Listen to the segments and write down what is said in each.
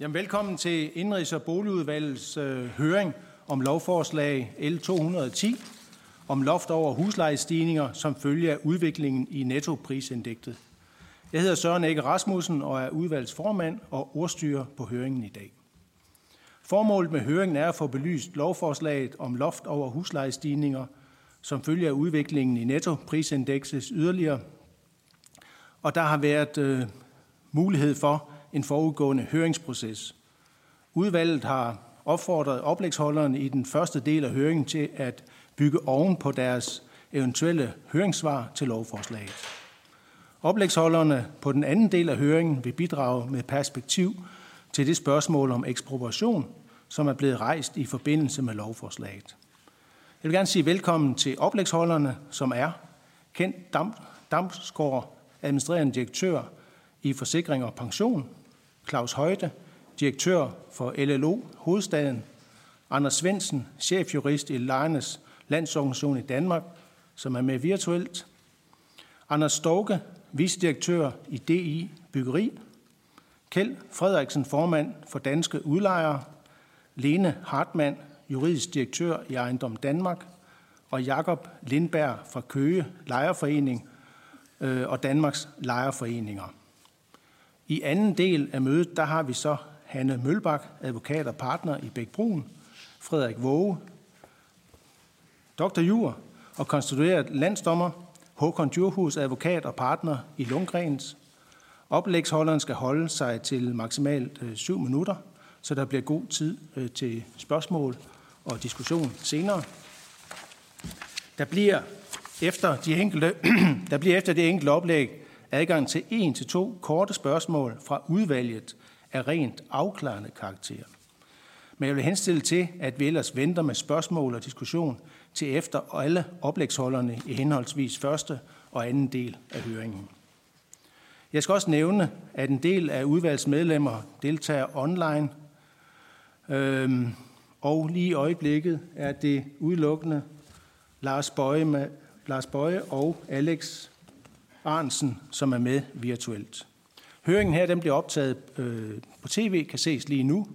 Jamen, velkommen til Indrigs- og Boligudvalgets øh, høring om lovforslag L210 om loft over huslejestigninger som følge af udviklingen i nettoprisindekset. Jeg hedder Søren Ege Rasmussen og er udvalgsformand og ordstyrer på høringen i dag. Formålet med høringen er at få belyst lovforslaget om loft over huslejestigninger som følge af udviklingen i nettoprisindekset yderligere. Og der har været øh, mulighed for en forudgående høringsproces. Udvalget har opfordret oplægsholderne i den første del af høringen til at bygge oven på deres eventuelle høringssvar til lovforslaget. Oplægsholderne på den anden del af høringen vil bidrage med perspektiv til det spørgsmål om ekspropriation, som er blevet rejst i forbindelse med lovforslaget. Jeg vil gerne sige velkommen til oplægsholderne, som er Kent Dam, Damsgaard, administrerende direktør i Forsikring og Pension, Claus Højde, direktør for LLO Hovedstaden, Anders Svensen, chefjurist i Lejernes Landsorganisation i Danmark, som er med virtuelt, Anders Storke, vicedirektør i DI Byggeri, Kjeld Frederiksen, formand for Danske Udlejere, Lene Hartmann, juridisk direktør i Ejendom Danmark, og Jakob Lindberg fra Køge Lejerforening øh, og Danmarks Lejerforeninger. I anden del af mødet, der har vi så Hanne Mølbak, advokat og partner i Bækbrun, Frederik Våge, Dr. Jur og konstitueret landsdommer, Håkon Djurhus, advokat og partner i Lundgrens. Oplægsholderen skal holde sig til maksimalt øh, 7 minutter, så der bliver god tid øh, til spørgsmål og diskussion senere. Der bliver efter de enkelte, der bliver efter det enkelte oplæg adgang til en til to korte spørgsmål fra udvalget af rent afklarende karakter. Men jeg vil henstille til, at vi ellers venter med spørgsmål og diskussion til efter alle oplægsholderne i henholdsvis første og anden del af høringen. Jeg skal også nævne, at en del af udvalgsmedlemmer deltager online, øhm, og lige i øjeblikket er det udelukkende Lars Bøje, med, Lars Bøje og Alex Arnsen, som er med virtuelt. Høringen her den bliver optaget øh, på tv, kan ses lige nu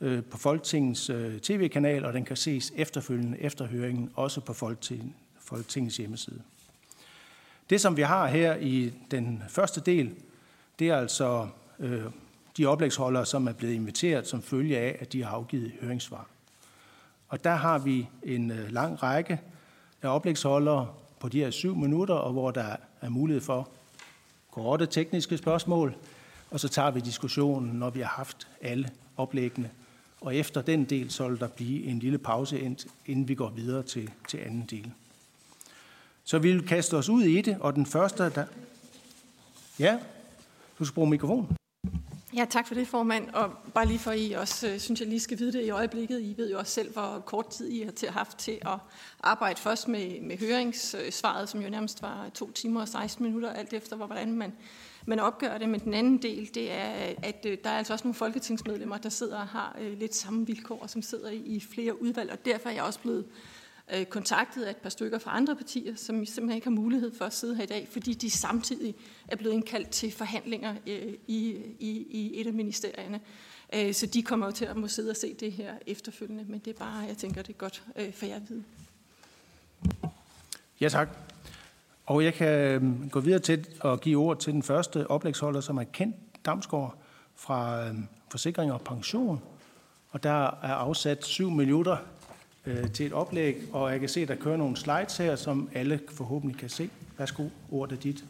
øh, på Folketingets øh, tv-kanal, og den kan ses efterfølgende efter høringen, også på Folketing, Folketingets hjemmeside. Det, som vi har her i den første del, det er altså øh, de oplægsholdere, som er blevet inviteret som følge af, at de har afgivet høringssvar. Og der har vi en øh, lang række af oplægsholdere på de her syv minutter, og hvor der er mulighed for korte tekniske spørgsmål, og så tager vi diskussionen, når vi har haft alle oplæggene. Og efter den del, så vil der blive en lille pause, inden vi går videre til, til anden del. Så vi vil kaste os ud i det, og den første, der... Ja, du skal bruge mikrofonen. Ja, tak for det, formand. Og bare lige for, I også, øh, synes jeg lige skal vide det i øjeblikket. I ved jo også selv, hvor kort tid I har til, haft til at arbejde først med, med høringssvaret, som jo nærmest var to timer og 16 minutter, alt efter hvordan man, man opgør det. Men den anden del, det er, at øh, der er altså også nogle folketingsmedlemmer, der sidder og har øh, lidt samme vilkår, som sidder i flere udvalg, og derfor er jeg også blevet øh, kontaktet af et par stykker fra andre partier, som simpelthen ikke har mulighed for at sidde her i dag, fordi de samtidig er blevet indkaldt til forhandlinger øh, i, i, i et af ministerierne. Øh, så de kommer jo til at må sidde og se det her efterfølgende, men det er bare, jeg tænker, det er godt øh, for jer at vide. Ja, tak. Og jeg kan øh, gå videre til at give ord til den første oplægsholder, som er Kent Damsgaard fra øh, Forsikring og Pension. Og der er afsat 7 minutter øh, til et oplæg, og jeg kan se, at der kører nogle slides her, som alle forhåbentlig kan se. Værsgo, ordet er dit.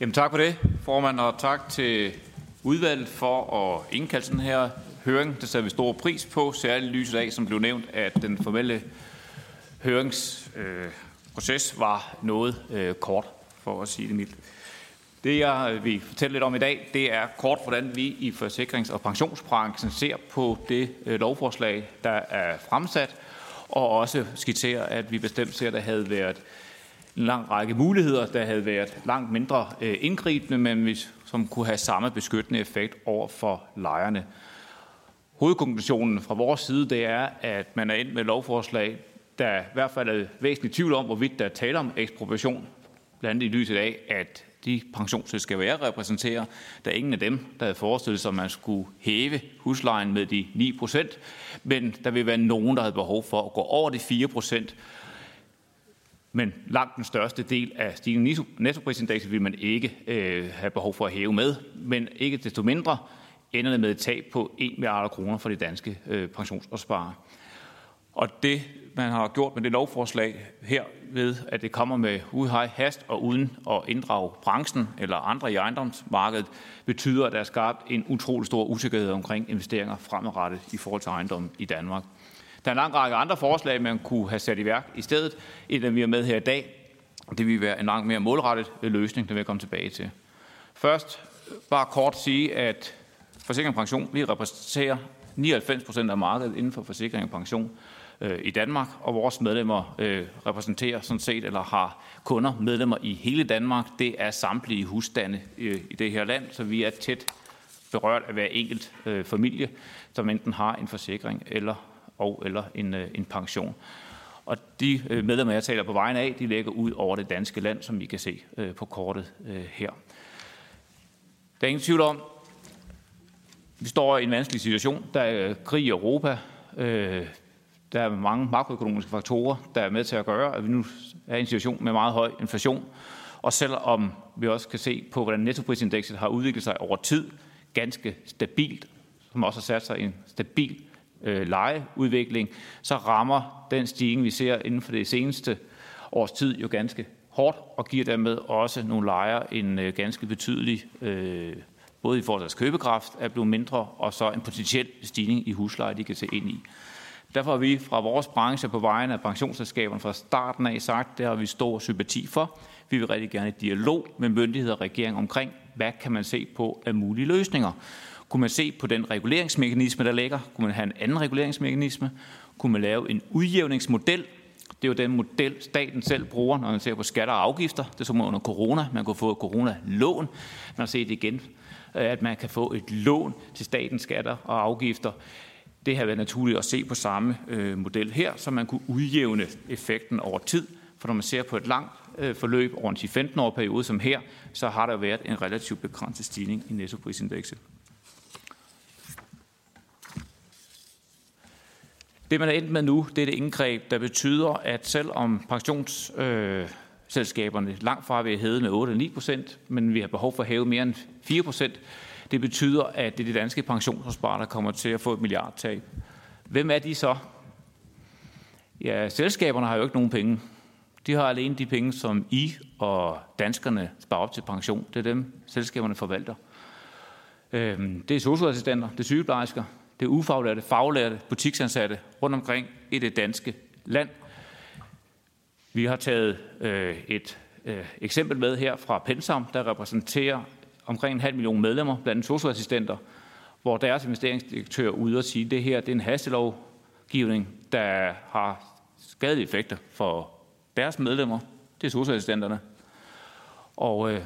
Jamen tak for det, formand, og tak til udvalget for at indkalde den her høring. Det sætter vi stor pris på, særligt lyset af, som blev nævnt, at den formelle høringsproces øh, var noget øh, kort, for at sige det mildt. Det, jeg øh, vil fortælle lidt om i dag, det er kort, hvordan vi i forsikrings- og pensionsbranchen ser på det øh, lovforslag, der er fremsat, og også skitsere, at vi bestemt ser, at der havde været en lang række muligheder, der havde været langt mindre øh, indgribende, men som kunne have samme beskyttende effekt over for lejerne. Hovedkonklusionen fra vores side, det er, at man er ind med lovforslag, der i hvert fald er væsentligt tvivl om, hvorvidt der taler om ekspropriation, blandt andet i lyset af, at de pensionsselskaber, jeg repræsenterer, der er ingen af dem, der havde forestillet sig, at man skulle hæve huslejen med de 9 procent, men der vil være nogen, der havde behov for at gå over de 4 procent, men langt den største del af stigningen nettoprisindekset vil man ikke øh, have behov for at hæve med, men ikke desto mindre ender det med et tab på 1 milliard kroner for de danske øh, pensionsopsparere. Og det, man har gjort med det lovforslag her, ved at det kommer med udhej hast og uden at inddrage branchen eller andre i ejendomsmarkedet, betyder, at der er skabt en utrolig stor usikkerhed omkring investeringer fremadrettet i forhold til ejendom i Danmark. Der er en lang række andre forslag, man kunne have sat i værk i stedet. Et af vi er med her i dag, det vil være en langt mere målrettet løsning, det vil jeg komme tilbage til. Først bare kort sige, at Forsikring og Pension, vi repræsenterer 99 procent af markedet inden for forsikring og pension øh, i Danmark, og vores medlemmer øh, repræsenterer sådan set, eller har kunder, medlemmer i hele Danmark. Det er samtlige husstande øh, i det her land, så vi er tæt berørt af hver enkelt øh, familie, som enten har en forsikring eller og eller en, øh, en pension. Og de øh, medlemmer, jeg taler på vegne af, de ligger ud over det danske land, som I kan se øh, på kortet øh, her. Der er ingen tvivl om, vi står i en vanskelig situation. Der er krig i Europa. Øh, der er mange makroøkonomiske faktorer, der er med til at gøre, at vi nu er i en situation med meget høj inflation. Og selvom vi også kan se på, hvordan nettoprisindekset har udviklet sig over tid, ganske stabilt, som også har sat sig i en stabil øh, lejeudvikling, så rammer den stigning, vi ser inden for det seneste års tid, jo ganske hårdt, og giver dermed også nogle lejere en øh, ganske betydelig, øh, både i forhold til deres købekraft, er blevet mindre, og så en potentiel stigning i husleje, de kan se ind i. Derfor har vi fra vores branche på vegne af pensionsselskaberne fra starten af sagt, det har vi stor sympati for. Vi vil rigtig gerne i dialog med myndigheder og regering omkring, hvad kan man se på af mulige løsninger. Kunne man se på den reguleringsmekanisme, der ligger? Kunne man have en anden reguleringsmekanisme? Kunne man lave en udjævningsmodel? Det er jo den model, staten selv bruger, når man ser på skatter og afgifter. Det er som under corona. Man kunne få et corona-lån. Man har set igen, at man kan få et lån til statens skatter og afgifter. Det har været naturligt at se på samme øh, model her, så man kunne udjævne effekten over tid. For når man ser på et langt øh, forløb over en 10-15 år periode som her, så har der været en relativt begrænset stigning i nettoprisindekset. Det, man er endt med nu, det er det indgreb, der betyder, at selvom pensionsselskaberne øh, langt fra vil hæve med 8 9 procent, men vi har behov for at hæve mere end 4 procent, det betyder, at det er de danske pensionsopsparere, der kommer til at få et milliardtab. Hvem er de så? Ja, selskaberne har jo ikke nogen penge. De har alene de penge, som I og danskerne sparer op til pension. Det er dem, selskaberne forvalter. Øhm, det er socialassistenter, det er sygeplejersker, det er ufaglærte, faglærte, butiksansatte rundt omkring i det danske land. Vi har taget øh, et øh, eksempel med her fra Pensam, der repræsenterer omkring en halv million medlemmer blandt socialassistenter, hvor deres investeringsdirektør er ude og sige, at det her det er en hastelovgivning, der har skadelige effekter for deres medlemmer. Det er socialassistenterne. Og øh,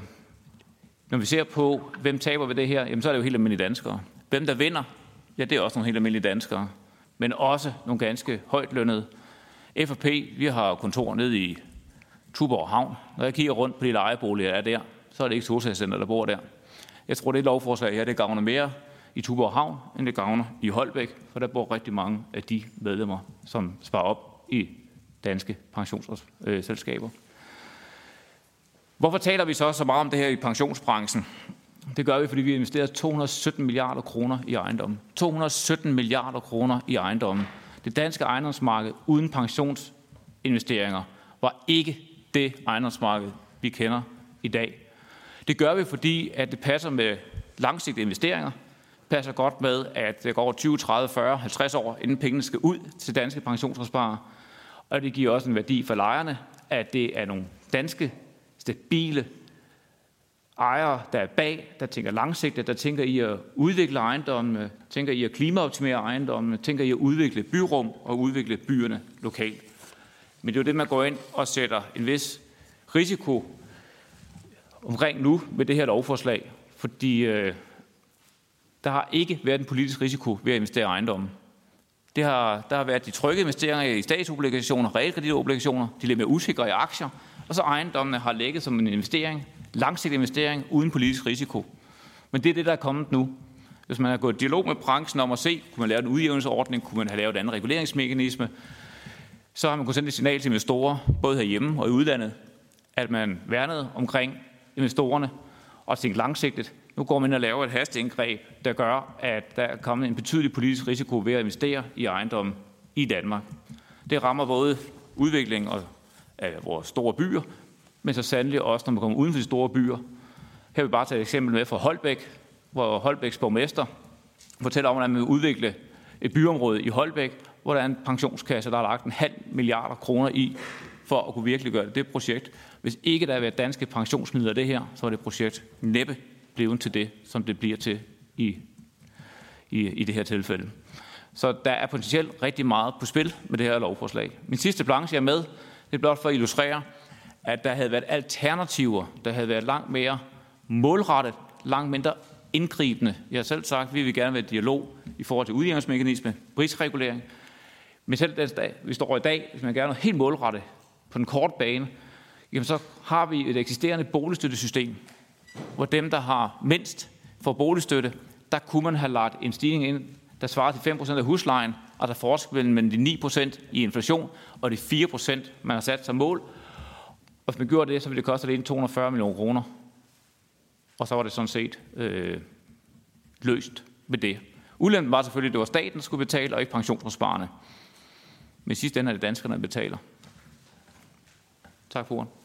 når vi ser på, hvem taber ved det her, jamen, så er det jo helt almindelige danskere. Hvem der vinder, ja, det er også nogle helt almindelige danskere, men også nogle ganske højt lønnede. FFP, vi har kontor nede i Tuborg Havn. Når jeg kigger rundt på de lejeboliger, der er der, så er det ikke Solsagscenter, der bor der. Jeg tror, det lovforslag her, det gavner mere i Tuborg Havn, end det gavner i Holbæk, for der bor rigtig mange af de medlemmer, som sparer op i danske pensionsselskaber. Hvorfor taler vi så så meget om det her i pensionsbranchen? Det gør vi, fordi vi har investeret 217 milliarder kroner i ejendommen. 217 milliarder kroner i ejendommen. Det danske ejendomsmarked uden pensionsinvesteringer var ikke det ejendomsmarked, vi kender i dag. Det gør vi, fordi at det passer med langsigtede investeringer, passer godt med, at det går 20, 30, 40, 50 år, inden pengene skal ud til danske pensionsopsparere. Og det giver også en værdi for lejerne, at det er nogle danske, stabile ejere, der er bag, der tænker langsigtet, der tænker i at udvikle ejendommene, tænker i at klimaoptimere ejendommene, tænker i at udvikle byrum og udvikle byerne lokalt. Men det er jo det, man går ind og sætter en vis risiko omkring nu med det her lovforslag, fordi øh, der har ikke været en politisk risiko ved at investere i ejendommen. Det har, der har været de trygge investeringer i statsobligationer, realkreditobligationer, de lidt mere usikre i aktier, og så ejendommene har ligget som en investering langsigtet investering uden politisk risiko. Men det er det, der er kommet nu. Hvis man har gået i dialog med branchen om at se, kunne man lave en udjævningsordning, kunne man have lavet en anden reguleringsmekanisme, så har man kunnet sende et signal til investorer, både herhjemme og i udlandet, at man værnede omkring investorerne og tænke langsigtet. Nu går man ind og laver et hasteindgreb, der gør, at der er kommet en betydelig politisk risiko ved at investere i ejendom i Danmark. Det rammer både udviklingen af vores store byer, men så sandelig også, når man kommer uden for de store byer. Her vil jeg bare tage et eksempel med fra Holbæk, hvor Holbæks borgmester fortæller om, at man vil udvikle et byområde i Holbæk, hvor der er en pensionskasse, der har lagt en halv milliard kroner i, for at kunne virkelig gøre det, det projekt. Hvis ikke der havde været danske pensionsmidler det her, så var det projekt næppe blevet til det, som det bliver til i, i, i det her tilfælde. Så der er potentielt rigtig meget på spil med det her lovforslag. Min sidste planche er med, det er blot for at illustrere, at der havde været alternativer, der havde været langt mere målrettet, langt mindre indgribende. Jeg har selv sagt, at vi vil gerne være i dialog i forhold til udjævningsmekanisme, prisregulering. Men selv den dag, vi står i dag, hvis man gerne noget helt målrettet på den korte bane, jamen så har vi et eksisterende boligstøttesystem, hvor dem, der har mindst for boligstøtte, der kunne man have lagt en stigning ind, der svarer til 5% af huslejen, og der forskel mellem de 9% i inflation og de 4%, man har sat som mål. Og hvis man gjorde det, så ville det koste det 240 millioner kroner. Og så var det sådan set øh, løst med det. Ulempen var selvfølgelig, at det var staten, der skulle betale, og ikke pensionsopsparerne. Men sidst ende er det danskerne, der betaler. Tak for ordet.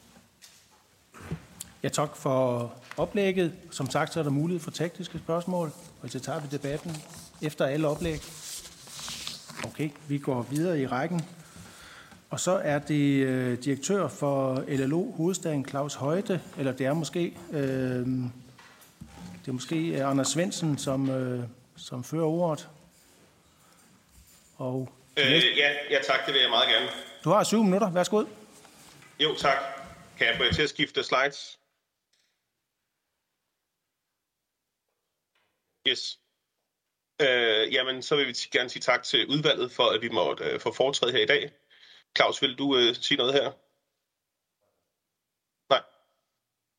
Ja, tak for oplægget. Som sagt, så er der mulighed for tekniske spørgsmål, og så tager vi debatten efter alle oplæg. Okay, vi går videre i rækken. Og så er det øh, direktør for LLO Hovedstaden, Claus Højte, eller det er måske, øh, det er måske Anders Svensen, som, øh, som fører ordet. Og øh, ja, ja, tak, det vil jeg meget gerne. Du har syv minutter, værsgo. Jo, tak. Kan jeg få jer til at skifte slides? Yes. Øh, jamen, så vil vi gerne sige tak til udvalget for, at vi måtte øh, få foretræde her i dag. Claus, vil du øh, sige noget her? Nej.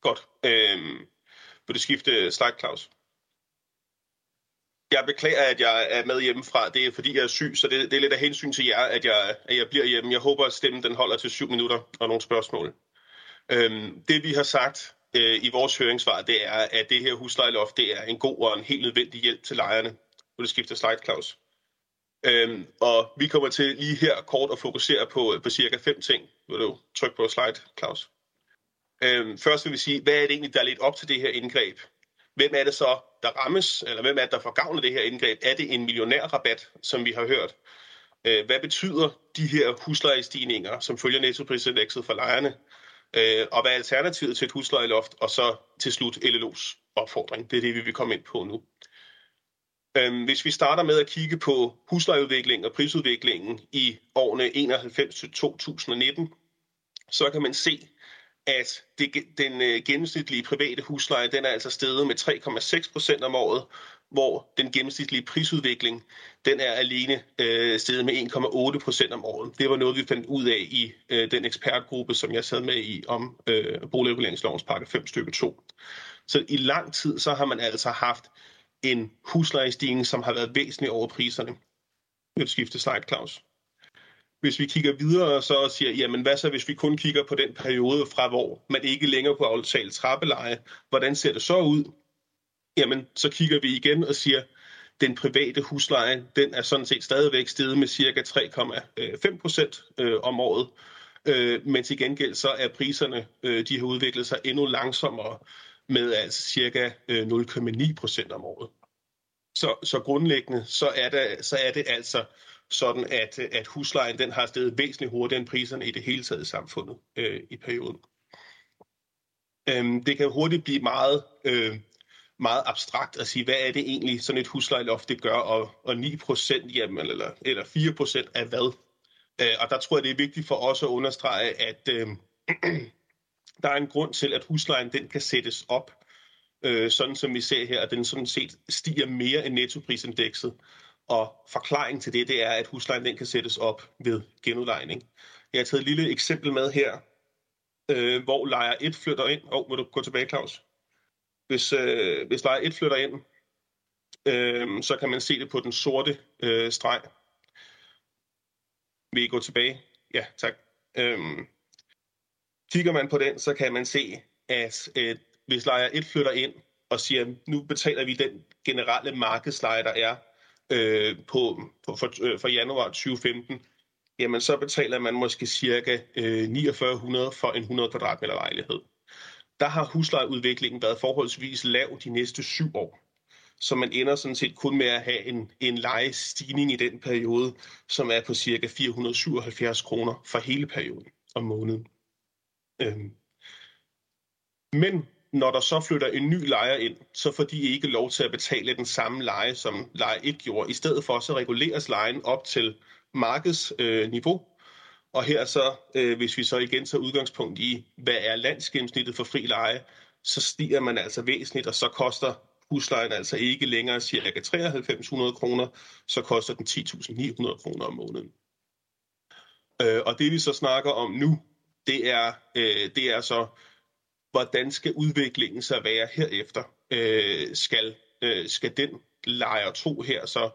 Godt. Øh, vil du skifte slide, Claus? Jeg beklager, at jeg er med hjemmefra. Det er, fordi jeg er syg, så det, det er lidt af hensyn til jer, at jeg, at jeg bliver hjemme. Jeg håber, at stemmen den holder til syv minutter og nogle spørgsmål. Øhm, det vi har sagt øh, i vores høringssvar, det er, at det her huslejeloft det er en god og en helt nødvendig hjælp til lejerne. Nu det skifter slide, Claus? Øhm, og vi kommer til lige her kort at fokusere på, på cirka fem ting. Vil du trykke på slide, Claus? Øhm, først vil vi sige, hvad er det egentlig, der er lidt op til det her indgreb? Hvem er det så, der rammes, eller hvem er det, der får gavn af det her indgreb? Er det en millionærrabat, som vi har hørt? Øh, hvad betyder de her huslejestigninger, som følger nettoprisindekset for lejerne? Øh, og hvad er alternativet til et huslejeloft? Og så til slut LLO's opfordring. Det er det, vi vil komme ind på nu. Øh, hvis vi starter med at kigge på huslejeudviklingen og prisudviklingen i årene 91 til 2019, så kan man se, at det, den øh, gennemsnitlige private husleje den er altså steget med 3,6 procent om året, hvor den gennemsnitlige prisudvikling den er alene øh, steget med 1,8 procent om året. Det var noget, vi fandt ud af i øh, den ekspertgruppe, som jeg sad med i om øh, boligreguleringslovens pakke 5 stykke 2. Så i lang tid så har man altså haft en huslejestigning, som har været væsentlig over priserne. Vil skifte slide, Claus? Hvis vi kigger videre så og siger, jamen hvad så hvis vi kun kigger på den periode fra hvor man ikke længere kunne aftale trappeleje, hvordan ser det så ud? Jamen så kigger vi igen og siger, den private husleje, den er sådan set stadigvæk steget med cirka 3,5 procent øh, om året. Øh, men til gengæld så er priserne, øh, de har udviklet sig endnu langsommere med altså cirka 0,9 procent om året. Så, så grundlæggende så er, det, så er det altså sådan at, at huslejen den har steget væsentligt hurtigere end priserne i det hele taget i samfundet øh, i perioden. Øhm, det kan hurtigt blive meget, øh, meget abstrakt at sige, hvad er det egentlig sådan et huslejeloft det gør, og, og 9% jamen, eller, eller 4% af hvad? Øh, og der tror jeg, det er vigtigt for os at understrege, at øh, der er en grund til, at huslejen den kan sættes op, øh, sådan som vi ser her, at den sådan set stiger mere end nettoprisindekset. Og forklaring til det, det er, at huslejen den kan sættes op ved genudlejning. Jeg har taget et lille eksempel med her. øh, hvor lejer 1 flytter ind. Åh, oh, må du gå tilbage, Claus? Hvis, øh, hvis lejer 1 flytter ind, øh, så kan man se det på den sorte øh, streg. Vil I gå tilbage? Ja, tak. Øh, kigger man på den, så kan man se, at øh, hvis lejer 1 flytter ind og siger, nu betaler vi den generelle markedsleje, der er øh, på, på, for, øh, for januar 2015, jamen så betaler man måske cirka øh, 4900 for en 100 kvadratmeter lejlighed. Der har huslejeudviklingen været forholdsvis lav de næste syv år. Så man ender sådan set kun med at have en, en lejestigning i den periode, som er på cirka 477 kroner for hele perioden om måneden. Øhm. Men når der så flytter en ny lejer ind, så får de ikke lov til at betale den samme leje, som lejer 1 gjorde. I stedet for så reguleres lejen op til markedsniveau. Øh, og her så, øh, hvis vi så igen tager udgangspunkt i, hvad er landsgennemsnittet for fri leje, så stiger man altså væsentligt, og så koster huslejen altså ikke længere cirka 9300 kroner, så koster den 10.900 kroner om måneden. Øh, og det vi så snakker om nu, det er, øh, det er så, hvordan skal udviklingen så være herefter? Øh, skal, øh, skal den lejer 2 her så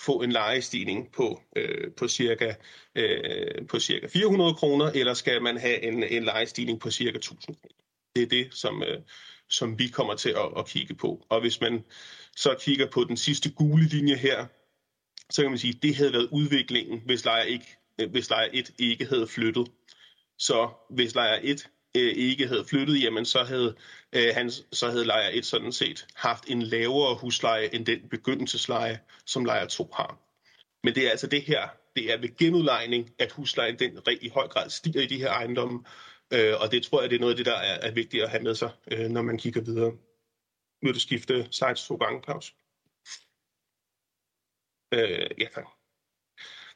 få en lejestigning på, øh, på, cirka, øh, på cirka 400 kroner, eller skal man have en, en lejestigning på cirka 1000 kroner? Det er det, som, øh, som vi kommer til at, at kigge på. Og hvis man så kigger på den sidste gule linje her, så kan man sige, at det havde været udviklingen, hvis lejer, ikke, hvis lejer 1 ikke havde flyttet. Så hvis lejer 1 øh, ikke havde flyttet, jamen så havde, øh, han, så havde lejer 1 sådan set haft en lavere husleje end den begyndelsesleje, som lejer 2 har. Men det er altså det her, det er ved genudlejning, at huslejen den i høj grad stiger i de her ejendomme, øh, og det tror jeg, det er noget af det, der er, er vigtigt at have med sig, øh, når man kigger videre. Nu er det skifte slides to gange, Claus. Øh, ja, tak.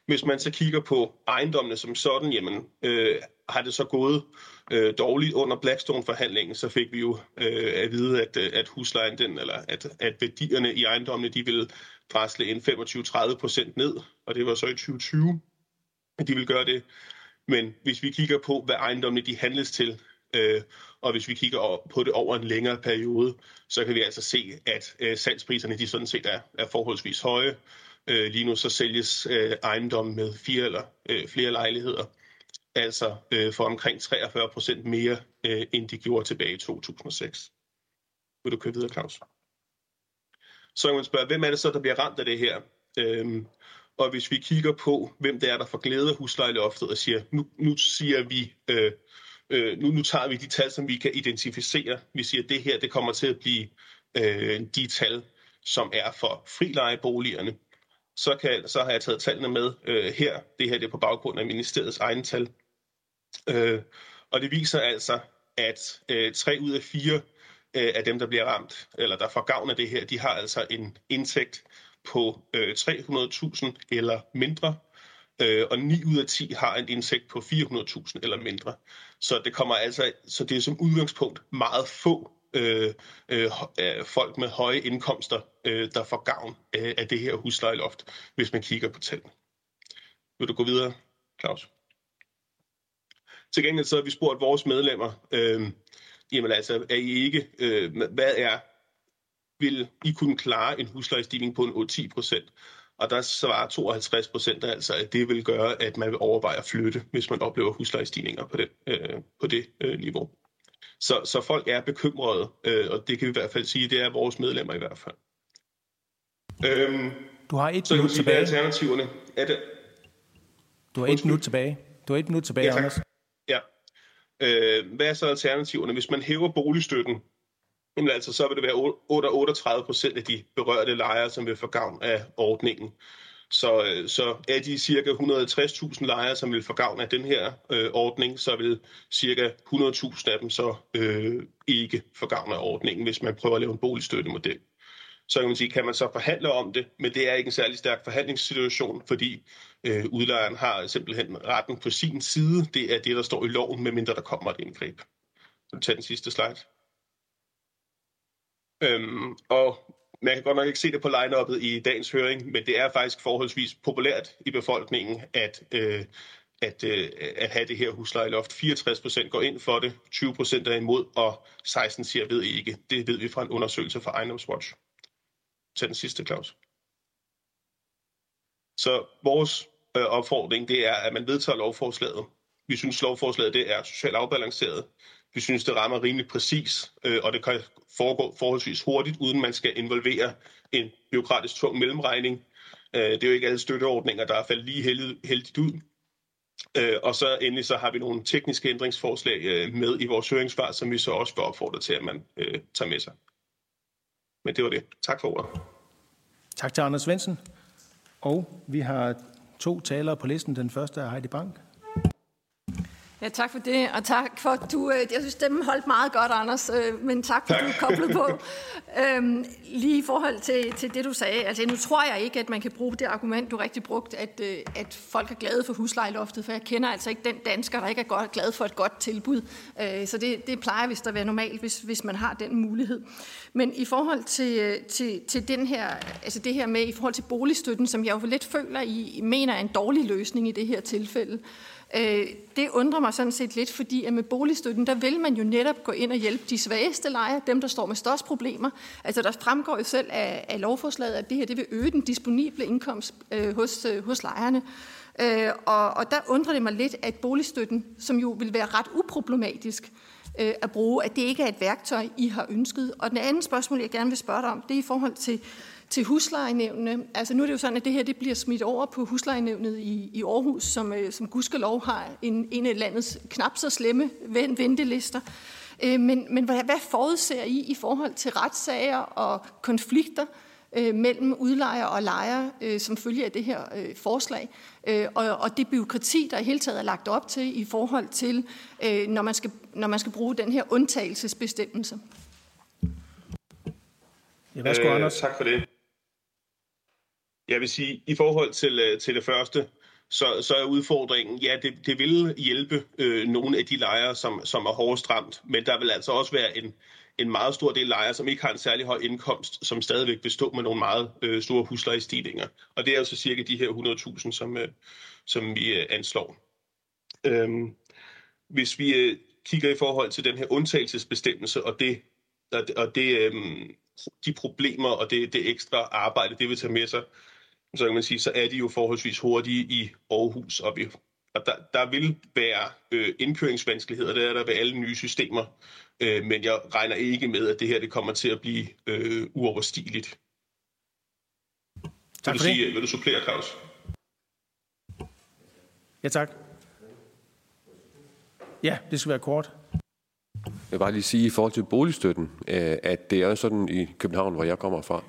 Hvis man så kigger på ejendommene som sådan, jamen, øh, har det så gået øh, dårligt under Blackstone-forhandlingen, så fik vi jo øh, at vide, at, øh, at huslejen, den, eller at, at værdierne i ejendommene, de ville drasle ind 25-30 procent ned, og det var så i 2020, at de ville gøre det. Men hvis vi kigger på, hvad ejendommene de handles til, øh, og hvis vi kigger på det over en længere periode, så kan vi altså se, at øh, salgspriserne de sådan set er, er forholdsvis høje. Øh, lige nu så sælges øh, ejendommen med fire eller øh, flere lejligheder altså øh, for omkring 43 procent mere, øh, end de gjorde tilbage i 2006. Vil du køre videre, Claus? Så kan man spørge, hvem er det så, der bliver ramt af det her? Øhm, og hvis vi kigger på, hvem det er, der får glæde af huslejeloftet og siger, nu, nu siger vi, øh, øh, nu, nu tager vi de tal, som vi kan identificere. Vi siger, at det her det kommer til at blive øh, de tal, som er for frilejeboligerne. Så, kan, så har jeg taget tallene med øh, her. Det her det er på baggrund af ministeriets egne tal. Øh, og det viser altså, at øh, tre ud af fire øh, af dem, der bliver ramt, eller der får gavn af det her, de har altså en indtægt på øh, 300.000 eller mindre, øh, og 9 ud af 10 har en indtægt på 400.000 eller mindre. Så det kommer altså, så det er som udgangspunkt meget få øh, øh, øh, folk med høje indkomster, øh, der får gavn øh, af det her huslejeloft, hvis man kigger på tallene. Vil du gå videre, Claus? Til gengæld så har vi spurgt vores medlemmer, øh, jamen altså, er I ikke, øh, hvad er, vil I kunne klare en huslejestigning på en 8-10 procent? Og der svarer 52 procent altså, at det vil gøre, at man vil overveje at flytte, hvis man oplever huslejestigninger på det, øh, på det øh, niveau. Så, så folk er bekymrede, øh, og det kan vi i hvert fald sige, det er vores medlemmer i hvert fald. Øhm, du har et minut tilbage. alternativerne er det... Du har et minut tilbage. Du har et minut tilbage, ja, Anders. Øh, hvad er så alternativerne? Hvis man hæver boligstøtten, jamen altså, så vil det være 38 procent af de berørte lejere, som vil få gavn af ordningen. Så, øh, så er de cirka 160.000 lejere, som vil få gavn af den her øh, ordning, så vil cirka 100.000 af dem så øh, ikke få gavn af ordningen, hvis man prøver at lave en boligstøttemodel så kan man sige, kan man så forhandle om det, men det er ikke en særlig stærk forhandlingssituation, fordi øh, udlejeren har simpelthen retten på sin side. Det er det, der står i loven, medmindre der kommer et indgreb. Så tager den sidste slide. Øhm, og man kan godt nok ikke se det på line i dagens høring, men det er faktisk forholdsvis populært i befolkningen, at, øh, at, øh, at have det her huslejeloft. 64 procent går ind for det, 20 procent er imod, og 16 siger ved ikke. Det ved vi fra en undersøgelse fra Ejendomswatch. Til den sidste, Claus. Så vores øh, opfordring, det er, at man vedtager lovforslaget. Vi synes, lovforslaget det er socialt afbalanceret. Vi synes, det rammer rimelig præcis, øh, og det kan foregå forholdsvis hurtigt, uden man skal involvere en byråkratisk tung mellemregning. Øh, det er jo ikke alle støtteordninger, der er faldet lige heldigt ud. Øh, og så endelig så har vi nogle tekniske ændringsforslag øh, med i vores høringssvar, som vi så også vil opfordre til, at man øh, tager med sig. Men det var det. Tak for ordet. Tak til Anders Svendsen. Og vi har to talere på listen. Den første er Heidi Bank. Ja, tak for det, og tak for, at du, øh, jeg synes, stemmen holdt meget godt, Anders, øh, men tak for, at du er koblet på. øhm, lige i forhold til, til det, du sagde, altså nu tror jeg ikke, at man kan bruge det argument, du rigtig brugt, at, øh, at folk er glade for huslejeloftet, for jeg kender altså ikke den dansker, der ikke er godt, glad for et godt tilbud. så det, det plejer vist at være normalt, hvis, hvis man har den mulighed. Men i forhold til, til, til den her, altså det her med, i forhold til boligstøtten, som jeg jo lidt føler, I mener er en dårlig løsning i det her tilfælde, Øh, Øh, det undrer mig sådan set lidt, fordi at med boligstøtten, der vil man jo netop gå ind og hjælpe de svageste lejere, dem der står med størst problemer. Altså der fremgår jo selv af, af lovforslaget, at det her det vil øge den disponible indkomst øh, hos, øh, hos lejerne. Øh, og, og der undrer det mig lidt, at boligstøtten, som jo vil være ret uproblematisk øh, at bruge, at det ikke er et værktøj, I har ønsket. Og den anden spørgsmål, jeg gerne vil spørge dig om, det er i forhold til til huslejenævnene. Altså nu er det jo sådan, at det her det bliver smidt over på huslejenævnet i, i Aarhus, som, øh, som gudskelov har en, en af landets knap så slemme ventelister. Øh, men, men hvad, hvad forudser I i forhold til retssager og konflikter øh, mellem udlejer og lejer, øh, som følger af det her øh, forslag, øh, og, og det byråkrati, der i hele taget er lagt op til i forhold til, øh, når, man skal, når man skal bruge den her undtagelsesbestemmelse? Ja, værsgo, øh, Anders. Tak for det. Jeg vil sige, i forhold til, øh, til det første, så, så er udfordringen, ja, det, det vil hjælpe øh, nogle af de lejere, som, som er hårdest ramt, men der vil altså også være en, en meget stor del lejere, som ikke har en særlig høj indkomst, som stadigvæk vil stå med nogle meget øh, store huslejestigninger. Og det er jo så cirka de her 100.000, som, øh, som vi øh, anslår. Øhm, hvis vi øh, kigger i forhold til den her undtagelsesbestemmelse og det, og det, øh, de problemer og det, det ekstra arbejde, det vil tage med sig, så kan man sige, så er de jo forholdsvis hurtige i Aarhus, og, vi, og der, der vil være øh, indkøringsvanskeligheder, det er der ved alle nye systemer, øh, men jeg regner ikke med, at det her det kommer til at blive øh, uoverstigeligt. Tak vil for du det. Sige, vil du supplere, Claus? Ja, tak. Ja, det skal være kort. Jeg vil bare lige sige i forhold til boligstøtten, øh, at det er sådan i København, hvor jeg kommer fra,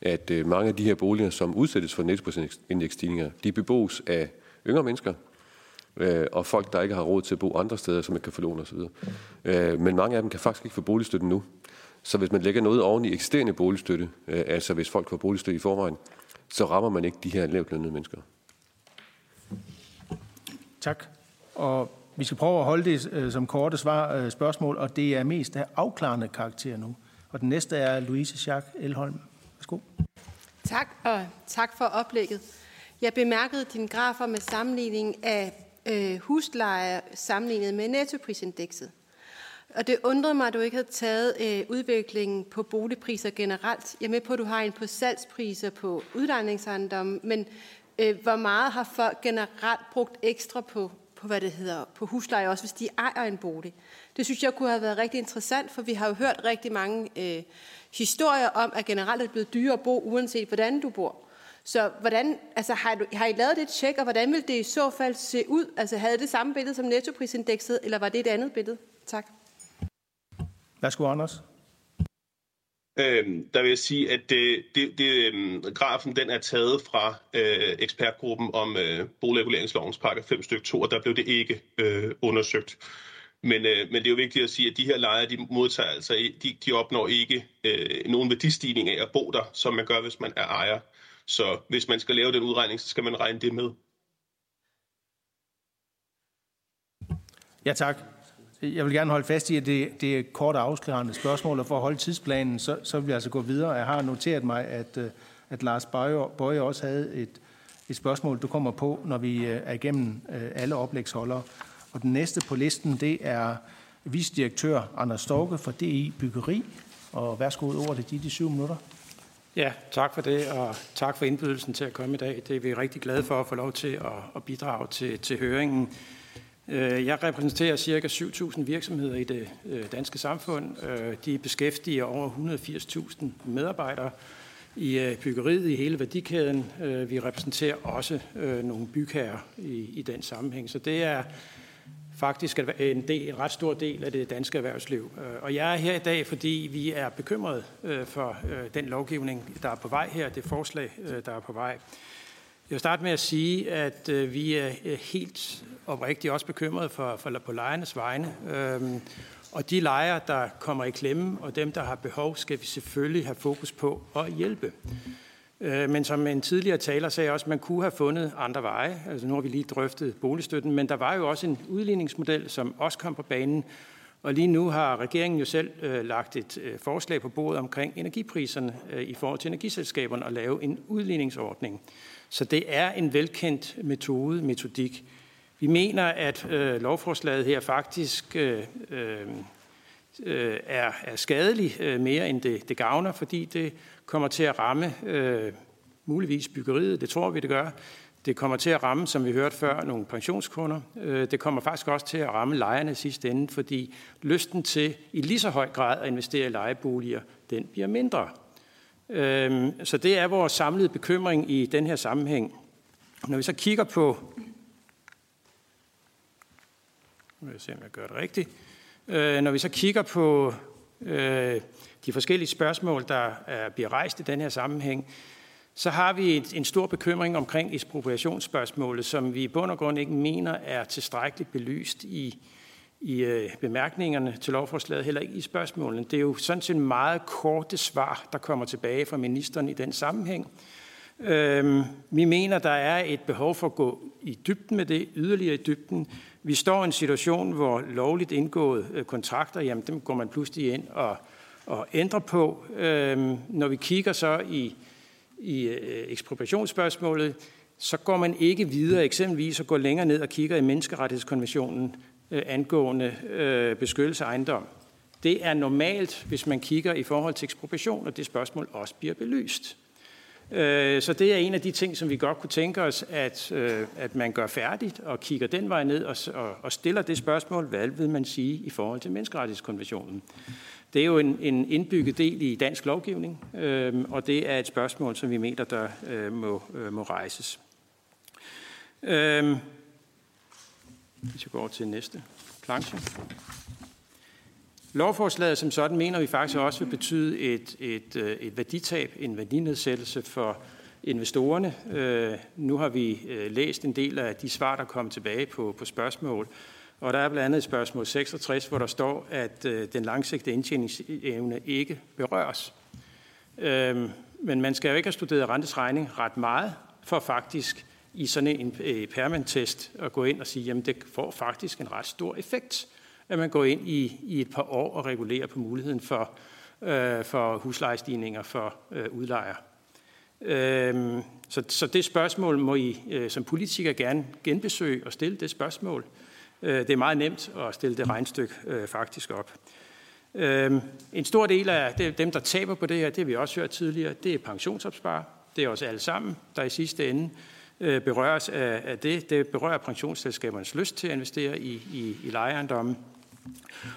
at øh, mange af de her boliger, som udsættes for nettoprisindekstigninger, de bebos af yngre mennesker, øh, og folk, der ikke har råd til at bo andre steder, som ikke kan få lån osv. Øh, men mange af dem kan faktisk ikke få boligstøtte nu. Så hvis man lægger noget oven i eksisterende boligstøtte, øh, altså hvis folk får boligstøtte i forvejen, så rammer man ikke de her lavt lønnede mennesker. Tak. Og vi skal prøve at holde det øh, som korte svar spørgsmål, og det er mest af afklarende karakter nu. Og den næste er Louise Schack Elholm. Værsgo. Tak, og tak for oplægget. Jeg bemærkede din grafer med sammenligning af øh, husleje sammenlignet med nettoprisindekset. Og det undrede mig, at du ikke havde taget øh, udviklingen på boligpriser generelt. Jeg er med på, at du har en på salgspriser på udlejningsejendomme, men øh, hvor meget har folk generelt brugt ekstra på, på, hvad det hedder, på husleje, også hvis de ejer en bolig? Det synes jeg kunne have været rigtig interessant, for vi har jo hørt rigtig mange øh, historier om, at generelt er det blevet dyrere at bo, uanset hvordan du bor. Så hvordan, altså, har, du, har I lavet det tjek, og hvordan vil det i så fald se ud? Altså havde det samme billede som nettoprisindekset, eller var det et andet billede? Tak. Værsgo, Anders. Øhm, der vil jeg sige, at det, det, det, øhm, grafen den er taget fra øh, ekspertgruppen om øh, boligreguleringslovens pakke 5 stykke 2, og der blev det ikke øh, undersøgt. Men, øh, men det er jo vigtigt at sige, at de her lejere, de modtager altså, de, de opnår ikke øh, nogen værdistigning af at bo der, som man gør, hvis man er ejer. Så hvis man skal lave den udregning, så skal man regne det med. Ja, tak. Jeg vil gerne holde fast i, at det, det er et kort afklarende spørgsmål, og for at holde tidsplanen, så, så vil jeg altså gå videre. Jeg har noteret mig, at, øh, at Lars Bøje også havde et, et spørgsmål, du kommer på, når vi øh, er igennem øh, alle oplægsholdere. Og den næste på listen, det er visdirektør Anders Storke fra DI Byggeri. Og værsgo ordet, det er de syv minutter. Ja, tak for det, og tak for indbydelsen til at komme i dag. Det er vi rigtig glade for at få lov til at, at bidrage til, til høringen. Øh, jeg repræsenterer ca. 7.000 virksomheder i det øh, danske samfund. Øh, de beskæftiger over 180.000 medarbejdere i byggeriet i hele værdikæden. Vi repræsenterer også nogle bygherrer i, i den sammenhæng. Så det er faktisk en, del, en ret stor del af det danske erhvervsliv. Og jeg er her i dag, fordi vi er bekymrede for den lovgivning, der er på vej her, det forslag, der er på vej. Jeg vil starte med at sige, at øh, vi er øh, helt oprigtigt også bekymrede for, for, på lejernes vegne. Øhm, og de lejere, der kommer i klemme, og dem, der har behov, skal vi selvfølgelig have fokus på at hjælpe. Øh, men som en tidligere taler sagde også, man kunne have fundet andre veje. Altså nu har vi lige drøftet boligstøtten, men der var jo også en udligningsmodel, som også kom på banen. Og lige nu har regeringen jo selv øh, lagt et øh, forslag på bordet omkring energipriserne øh, i forhold til energiselskaberne og lave en udligningsordning. Så det er en velkendt metode, metodik. Vi mener, at øh, lovforslaget her faktisk øh, øh, øh er, er skadelig øh, mere end det, det gavner, fordi det kommer til at ramme øh, muligvis byggeriet, det tror vi, det gør. Det kommer til at ramme, som vi hørte før, nogle pensionskunder. Øh, det kommer faktisk også til at ramme lejerne sidste ende, fordi lysten til i lige så høj grad at investere i lejeboliger, den bliver mindre. Øh, så det er vores samlede bekymring i den her sammenhæng. Når vi så kigger på Nu vil jeg se, om jeg gør det rigtigt. Øh, når vi så kigger på øh, de forskellige spørgsmål, der er, bliver rejst i den her sammenhæng, så har vi en stor bekymring omkring ekspropriationsspørgsmålet, som vi i bund og grund ikke mener er tilstrækkeligt belyst i, i øh, bemærkningerne til lovforslaget, heller ikke i spørgsmålene. Det er jo sådan set meget korte svar, der kommer tilbage fra ministeren i den sammenhæng. Øhm, vi mener, der er et behov for at gå i dybden med det, yderligere i dybden. Vi står i en situation, hvor lovligt indgåede øh, kontrakter, jamen dem går man pludselig ind og, og ændrer på. Øhm, når vi kigger så i, i øh, ekspropriationsspørgsmålet, så går man ikke videre, eksempelvis og går længere ned og kigger i menneskerettighedskonventionen Øh, angående øh, beskyttelse af ejendom. Det er normalt, hvis man kigger i forhold til ekspropriation, og det spørgsmål også bliver belyst. Øh, så det er en af de ting, som vi godt kunne tænke os, at, at man gør færdigt og kigger den vej ned og, og stiller det spørgsmål, hvad vil man sige i forhold til menneskerettighedskonventionen? Det er jo en, en indbygget del i dansk lovgivning, øh, og det er et spørgsmål, som vi mener, der må, må rejses. Hvis jeg går over til næste planche. Lovforslaget som sådan mener vi faktisk også vil betyde et, et, øh, et værditab, en værdinedsættelse for investorerne. Øh, nu har vi øh, læst en del af de svar, der kom tilbage på, på spørgsmål, og der er blandt andet spørgsmål 66, hvor der står, at øh, den langsigtede indtjeningsevne ikke berøres. Øh, men man skal jo ikke have studeret rentes regning ret meget, for faktisk i sådan en øh, test at gå ind og sige, at det får faktisk en ret stor effekt at man går ind i, i et par år og regulerer på muligheden for, øh, for huslejestigninger for øh, udlejere. Øh, så, så det spørgsmål må I øh, som politikere gerne genbesøge og stille det spørgsmål. Øh, det er meget nemt at stille det regnstykke øh, faktisk op. Øh, en stor del af dem, der taber på det her, det har vi også hørt tidligere, det er pensionsopsparer. Det er os alle sammen, der i sidste ende Øh, berøres af, det. Det berører pensionsselskabernes lyst til at investere i, i, i lejeejendomme.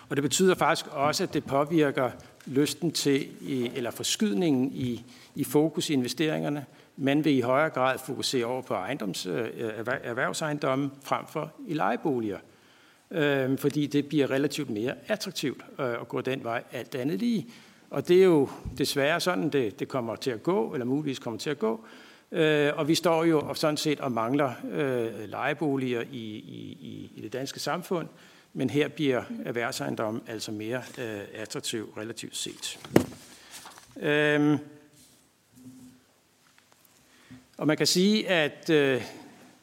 Og det betyder faktisk også, at det påvirker lysten til, eller forskydningen i, i fokus i investeringerne. Man vil i højere grad fokusere over på ejendoms, øh, erhvervsejendomme frem for i lejeboliger. Øh, fordi det bliver relativt mere attraktivt øh, at gå den vej, alt andet lige. Og det er jo desværre sådan, det, det kommer til at gå, eller muligvis kommer til at gå. Øh, og vi står jo sådan set og mangler øh, lejeboliger i, i, i det danske samfund men her bliver erhvervsejendom altså mere øh, attraktiv relativt set. Øhm, og man kan sige, at øh,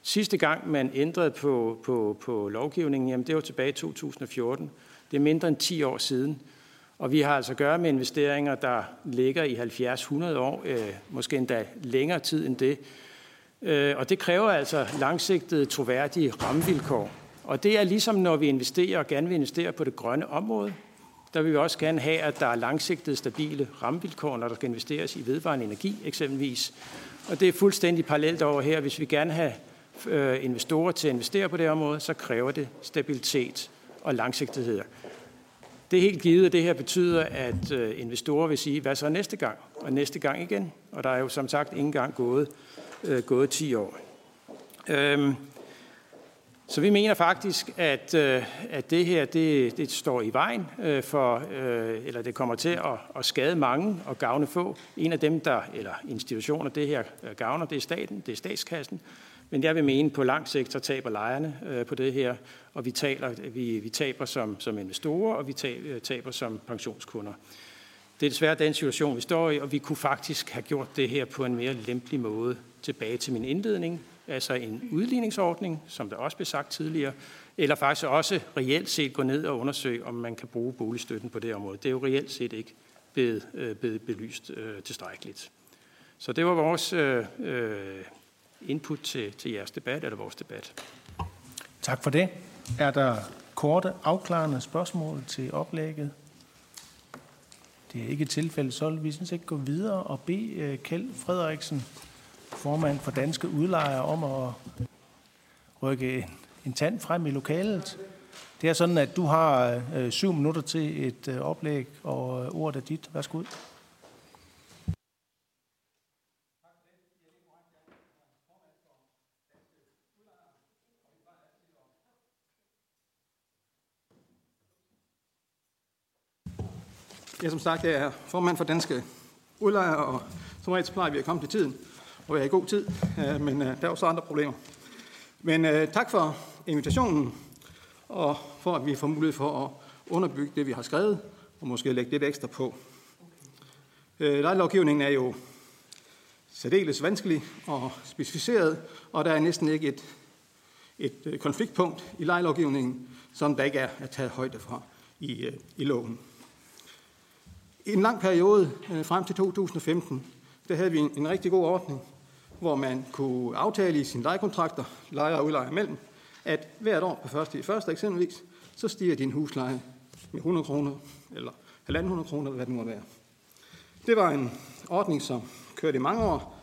sidste gang man ændrede på, på, på lovgivningen, jamen det var tilbage i 2014. Det er mindre end 10 år siden. Og vi har altså at gøre med investeringer, der ligger i 70-100 år, øh, måske endda længere tid end det. Øh, og det kræver altså langsigtede, troværdige rammevilkår. Og det er ligesom, når vi investerer og gerne vil investere på det grønne område, der vil vi også gerne have, at der er langsigtede, stabile rammevilkår, når der skal investeres i vedvarende energi eksempelvis. Og det er fuldstændig parallelt over her. Hvis vi gerne have øh, investorer til at investere på det område, så kræver det stabilitet og langsigtighed. Det er helt givet, at det her betyder, at øh, investorer vil sige, hvad så næste gang? Og næste gang igen. Og der er jo som sagt ikke engang gået, øh, gået 10 år. Øhm, så vi mener faktisk, at, øh, at det her det, det står i vejen øh, for, øh, eller det kommer til at, at skade mange og gavne få. En af dem, der, eller institutioner, det her øh, gavner, det er staten, det er statskassen. Men jeg vil mene, på lang sigt, så taber lejerne øh, på det her, og vi, taler, vi, vi taber som, som investorer, og vi øh, taber, som pensionskunder. Det er desværre den situation, vi står i, og vi kunne faktisk have gjort det her på en mere lempelig måde tilbage til min indledning, altså en udligningsordning, som der også blev sagt tidligere, eller faktisk også reelt set gå ned og undersøge, om man kan bruge boligstøtten på det område. Det er jo reelt set ikke blevet, øh, blevet belyst øh, tilstrækkeligt. Så det var vores øh, øh input til, til jeres debat, eller vores debat. Tak for det. Er der korte, afklarende spørgsmål til oplægget? Det er ikke tilfældet, så vil vi sådan set gå videre og bede øh, Kjeld Frederiksen, formand for Danske Udlejere, om at rykke en tand frem i lokalet. Det er sådan, at du har øh, syv minutter til et øh, oplæg, og øh, ordet er dit. Værsgo. Jeg som sagt jeg er formand for Danske Udlejere, og som regel plejer vi at komme til tiden, og jeg er i god tid, øh, men øh, der er også andre problemer. Men øh, tak for invitationen, og for at vi får mulighed for at underbygge det, vi har skrevet, og måske lægge lidt ekstra på. Uh, lejelovgivningen er jo særdeles vanskelig og specificeret, og der er næsten ikke et, et konfliktpunkt i lejelovgivningen, som der ikke er at tage højde for i, i loven. I en lang periode øh, frem til 2015, der havde vi en, en rigtig god ordning, hvor man kunne aftale i sine lejekontrakter, lejer og udlejer imellem, at hvert år på første i første eksempelvis, så stiger din husleje med 100 kroner, eller 1.500 kroner, hvad det nu må være. Det var en ordning, som kørte i mange år,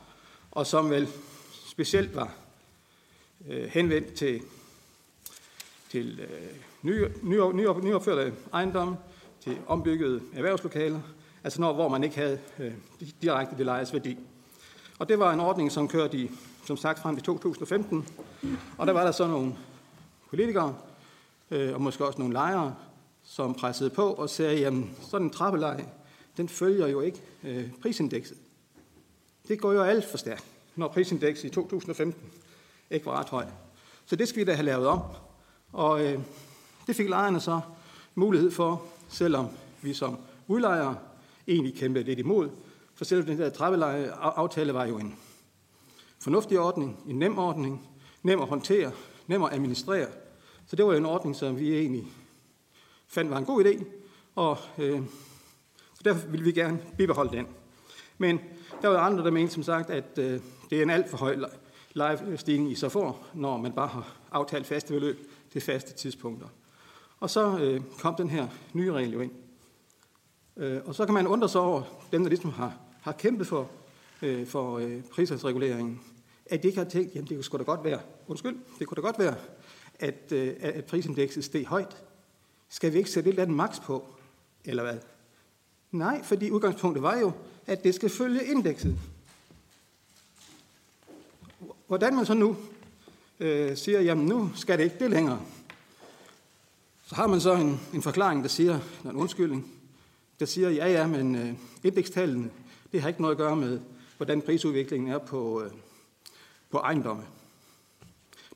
og som vel specielt var øh, henvendt til, til øh, ny, ny, ny, nyopførte ejendomme, til ombyggede erhvervslokaler, altså når, hvor man ikke havde øh, direkte det lejes værdi. Og det var en ordning, som kørte i, som sagt, frem til 2015. Og der var der så nogle politikere, øh, og måske også nogle lejere, som pressede på og sagde, jamen sådan en trappeleje, den følger jo ikke øh, prisindekset. Det går jo alt for stærkt, når prisindekset i 2015 ikke var ret højt. Så det skal vi da have lavet om. Og øh, det fik lejerne så mulighed for selvom vi som udlejere egentlig kæmpede lidt imod. For selv den der trappeleje-aftale var jo en fornuftig ordning, en nem ordning, nem at håndtere, nem at administrere. Så det var jo en ordning, som vi egentlig fandt var en god idé, og øh, derfor ville vi gerne bibeholde den. Men der var andre, der mente som sagt, at øh, det er en alt for høj lejestigning i så får, når man bare har aftalt faste beløb til faste tidspunkter. Og så øh, kom den her nye regel jo ind. Øh, og så kan man undre sig over dem, der ligesom har, har kæmpet for, øh, for øh, prisreguleringen, at de ikke har tænkt, jamen det kunne sgu da godt være, undskyld, det kunne da godt være, at, øh, at prisindekset steg højt. Skal vi ikke sætte et eller andet maks på, eller hvad? Nej, fordi udgangspunktet var jo, at det skal følge indekset. Hvordan man så nu øh, siger, jamen nu skal det ikke det længere, så har man så en, en forklaring, der siger, en undskyldning, der siger, ja ja, men øh, indekstallene, det har ikke noget at gøre med, hvordan prisudviklingen er på, øh, på ejendomme.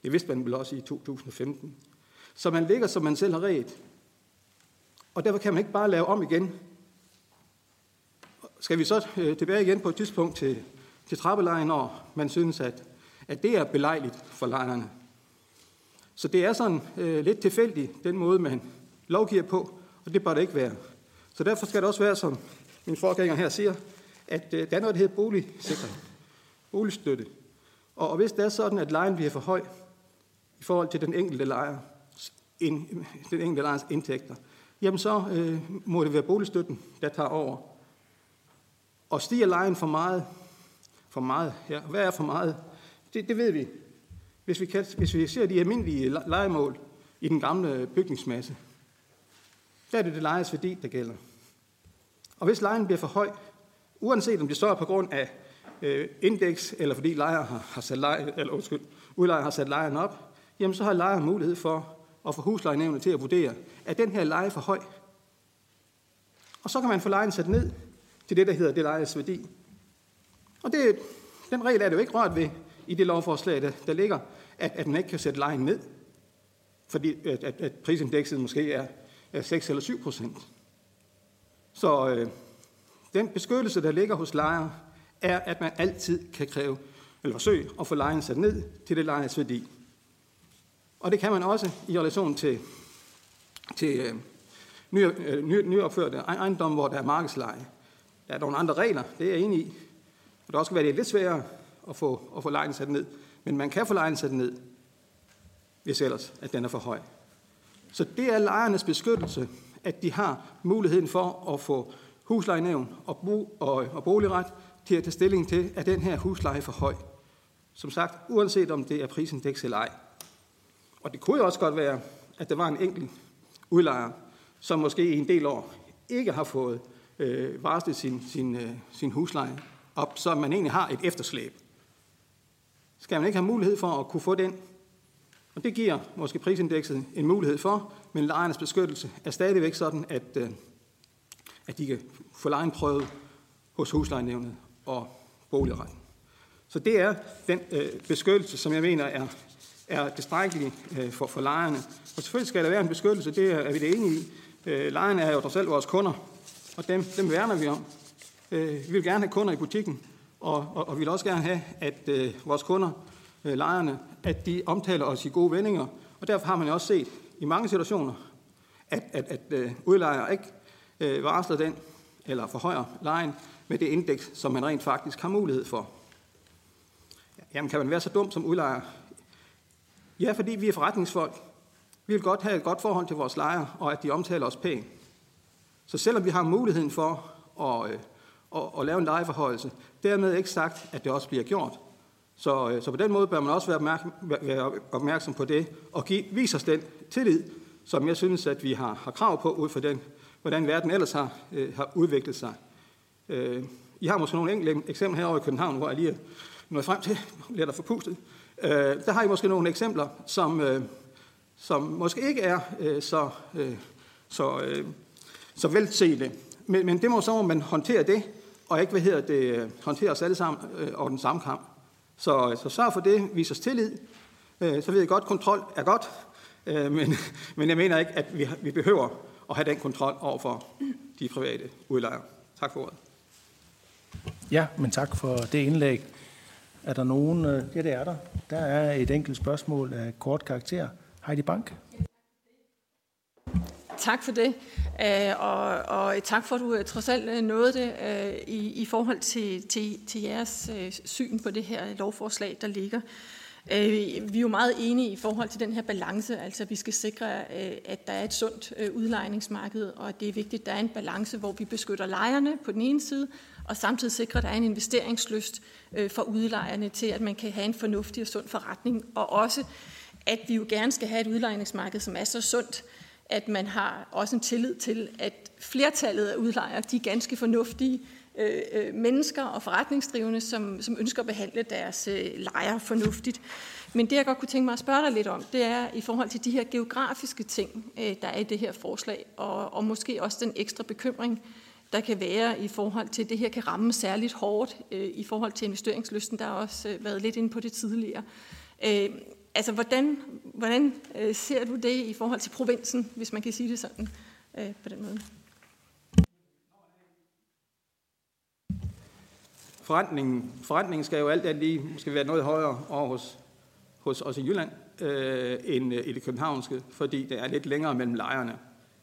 Det vidste man vel også i 2015. Så man ligger, som man selv har ret. Og derfor kan man ikke bare lave om igen. Skal vi så øh, tilbage igen på et tidspunkt til, til trappelejen, når man synes, at, at det er belejligt for lejerne? Så det er sådan øh, lidt tilfældigt, den måde, man lovgiver på, og det bør det ikke være. Så derfor skal det også være, som min forgænger her siger, at øh, der er noget, der hedder boligsikring, boligstøtte. Og, og hvis det er sådan, at lejen bliver for høj i forhold til den enkelte lejer, in, den enkelte lejers indtægter, jamen så øh, må det være boligstøtten, der tager over. Og stiger lejen for meget, for meget, ja, hvad er for meget? Det, det ved vi. Hvis vi, kan, hvis vi ser de almindelige lejemål i den gamle bygningsmasse, der er det det lejes værdi, der gælder. Og hvis lejen bliver for høj, uanset om det står på grund af øh, indeks, eller fordi lejer har, har sat leje, eller undskyld, udlejer har sat lejen op, jamen så har lejer mulighed for at få huslejenævnet til at vurdere, at den her leje for høj. Og så kan man få lejen sat ned til det, der hedder det lejes værdi. Og det, den regel er det jo ikke rørt ved i det lovforslag, der, der ligger, at, at man ikke kan sætte lejen ned, fordi at, at, at prisindekset måske er, er 6 eller 7 procent. Så øh, den beskyttelse, der ligger hos lejer, er, at man altid kan kræve, eller forsøge at få lejen sat ned til det lejes værdi. Og det kan man også i relation til, til øh, ny, øh, ny, nyopførte ejendomme, hvor der er markedsleje. Der er nogle andre regler, det er jeg enig i. Og det også være lidt sværere at få, at få lejen sat ned. Men man kan få lejen sat ned, hvis ellers at den er for høj. Så det er lejernes beskyttelse, at de har muligheden for at få huslejenævn og, bo, og, og boligret til at tage stilling til, at den her husleje er for høj. Som sagt, uanset om det er prisindeks eller ej. Og det kunne jo også godt være, at der var en enkelt udlejer, som måske i en del år ikke har fået øh, varslet sin, sin, øh, sin husleje op, så man egentlig har et efterslæb. Skal man ikke have mulighed for at kunne få den? Og det giver måske prisindekset en mulighed for, men lejernes beskyttelse er stadigvæk sådan, at, øh, at de kan få lejen prøvet hos huslejenævnet og boligretten. Så det er den øh, beskyttelse, som jeg mener er, er tilstrækkelig øh, for, for lejerne. Og selvfølgelig skal der være en beskyttelse, det er, er vi det enige i. Øh, lejerne er jo trods alt vores kunder, og dem, dem værner vi om. Øh, vi vil gerne have kunder i butikken, og, og, og vi vil også gerne have, at øh, vores kunder, øh, lejerne, at de omtaler os i gode vendinger. Og derfor har man jo også set i mange situationer, at, at, at øh, udlejere ikke øh, varsler den, eller forhøjer lejen med det indeks, som man rent faktisk har mulighed for. Jamen, kan man være så dum som udlejer? Ja, fordi vi er forretningsfolk. Vi vil godt have et godt forhold til vores lejere, og at de omtaler os pænt. Så selvom vi har muligheden for at, øh, og, og lave en lejeforhøjelse, dermed ikke sagt, at det også bliver gjort. Så, øh, så på den måde bør man også være, opmærksom, være opmærksom på det, og give, vise os den tillid, som jeg synes, at vi har, har krav på, ud fra den, hvordan verden ellers har, øh, har udviklet sig. Øh, I har måske nogle enkelte eksempler herovre i København, hvor jeg lige er nået frem til, lidt forpustet. Øh, der har I måske nogle eksempler, som, øh, som måske ikke er øh, så, øh, så, øh, så velsete. Men, men det må så, man håndtere det, og ikke, hvad hedder det, håndtere os alle sammen øh, over den samme kamp. Så, så sørg for det, vis os tillid. Øh, så ved jeg godt, kontrol er godt, øh, men, men jeg mener ikke, at vi, vi behøver at have den kontrol over for de private udlejere. Tak for ordet. Ja, men tak for det indlæg. Er der nogen? Øh, ja, det er der. Der er et enkelt spørgsmål af kort karakter. Heidi Bank. Tak for det, Øh, og, og tak for, at du øh, trods alt øh, nåede det i, i forhold til, til, til jeres syn på det her lovforslag, der ligger. Vi er jo meget enige i forhold til den her balance, altså at vi skal sikre, at der er et sundt udlejningsmarked, og at det er vigtigt, at der er en balance, hvor vi beskytter lejerne på den ene side, og samtidig sikre, at der er en investeringslyst for udlejerne til, at man kan have en fornuftig og sund forretning, og også, at vi jo gerne skal have et udlejningsmarked, som er så sundt, at man har også en tillid til, at flertallet af udlejere, de er ganske fornuftige øh, øh, mennesker og forretningsdrivende, som, som ønsker at behandle deres øh, lejere fornuftigt. Men det, jeg godt kunne tænke mig at spørge dig lidt om, det er i forhold til de her geografiske ting, øh, der er i det her forslag, og, og måske også den ekstra bekymring, der kan være i forhold til, at det her kan ramme særligt hårdt øh, i forhold til investeringslysten. Der har også øh, været lidt inde på det tidligere. Øh, altså, hvordan, hvordan øh, ser du det i forhold til provinsen, hvis man kan sige det sådan øh, på den måde? Forretningen, forretningen skal jo alt andet lige måske være noget højere over hos, hos os i Jylland øh, end øh, i det københavnske, fordi det er lidt længere mellem lejerne.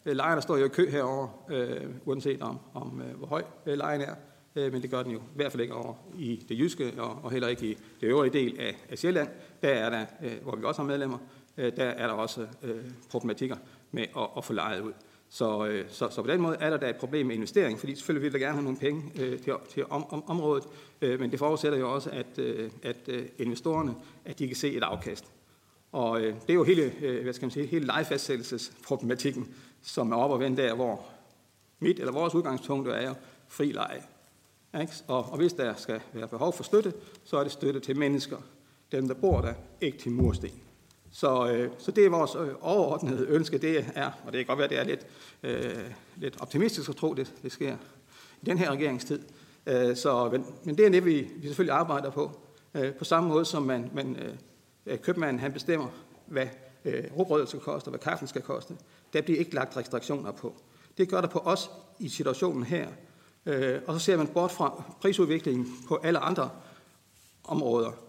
Øh, lejerne står jo i kø herover, øh, uanset om, om øh, hvor høj øh, lejen er. øh, men det gør den jo i hvert fald ikke over i det jyske, og, og heller ikke i det øvrige del af, af Sjælland. Der er der, øh, hvor vi også har medlemmer, øh, der er der også øh, problematikker med at, at få lejet ud. Så, øh, så, så på den måde er der, da et problem med investering, fordi selvfølgelig vil der gerne have nogle penge øh, til, til om, om, området, øh, men det forudsætter jo også, at, øh, at øh, investorerne at de kan se et afkast. Og øh, det er jo hele, øh, hvad skal man sige, hele lejefastsættelsesproblematikken, som er oppe og vende der, hvor mit eller vores udgangspunkt er jo fri leje. Ikke? Og, og hvis der skal være behov for støtte, så er det støtte til mennesker, dem der bor der, ikke til mursten. Så, øh, så det er vores øh, overordnede ønske, det er, og det kan godt være, det er lidt, øh, lidt optimistisk at tro, det, det sker i den her regeringstid. Øh, så, men, men det er det, vi, vi selvfølgelig arbejder på. Øh, på samme måde som man, man øh, øh købmanden han bestemmer, hvad øh, råbrødet skal koste, og hvad kaffen skal koste. Der bliver ikke lagt restriktioner på. Det gør der på os i situationen her. Øh, og så ser man bort fra prisudviklingen på alle andre områder.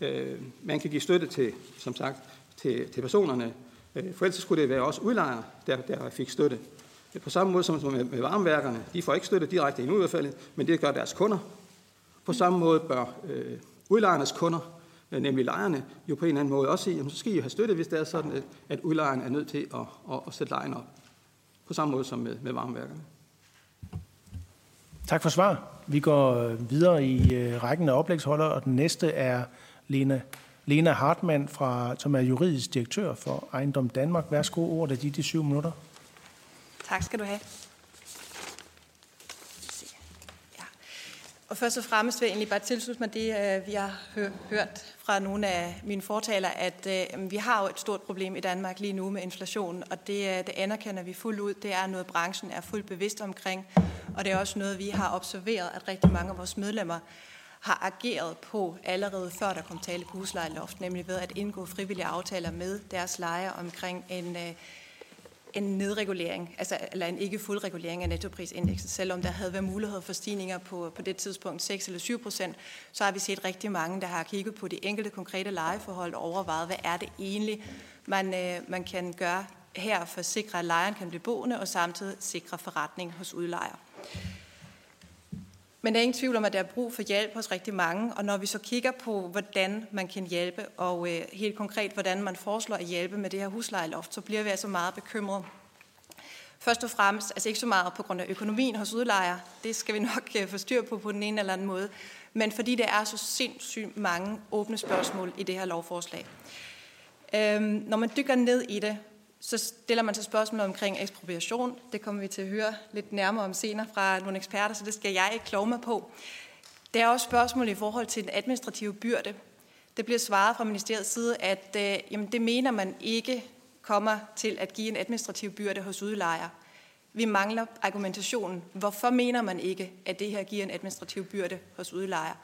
Øh, man kan give støtte til, som sagt, til, til personerne. Øh, for ellers skulle det være også udlejere, der, der fik støtte. På samme måde som med, med varmeværkerne. De får ikke støtte direkte i udfaldet, men det gør deres kunder. På samme måde bør øh, udlejernes kunder, øh, nemlig lejerne, jo på en eller anden måde også sige, jamen, så skal I have støtte, hvis det er sådan, at, at udlejeren er nødt til at, at, at sætte lejen op. På samme måde som med, med varmeværkerne. Tak for svar. Vi går øh, videre i øh, rækken af oplægsholdere, og den næste er Lena, Lena Hartmann, fra, som er juridisk direktør for Ejendom Danmark. Værsgo, ordet er de, de syv minutter. Tak skal du have. Og først og fremmest vil jeg egentlig bare tilslutte mig det, øh, vi har hørt fra nogle af mine fortalere, at øh, vi har jo et stort problem i Danmark lige nu med inflationen, og det, øh, det anerkender vi fuldt ud. Det er noget, branchen er fuldt bevidst omkring, og det er også noget, vi har observeret, at rigtig mange af vores medlemmer har ageret på allerede før der kom tale på huslejeloft, nemlig ved at indgå frivillige aftaler med deres lejer omkring en, en nedregulering, altså, eller en ikke fuld regulering af nettoprisindekset. Selvom der havde været mulighed for stigninger på, på det tidspunkt 6 eller 7 procent, så har vi set rigtig mange, der har kigget på de enkelte konkrete lejeforhold og overvejet, hvad er det egentlig, man, øh, man kan gøre her for at sikre, at lejeren kan blive boende og samtidig sikre forretning hos udlejer. Men der er ingen tvivl om, at der er brug for hjælp hos rigtig mange, og når vi så kigger på, hvordan man kan hjælpe, og øh, helt konkret, hvordan man foreslår at hjælpe med det her huslejeloft, så bliver vi altså meget bekymrede. Først og fremmest, altså ikke så meget på grund af økonomien hos udlejer, det skal vi nok øh, få styr på på den ene eller anden måde, men fordi der er så sindssygt mange åbne spørgsmål i det her lovforslag. Øhm, når man dykker ned i det, så stiller man så spørgsmål omkring ekspropriation. Det kommer vi til at høre lidt nærmere om senere fra nogle eksperter, så det skal jeg ikke kloge mig på. Der er også spørgsmål i forhold til den administrative byrde. Det bliver svaret fra ministeriets side, at øh, jamen, det mener man ikke kommer til at give en administrativ byrde hos udlejer. Vi mangler argumentationen. Hvorfor mener man ikke, at det her giver en administrativ byrde hos udlejer?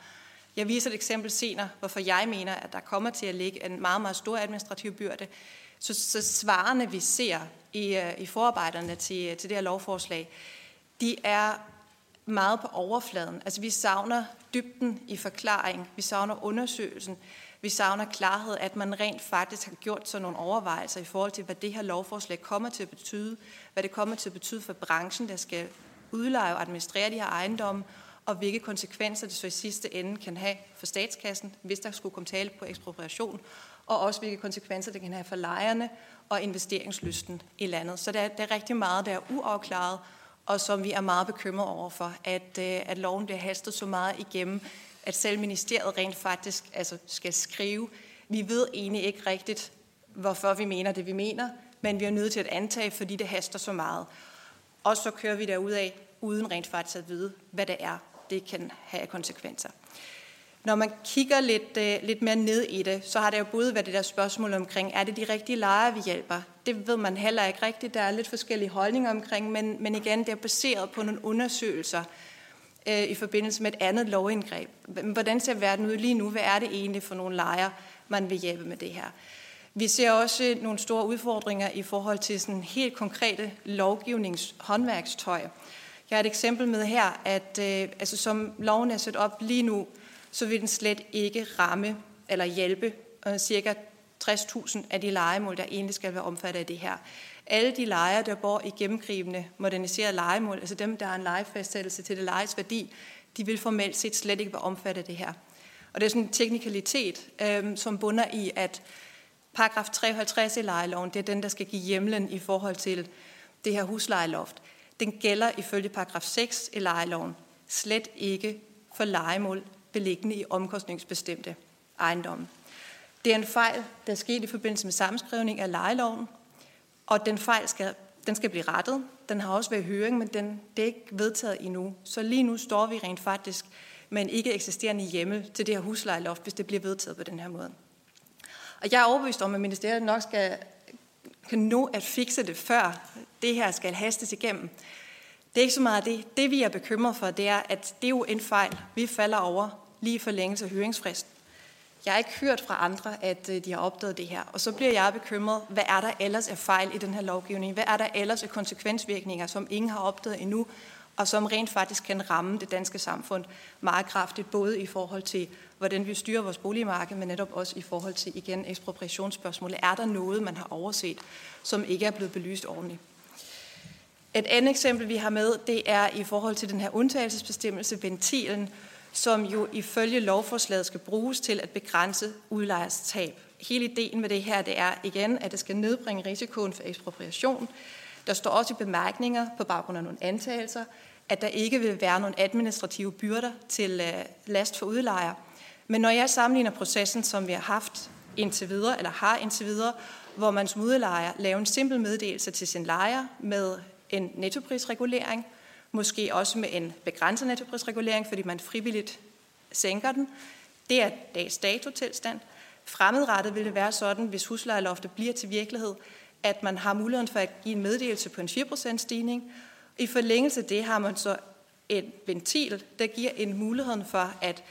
Jeg viser et eksempel senere, hvorfor jeg mener, at der kommer til at ligge en meget, meget stor administrativ byrde. Så, så svarene, vi ser i, øh, i forarbejderne til, øh, til det her lovforslag, de er meget på overfladen. Altså vi savner dybden i forklaring, vi savner undersøgelsen, vi savner klarhed, at man rent faktisk har gjort sådan nogle overvejelser i forhold til, hvad det her lovforslag kommer til at betyde, hvad det kommer til at betyde for branchen, der skal udleje og administrere de her ejendomme, og hvilke konsekvenser det så i sidste ende kan have for statskassen, hvis der skulle komme tale på ekspropriation, og også hvilke konsekvenser det kan have for lejerne og investeringslysten i landet. Så der, er, der er rigtig meget, der er uafklaret, og som vi er meget bekymrede over for, at, øh, at loven bliver hastet så meget igennem, at selv ministeriet rent faktisk altså, skal skrive. Vi ved egentlig ikke rigtigt, hvorfor vi mener det, vi mener, men vi er nødt til at antage, fordi det haster så meget. Og så kører vi derud af, uden rent faktisk at vide, hvad det er, det kan have konsekvenser. Når man kigger lidt, øh, lidt mere ned i det, så har det jo både været det der spørgsmål omkring, er det de rigtige lejere, vi hjælper? Det ved man heller ikke rigtigt. Der er lidt forskellige holdninger omkring, men, men igen, det er baseret på nogle undersøgelser øh, i forbindelse med et andet lovindgreb. Hvordan ser verden ud lige nu? Hvad er det egentlig for nogle lejere, man vil hjælpe med det her? Vi ser også øh, nogle store udfordringer i forhold til sådan helt konkrete lovgivningshåndværkstøj. Jeg har et eksempel med her, at øh, altså, som loven er sat op lige nu, så vil den slet ikke ramme eller hjælpe øh, cirka 60.000 af de legemål, der egentlig skal være omfattet af det her. Alle de lejere, der bor i gennemgribende moderniserede legemål, altså dem, der har en lejefastsættelse til det lejes værdi, De vil formelt set slet ikke være omfattet af det her. Og det er sådan en teknikalitet, øh, som bunder i, at paragraf 53 i lejeloven, det er den, der skal give hjemlen i forhold til det her huslejeloft. Den gælder ifølge paragraf 6 i lejeloven slet ikke for legemål beliggende i omkostningsbestemte ejendomme. Det er en fejl, der er sket i forbindelse med sammenskrivning af lejeloven, og den fejl skal, den skal blive rettet. Den har også været i høring, men den, det er ikke vedtaget endnu. Så lige nu står vi rent faktisk med en ikke eksisterende hjemmel til det her huslejeloft, hvis det bliver vedtaget på den her måde. Og jeg er overbevist om, at ministeriet nok skal kan nå at fikse det, før det her skal hastes igennem. Det er ikke så meget det. Det, vi er bekymret for, det er, at det er jo en fejl, vi falder over lige for af høringsfristen. Jeg har ikke hørt fra andre, at øh, de har opdaget det her. Og så bliver jeg bekymret, hvad er der ellers af fejl i den her lovgivning? Hvad er der ellers af konsekvensvirkninger, som ingen har opdaget endnu, og som rent faktisk kan ramme det danske samfund meget kraftigt, både i forhold til, hvordan vi styrer vores boligmarked, men netop også i forhold til, igen, ekspropriationsspørgsmålet. Er der noget, man har overset, som ikke er blevet belyst ordentligt? Et andet eksempel, vi har med, det er i forhold til den her undtagelsesbestemmelse, ventilen, som jo ifølge lovforslaget skal bruges til at begrænse udlejers tab. Hele ideen med det her, det er igen, at det skal nedbringe risikoen for ekspropriation. Der står også i bemærkninger på baggrund af nogle antagelser, at der ikke vil være nogle administrative byrder til øh, last for udlejer. Men når jeg sammenligner processen, som vi har haft indtil videre, eller har indtil videre, hvor man som udlejer laver en simpel meddelelse til sin lejer med en nettoprisregulering, måske også med en begrænset nettoprisregulering, fordi man frivilligt sænker den. Det er dags dato tilstand. Fremadrettet vil det være sådan, hvis huslejeloftet bliver til virkelighed, at man har muligheden for at give en meddelelse på en 4% stigning. I forlængelse af det har man så en ventil, der giver en mulighed for at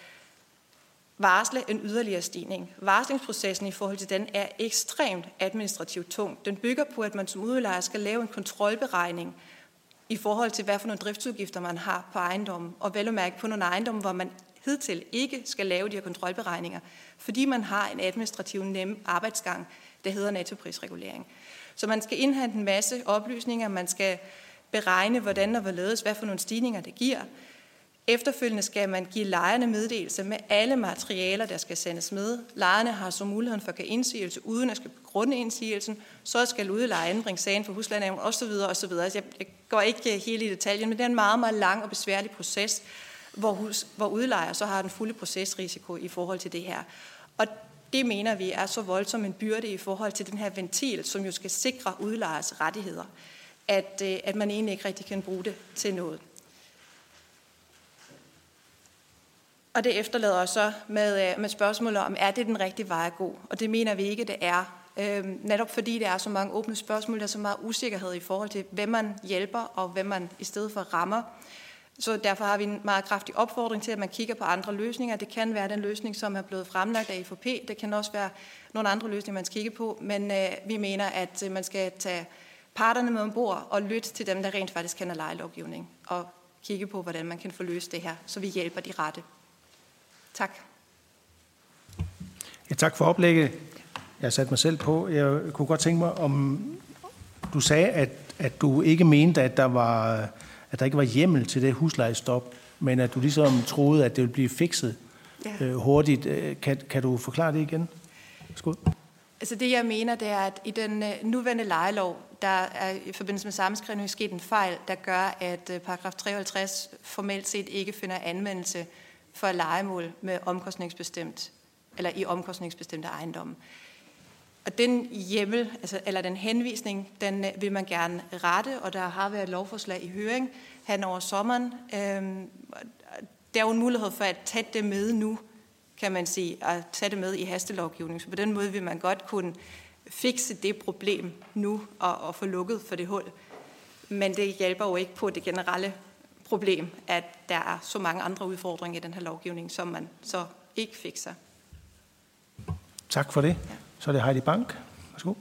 varsle en yderligere stigning. Varslingsprocessen i forhold til den er ekstremt administrativt tung. Den bygger på, at man som udlejer skal lave en kontrolberegning i forhold til, hvad for nogle driftsudgifter man har på ejendommen, og vel at mærke på nogle ejendomme, hvor man hidtil ikke skal lave de her kontrolberegninger, fordi man har en administrativ nem arbejdsgang, der hedder nettoprisregulering. Så man skal indhente en masse oplysninger, man skal beregne, hvordan og hvorledes, hvad for nogle stigninger det giver. Efterfølgende skal man give lejerne meddelelse med alle materialer, der skal sendes med. Lejerne har så muligheden for at gøre indsigelse, uden at skal begrunde indsigelsen. Så skal udlejer anbringe sagen for huslandnævn osv. osv. Jeg går ikke øh, helt i detaljen, men det er en meget, meget lang og besværlig proces, hvor, hus, hvor udlejer så har den fulde procesrisiko i forhold til det her. Og det mener vi er så voldsom en byrde i forhold til den her ventil, som jo skal sikre udlejers rettigheder, at, øh, at man egentlig ikke rigtig kan bruge det til noget. Og det efterlader os så med, øh, med spørgsmålet om, er det den rigtige vej at gå? Og det mener vi ikke, det er. Øhm, netop fordi der er så mange åbne spørgsmål, der er så meget usikkerhed i forhold til, hvem man hjælper og hvem man i stedet for rammer. Så derfor har vi en meget kraftig opfordring til, at man kigger på andre løsninger. Det kan være den løsning, som er blevet fremlagt af IFP. Det kan også være nogle andre løsninger, man skal kigge på. Men øh, vi mener, at øh, man skal tage parterne med ombord og lytte til dem, der rent faktisk kender lejelovgivning. Og kigge på, hvordan man kan få løst det her, så vi hjælper de rette. Tak. Ja, tak for oplægget. Jeg har sat mig selv på. Jeg kunne godt tænke mig, om du sagde, at, at du ikke mente, at der, var, at der ikke var hjemmel til det huslejestop, men at du ligesom troede, at det ville blive fikset ja. øh, hurtigt. Øh, kan, kan du forklare det igen? Skud. Altså det, jeg mener, det er, at i den øh, nuværende lejelov, der er i forbindelse med sammenskrivning sket en fejl, der gør, at paragraf 53 formelt set ikke finder anvendelse for legemål med omkostningsbestemt, eller i omkostningsbestemte ejendomme. Og den hjemmel, altså, eller den henvisning, den øh, vil man gerne rette, og der har været et lovforslag i høring hen over sommeren. Øhm, der er jo en mulighed for at tage det med nu, kan man sige, at tage det med i hastelovgivning. Så på den måde vil man godt kunne fikse det problem nu og, og få lukket for det hul. Men det hjælper jo ikke på det generelle problem, at der er så mange andre udfordringer i den her lovgivning, som man så ikke fikser. Tak for det. Ja. Så er det Heidi Bank. Værsgo.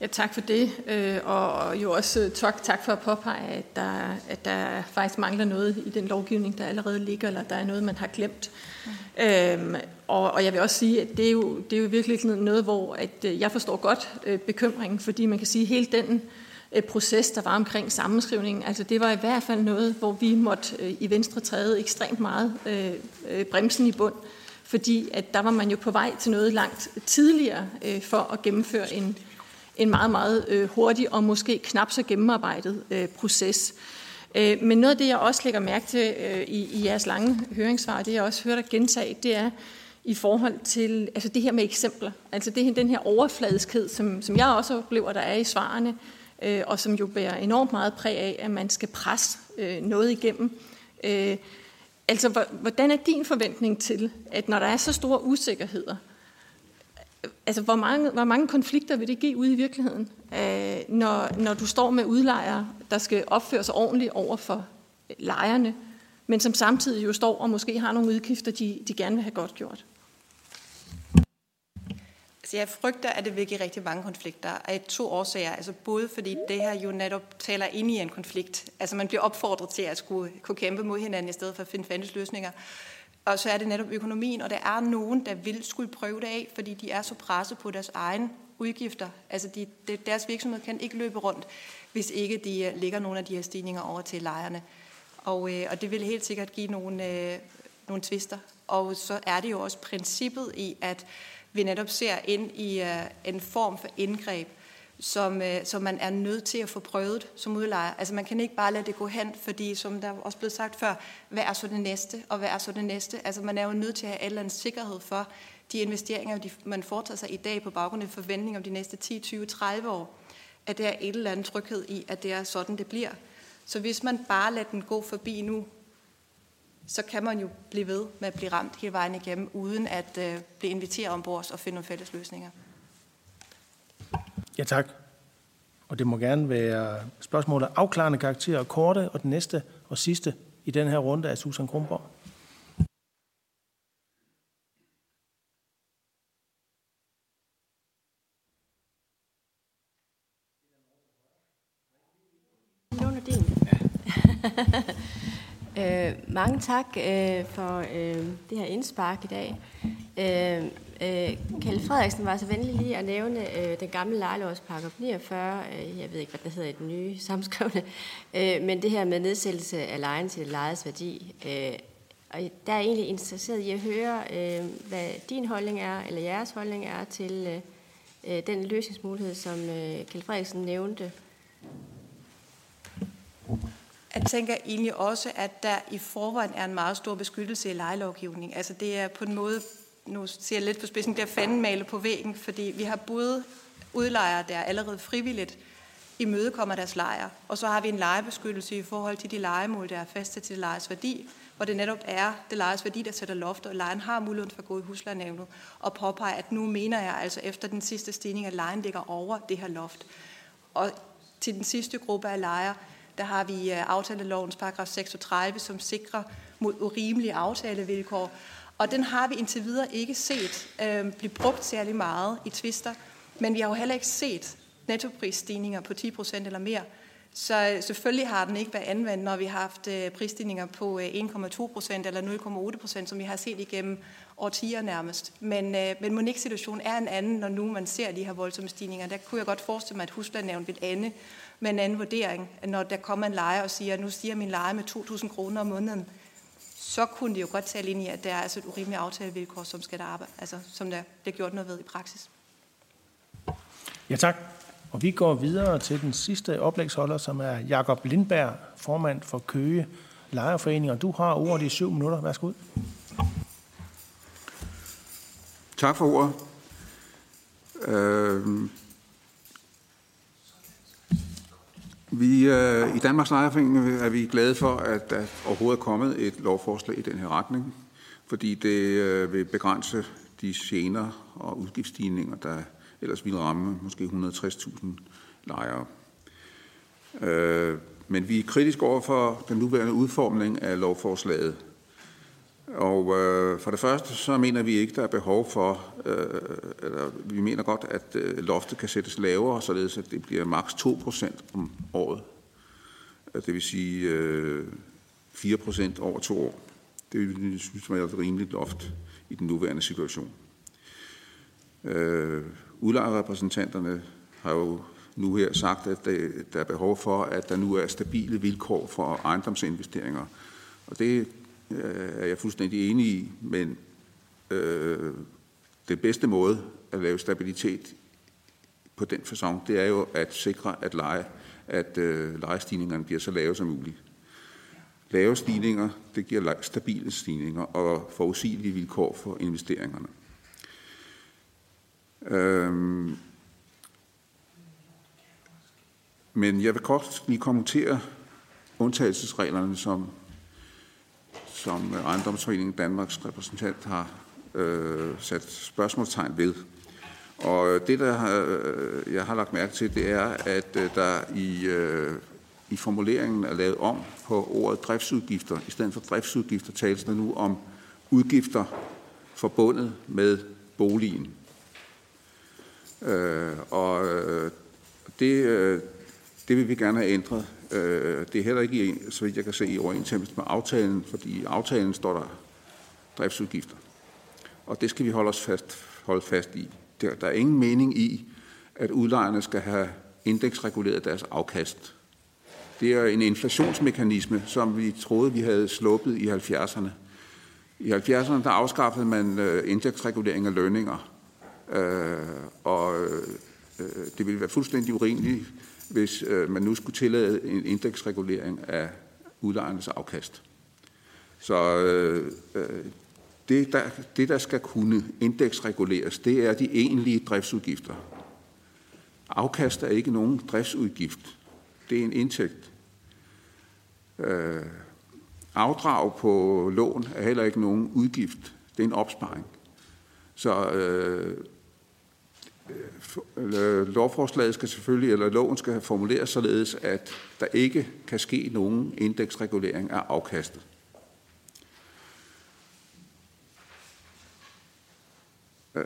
Ja, tak for det, øh, og jo også tak, tak for at påpege, at der, at der faktisk mangler noget i den lovgivning, der allerede ligger, eller der er noget, man har glemt. Mm. Øhm, og, og jeg vil også sige, at det er jo, det er jo virkelig noget, hvor at, øh, jeg forstår godt øh, bekymringen, fordi man kan sige, at hele den øh, Øh, proces, der var omkring sammenskrivningen. Altså det var i hvert fald noget, hvor vi måtte øh, i Venstre træde ekstremt meget øh, bremsen i bund, fordi at der var man jo på vej til noget langt tidligere for at gennemføre en, en meget, meget hurtig og måske knap så gennemarbejdet proces. Men noget af det, jeg også lægger mærke til i, i jeres lange høringssvar, det jeg også hørte dig gentage, det er i forhold til altså det her med eksempler. Altså det, den her overfladiskhed, som, som jeg også oplever, der er i svarene, øh, øh, og som jo bærer enormt meget præg af, at man skal presse øh, noget igennem. Øh, altså, hvordan er din forventning til, at når der er så store usikkerheder, altså, hvor mange, hvor mange konflikter vil det give ude i virkeligheden, øh, når, når du står med udlejere, der skal opføre sig ordentligt over for lejerne, men som samtidig jo står og måske har nogle udgifter, de, de gerne vil have godt gjort? Altså jeg frygter, at det vil give rigtig mange konflikter af to årsager. Altså både fordi det her jo netop taler ind i en konflikt. Altså man bliver opfordret til at skulle kunne kæmpe mod hinanden i stedet for at finde fælles løsninger. Og så er det netop økonomien, og der er nogen, der vil skulle prøve det af, fordi de er så presset på deres egen udgifter. Altså de, deres virksomhed kan ikke løbe rundt, hvis ikke de øh, lægger nogle af de her stigninger over til lejerne. Og, øh, og det vil helt sikkert give nogle, øh, nogle tvister. Og så er det jo også princippet i, at vi netop ser ind i uh, en form for indgreb, som, uh, som man er nødt til at få prøvet som udlejer. Altså man kan ikke bare lade det gå hen, fordi som der også blev sagt før, hvad er så det næste, og hvad er så det næste? Altså man er jo nødt til at have et eller andet sikkerhed for de investeringer, de, man foretager sig i dag på baggrund af forventning om de næste 10, 20, 30 år, at der er et eller andet tryghed i, at det er sådan, det bliver. Så hvis man bare lader den gå forbi nu, så kan man jo blive ved med at blive ramt hele vejen igennem, uden at øh, blive inviteret ombord og finde nogle fælles løsninger. Ja, tak. Og det må gerne være spørgsmål af afklarende karakter og korte, og den næste og sidste i den her runde er Susan Kronborg. Øh, mange tak øh, for øh, det her indspark i dag. Øh, øh, Kjell Frederiksen var så venlig lige at nævne øh, den gamle lejelovs 49, øh, jeg ved ikke, hvad det hedder i den nye samskrivne, øh, men det her med nedsættelse af lejen til lejes værdi. Øh, og der er egentlig interesseret i at høre, øh, hvad din holdning er, eller jeres holdning er til øh, øh den løsningsmulighed, som øh, Kjell Frederiksen nævnte. Jeg tænker egentlig også, at der i forvejen er en meget stor beskyttelse i lejelovgivning. Altså det er på en måde, nu ser jeg lidt på spidsen, der fanden male på væggen, fordi vi har både udlejere, der allerede frivilligt imødekommer deres lejer, og så har vi en lejebeskyttelse i forhold til de lejemål, der er fastsat til lejes værdi, hvor det netop er det lejes værdi, der sætter loft, og lejen har muligheden for at gå i huslejenævnet og påpege, at nu mener jeg altså efter den sidste stigning, at lejen ligger over det her loft. Og til den sidste gruppe af lejere, der har vi øh, aftalelovens paragraf 36, som sikrer mod urimelige aftalevilkår. Og den har vi indtil videre ikke set øh, blive brugt særlig meget i tvister, men vi har jo heller ikke set nettoprisstigninger på 10 procent eller mere. Så øh, selvfølgelig har den ikke været anvendt, når vi har haft øh, prisstigninger på 1,2 procent eller 0,8 procent, som vi har set igennem årtier nærmest. Men, men Monique-situationen er en anden, når nu man ser de her voldsomme stigninger. Der kunne jeg godt forestille mig, at huslejenævn vil ende med en anden vurdering, når der kommer en lejer og siger, at nu stiger min leje med 2.000 kroner om måneden, så kunne de jo godt tale ind i, at der er altså et urimeligt aftalevilkår, som skal der arbejde, altså som der bliver gjort noget ved i praksis. Ja, tak. Og vi går videre til den sidste oplægsholder, som er Jakob Lindberg, formand for Køge Lejerforening. Og du har ordet i syv minutter. Værsgo. Tak for ordet. Øh, Vi, øh, I Danmarks Lejerforening er vi glade for, at der overhovedet er kommet et lovforslag i den her retning, fordi det øh, vil begrænse de gener og udgiftsstigninger, der ellers ville ramme måske 160.000 lejere. Øh, men vi er kritiske over for den nuværende udformning af lovforslaget. Og øh, for det første, så mener vi ikke, der er behov for, øh, eller vi mener godt, at øh, loftet kan sættes lavere, således at det bliver maks 2% om året. Øh, det vil sige øh, 4% over to år. Det synes jeg er et rimeligt loft i den nuværende situation. Øh, udlejerrepræsentanterne har jo nu her sagt, at der er behov for, at der nu er stabile vilkår for ejendomsinvesteringer. Og det Øh, er jeg fuldstændig enig i, men øh, den bedste måde at lave stabilitet på den fasong, det er jo at sikre, at, leje, at øh, lejestigningerne bliver så lave som muligt. Lave stigninger, det giver stabile stigninger og forudsigelige vilkår for investeringerne. Øhm, men jeg vil kort lige kommentere undtagelsesreglerne, som, som øh, Ejendomsforeningen Danmarks repræsentant har øh, sat spørgsmålstegn ved. Og øh, det, der øh, jeg har lagt mærke til, det er, at øh, der i, øh, i formuleringen er lavet om på ordet driftsudgifter. I stedet for driftsudgifter tales der nu om udgifter forbundet med boligen. Øh, og øh, det, øh, det vil vi gerne have ændret. Øh, det er heller ikke, så vidt jeg kan se, i overensstemmelse med aftalen, fordi i aftalen står der driftsudgifter. Og det skal vi holde os fast, holde fast i. Der, der er ingen mening i, at udlejerne skal have indeksreguleret deres afkast. Det er en inflationsmekanisme, som vi troede, vi havde sluppet i 70'erne. I 70'erne der afskaffede man øh, indeksregulering af lønninger, øh, og øh, øh det ville være fuldstændig urimeligt, hvis øh, man nu skulle tillade en indeksregulering af udlejernes afkast. Så øh, øh, det der, det, der skal kunne indeksreguleres, det er de egentlige driftsudgifter. Afkast er ikke nogen driftsudgift. Det er en indtægt. Øh, afdrag på lån er heller ikke nogen udgift. Det er en opsparing. Så øh, Øh, øh, lovforslaget skal selvfølgelig, eller loven skal formuleres således, at der ikke kan ske nogen indeksregulering af afkastet. Øh,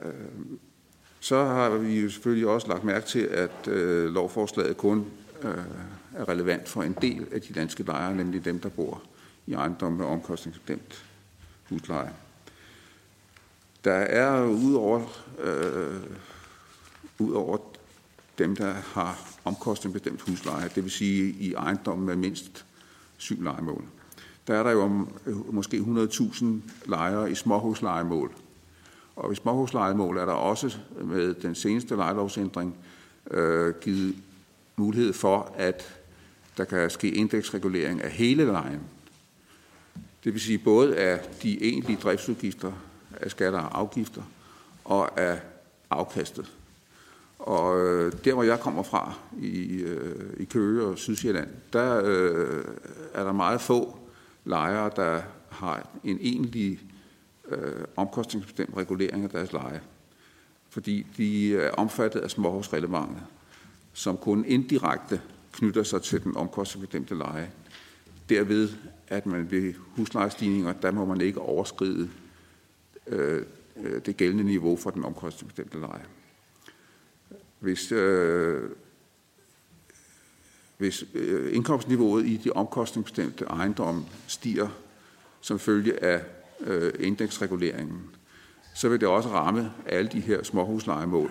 så har vi jo selvfølgelig også lagt mærke til, at lovforslaget kun er relevant for en del af de danske lejere, nemlig dem, der bor i ejendomme med omkostningsbestemt husleje. Der er udover, øh, udover dem, der har omkostningsbestemt husleje, det vil sige i ejendommen med mindst syv lejemål. Der er der jo om, øh, måske 100.000 lejere i småhuslejemål, og i småhuslejemål er der også med den seneste lejelovsændring øh, givet mulighed for, at der kan ske indeksregulering af hele lejen. Det vil sige både af de egentlige driftsudgifter, af skatter og afgifter, og af afkastet. Og øh, der, hvor jeg kommer fra, i, øh, i Køge og Sydsjælland, der øh, er der meget få lejere, der har en egentlig øh, omkostningsbestemt regulering af deres leje. Fordi de er omfattet af småhusreglementet, som kun indirekte knytter sig til den omkostningsbestemte leje. Derved, at man ved huslejestigninger, der må man ikke overskride øh, øh det gældende niveau for den omkostningsbestemte leje. Hvis, øh, hvis øh, indkomstniveauet i de omkostningsbestemte ejendomme stiger som følge af øh, indeksreguleringen, så vil det også ramme alle de her småhuslejemål,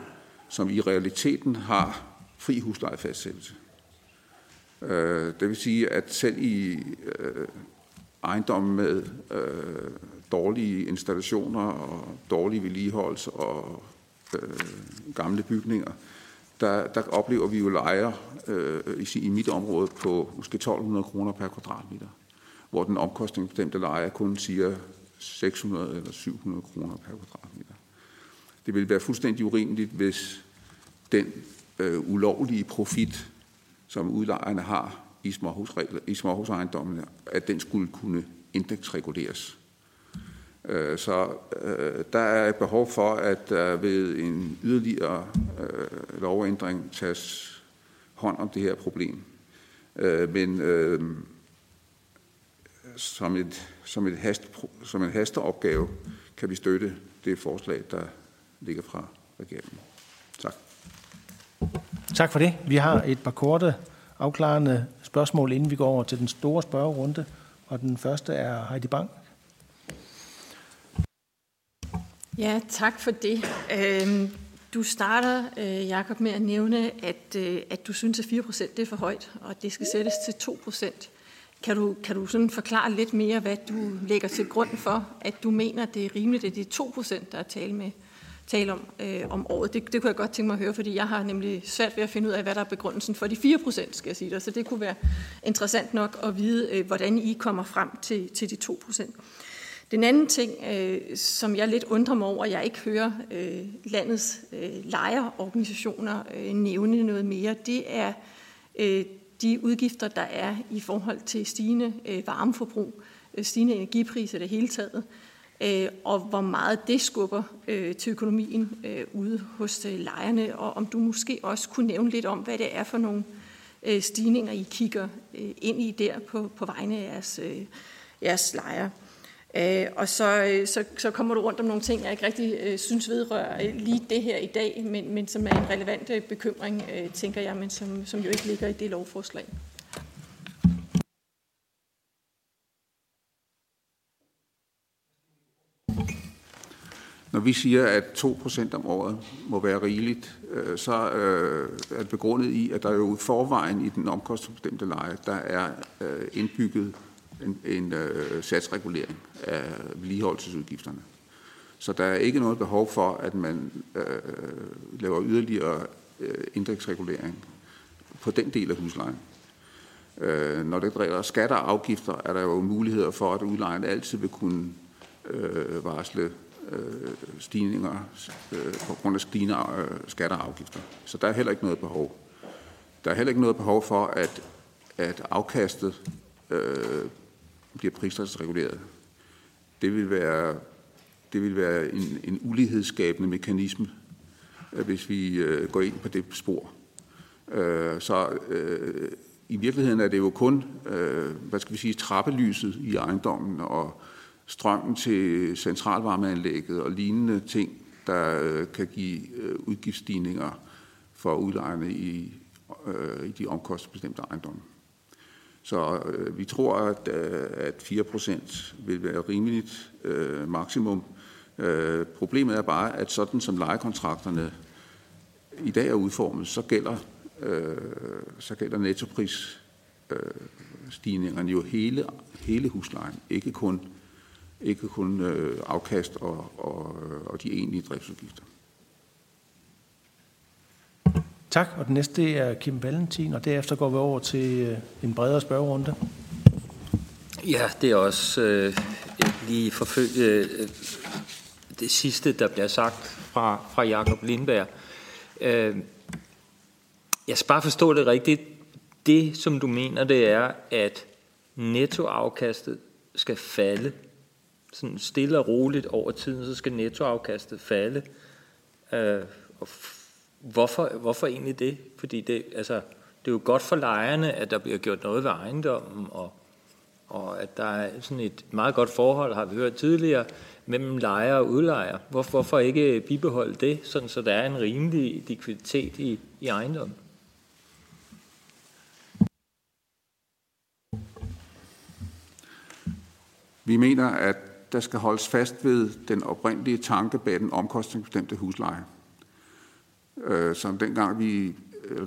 som i realiteten har fri huslejefastsættelse. Øh, det vil sige, at selv i øh, ejendomme med øh, dårlige installationer og dårlige vedligeholdelse og øh, gamle bygninger, der, der oplever vi jo lejer øh, i, i mit område på måske 1200 kroner per kvadratmeter, hvor den omkostningsbestemte lejer kun siger 600 eller 700 kroner per kvadratmeter. Det ville være fuldstændig urimeligt, hvis den øh, ulovlige profit, som udlejerne har i, småhusregler, i småhusejendommene, at den skulle kunne indeksreguleres. Øh, så øh, der er et behov for, at der ved en yderligere øh, lovændring tages hånd om det her problem. Øh, men øh, som, et, som, et hast, som en hasteopgave kan vi støtte det forslag, der ligger fra regeringen. Tak. Tak for det. Vi har et par korte afklarende spørgsmål, inden vi går over til den store spørgerunde. Og den første er Heidi Bang. Ja, tak for det. Øhm, du starter, øh, Jakob, med at nævne, at, øh, at du synes, at 4% det er for højt, og at det skal sættes til 2%. Kan du, kan du sådan forklare lidt mere, hvad du lægger til grund for, at du mener, at det er rimeligt, at det er 2%, der er tale, med, tale om øh, om året? Det, det kunne jeg godt tænke mig at høre, fordi jeg har nemlig svært ved at finde ud af, hvad der er begrundelsen for de 4%, skal jeg sige dig. Så det kunne være interessant nok at vide, øh, hvordan I kommer frem til, til de 2%. Den anden ting, øh, som jeg lidt undrer mig over, at jeg ikke hører øh, landets øh, lejerorganisationer øh, nævne noget mere, det er øh, de udgifter, der er i forhold til stigende øh, varmeforbrug, øh, stigende energipriser det hele taget, øh, og hvor meget det skubber øh, til økonomien øh, ude hos øh, lejerne, og om du måske også kunne nævne lidt om, hvad det er for nogle øh, stigninger, I kigger øh, ind i der på, på vegne af jeres, øh, jeres lejere. Øh, og så, øh, så, så kommer du rundt om nogle ting, jeg ikke rigtig øh, synes vedrører øh, lige det her i dag, men, men som er en relevant øh, bekymring, øh, tænker jeg, men som, som jo ikke ligger i det lovforslag. Når vi siger, at 2% om året må være rigeligt, øh, så øh, er det begrundet i, at der jo i forvejen i den omkostningsbestemte leje, der er indbygget en, en øh, satsregulering af vedligeholdelsesudgifterne. Så der er ikke noget behov for, at man øh, laver yderligere øh, indeksregulering på den del af huslejen. Øh, når det drejer skatter og afgifter, er der jo muligheder for, at udlejeren altid vil kunne øh, varsle øh, stigninger øh, på grund af stigende øh, skatter og afgifter. Så der er heller ikke noget behov. Der er heller ikke noget behov for, at, at afkastet øh, bliver pristalsreguleret. Det vil være, det vil være en, en ulighedsskabende mekanisme, øh, hvis vi øh, går ind på det spor. Øh, så øh, i virkeligheden er det jo kun, øh, hvad skal vi sige, trappelyset i ejendommen og strømmen til centralvarmeanlægget og lignende ting, der øh, kan give øh, udgiftsstigninger for udlejerne i, øh, i de omkostningsbestemte ejendomme. Så øh, vi tror, at, øh, at 4% vil være rimeligt øh, maksimum. Øh, problemet er bare, at sådan som lejekontrakterne i dag er udformet, så gælder, øh, så gælder nettopris øh, stigningerne jo hele, hele huslejen, ikke kun, ikke kun øh, afkast og, og, og de egentlige driftsudgifter. Tak, og den næste er Kim Valentin, og derefter går vi over til øh, en bredere spørgerunde. Ja, det er også øh, lige forfølge øh, øh, det sidste, der bliver sagt fra, fra Jakob Lindberg. Øh, jeg skal bare forstå det rigtigt. Det, som du mener, det er, at nettoafkastet skal falde. Sådan stille og roligt over tiden, så skal nettoafkastet falde. Øh, og Hvorfor, hvorfor egentlig det? Fordi det, altså, det er jo godt for lejerne, at der bliver gjort noget ved ejendommen, og, og at der er sådan et meget godt forhold, har vi hørt tidligere, mellem lejer og udlejer. Hvor, hvorfor ikke bibeholde det, sådan så der er en rimelig likviditet i, i ejendommen? Vi mener, at der skal holdes fast ved den oprindelige tanke bag den omkostningsbestemte husleje øh, som dengang vi,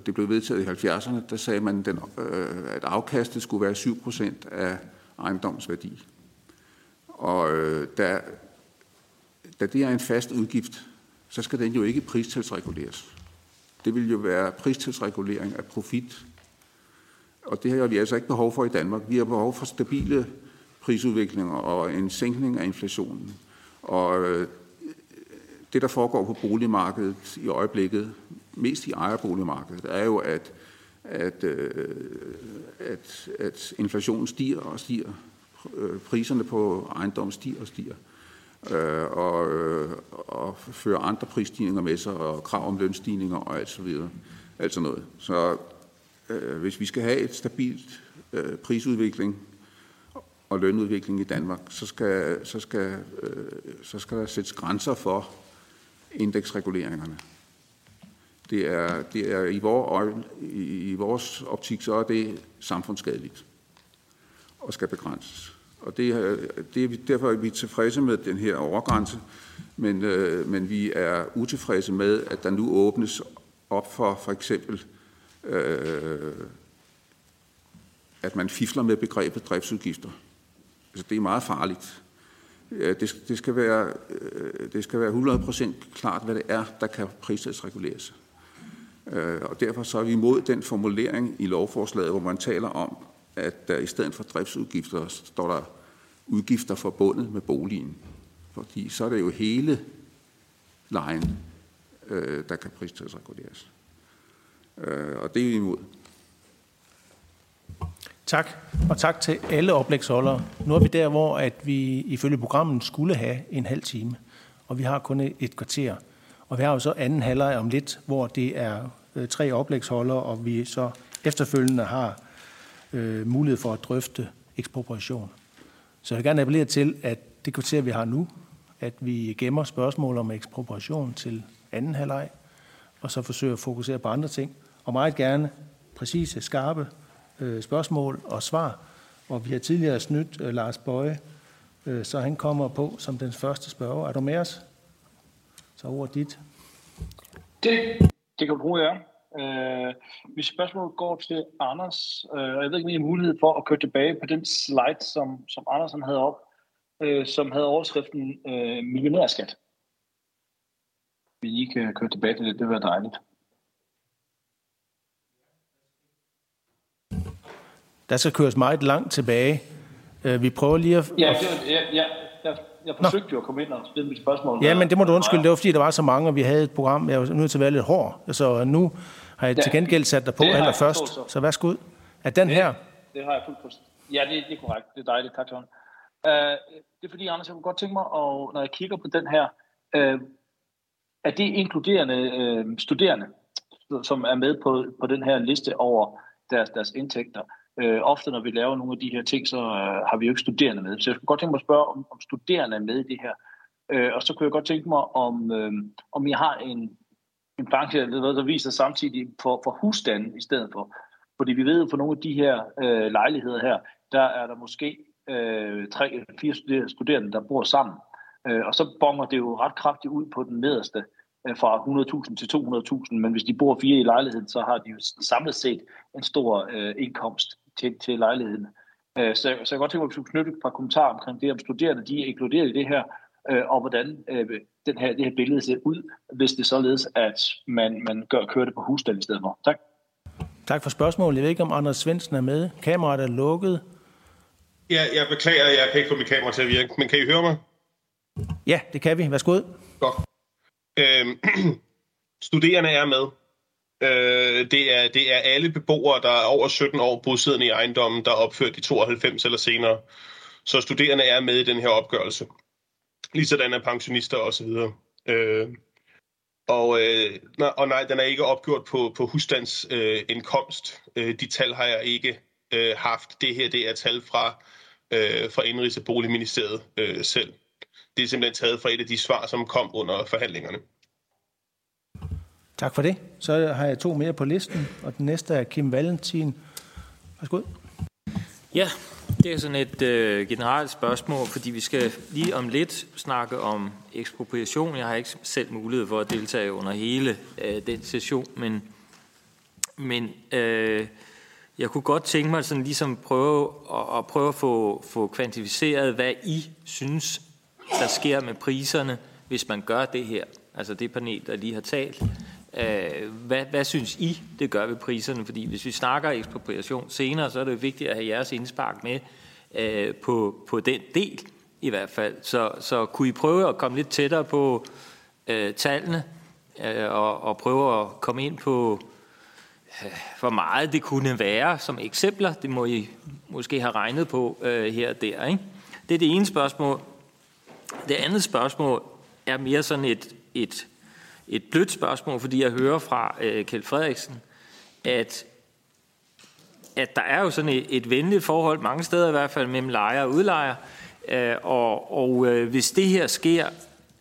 det blev vedtaget i 70'erne, der sagde man, den, øh, at afkastet skulle være 7% af ejendommens værdi. Og øh, da, da det er en fast udgift, så skal den jo ikke pristilsreguleres. Det vil jo være pristilsregulering af profit. Og det har vi altså ikke behov for i Danmark. Vi har behov for stabile prisudviklinger og en sænkning af inflationen. Og øh, det, der foregår på boligmarkedet i øjeblikket, mest i ejerboligmarkedet, er jo, at, at, øh, at, at inflationen stiger og stiger. Øh, priserne på ejendom stiger og stiger. Øh, og, og fører andre prisstigninger med sig, og krav om lønstigninger og alt så videre. Alt sådan noget. Så øh, hvis vi skal have et stabilt øh, prisudvikling og lønudvikling i Danmark, så skal, så skal, øh, så skal der sættes grænser for, indeksreguleringerne. Det er, det er i, vores, i vores optik, så er det samfundsskadeligt og skal begrænses. Og det, det, derfor er vi tilfredse med den her overgrænse, men, øh, men vi er utilfredse med, at der nu åbnes op for for eksempel, øh, at man fifler med begrebet driftsudgifter. Altså, det er meget farligt. Det, det, skal være, øh, det skal være 100% klart, hvad det er, der kan prissætsreguleres. Øh, og derfor så er vi imod den formulering i lovforslaget, hvor man taler om, at der i stedet for driftsudgifter står der udgifter forbundet med boligen. Fordi så er det jo hele lejen, der kan prissætsreguleres. Og det er vi imod. Tak, og tak til alle oplægsholdere. Nu er vi der, hvor at vi ifølge programmet skulle have en halv time, og vi har kun et kvarter. Og vi har jo så anden halvleg om lidt, hvor det er øh, tre oplægsholdere, og vi så efterfølgende har øh, mulighed for at drøfte ekspropriation. Så jeg vil gerne appellere til, at det kvarter, vi har nu, at vi gemmer spørgsmål om ekspropriation til anden halvleg, og så forsøger at fokusere på andre ting. Og meget gerne præcise, skarpe øh, spørgsmål og svar. Og vi har tidligere snydt øh, Lars Bøje, øh, så han kommer på som den første spørger. Er du med os? Så ordet dit. Det, det kan du bruge, ja. Øh, mit spørgsmål går til Anders, øh, jeg ved ikke, om I har mulighed for at køre tilbage på den slide, som, som Andersen havde op, øh, som havde overskriften øh, millionærskat. Hvis I kan øh, køre tilbage til det, det vil være dejligt. Der skal køres meget langt tilbage. Øh, vi prøver lige at... Ja, ja, ja, jeg, jeg forsøgte Nå. jo at komme ind og stille mit spørgsmål. Ja, men det må du undskylde. Det var fordi, der var så mange, og vi havde et program. Jeg var nødt til at være lidt hård. Så nu har jeg til gengæld sat dig på allerførst. Så. så værsgo. Er den det, her? Det har jeg fuldt forstået. Ja, det, det er korrekt. Det er dejligt. Tak, John. Uh, det er fordi, Anders, jeg kunne godt tænke mig, og når jeg kigger på den her, uh, er det inkluderende uh, studerende, som er med på, på den her liste over deres, deres indtægter? Øh, ofte når vi laver nogle af de her ting, så øh, har vi jo ikke studerende med. Så jeg skulle godt tænke mig at spørge, om, om studerende er med i det her. Øh, og så kunne jeg godt tænke mig, om, øh, om I har en, en branche, der viser samtidig for, for husstanden i stedet for. Fordi vi ved, jo, for nogle af de her øh, lejligheder her, der er der måske øh, tre fire studerende, der bor sammen. Øh, og så bonger det jo ret kraftigt ud på den nederste Øh, fra 100.000 til 200.000, men hvis de bor fire i lejligheden, så har de jo samlet set en stor øh, indkomst til, til lejligheden. Øh, så, så jeg kan godt tænke mig, at vi knytte et par kommentarer omkring det, om studerende de er inkluderet i det her, øh, og hvordan øh, den her, det her billede ser ud, hvis det således, at man, man gør, kører det på husstand i stedet for. Tak. Tak for spørgsmålet. Jeg ved ikke, om Anders Svendsen er med. Kameraet er lukket. Ja, jeg beklager, jeg kan ikke få mit kamera til at virke, men kan I høre mig? Ja, det kan vi. Værsgo. Godt. Øh, studerende er med. Øh, det, er, det er alle beboere, der er over 17 år bosiddende i ejendommen, der er opført i 92 eller senere. Så studerende er med i den her opgørelse. Ligesådan er pensionister osv. Øh, og, øh, og nej, den er ikke opgjort på, på husstandsindkomst. Øh, øh, de tal har jeg ikke øh, haft. Det her det er tal fra, øh, fra Indrigs- og Boligministeriet øh, selv det er simpelthen taget fra et af de svar, som kom under forhandlingerne. Tak for det. Så har jeg to mere på listen, og den næste er Kim Valentin. Værsgo. Ja, det er sådan et øh, generelt spørgsmål, fordi vi skal lige om lidt snakke om ekspropriation. Jeg har ikke selv mulighed for at deltage under hele øh, den session, men, men øh, jeg kunne godt tænke mig sådan ligesom prøve at, at prøve at få, få kvantificeret, hvad I synes der sker med priserne, hvis man gør det her? Altså det panel, der lige har talt. Øh, hvad, hvad synes I, det gør ved priserne? Fordi hvis vi snakker ekspropriation senere, så er det vigtigt at have jeres indspark med øh, på, på den del i hvert fald. Så, så kunne I prøve at komme lidt tættere på øh, tallene øh, og, og prøve at komme ind på, øh, hvor meget det kunne være som eksempler. Det må I måske have regnet på øh, her og der. Ikke? Det er det ene spørgsmål. Det andet spørgsmål er mere sådan et, et, et blødt spørgsmål, fordi jeg hører fra øh, Kjeld Frederiksen, at, at der er jo sådan et, et venligt forhold mange steder i hvert fald mellem lejer og udlejer, øh, og, og øh, hvis det her sker,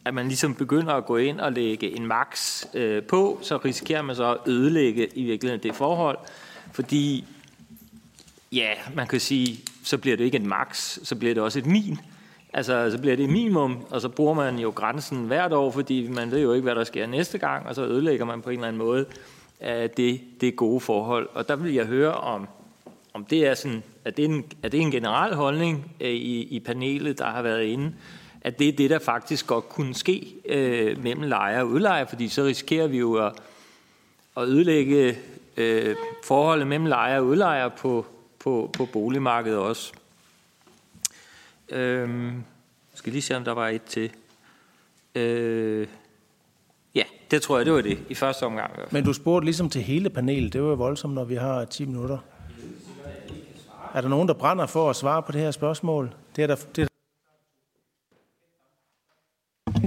at man ligesom begynder at gå ind og lægge en max øh, på, så risikerer man så at ødelægge i virkeligheden det forhold, fordi Ja, man kan sige, så bliver det ikke en max, så bliver det også et min. Altså, så bliver det minimum, og så bruger man jo grænsen hvert år, fordi man ved jo ikke, hvad der sker næste gang, og så ødelægger man på en eller anden måde af det, det gode forhold. Og der vil jeg høre, om, om det er, sådan, at det er en, er det en generel holdning øh, i, i panelet, der har været inde, at det er det, der faktisk godt kunne ske øh, mellem lejer og udlejer, fordi så risikerer vi jo at, at ødelægge øh, forholdet mellem lejer og udlejer på, på, på boligmarkedet også. Øhm, skal lige se, om der var et til. Øh, ja, det tror jeg, det var det i første omgang. Men du spurgte ligesom til hele panelet. Det var jo voldsomt, når vi har 10 minutter. Er der nogen, der brænder for at svare på det her spørgsmål? Det er der, det er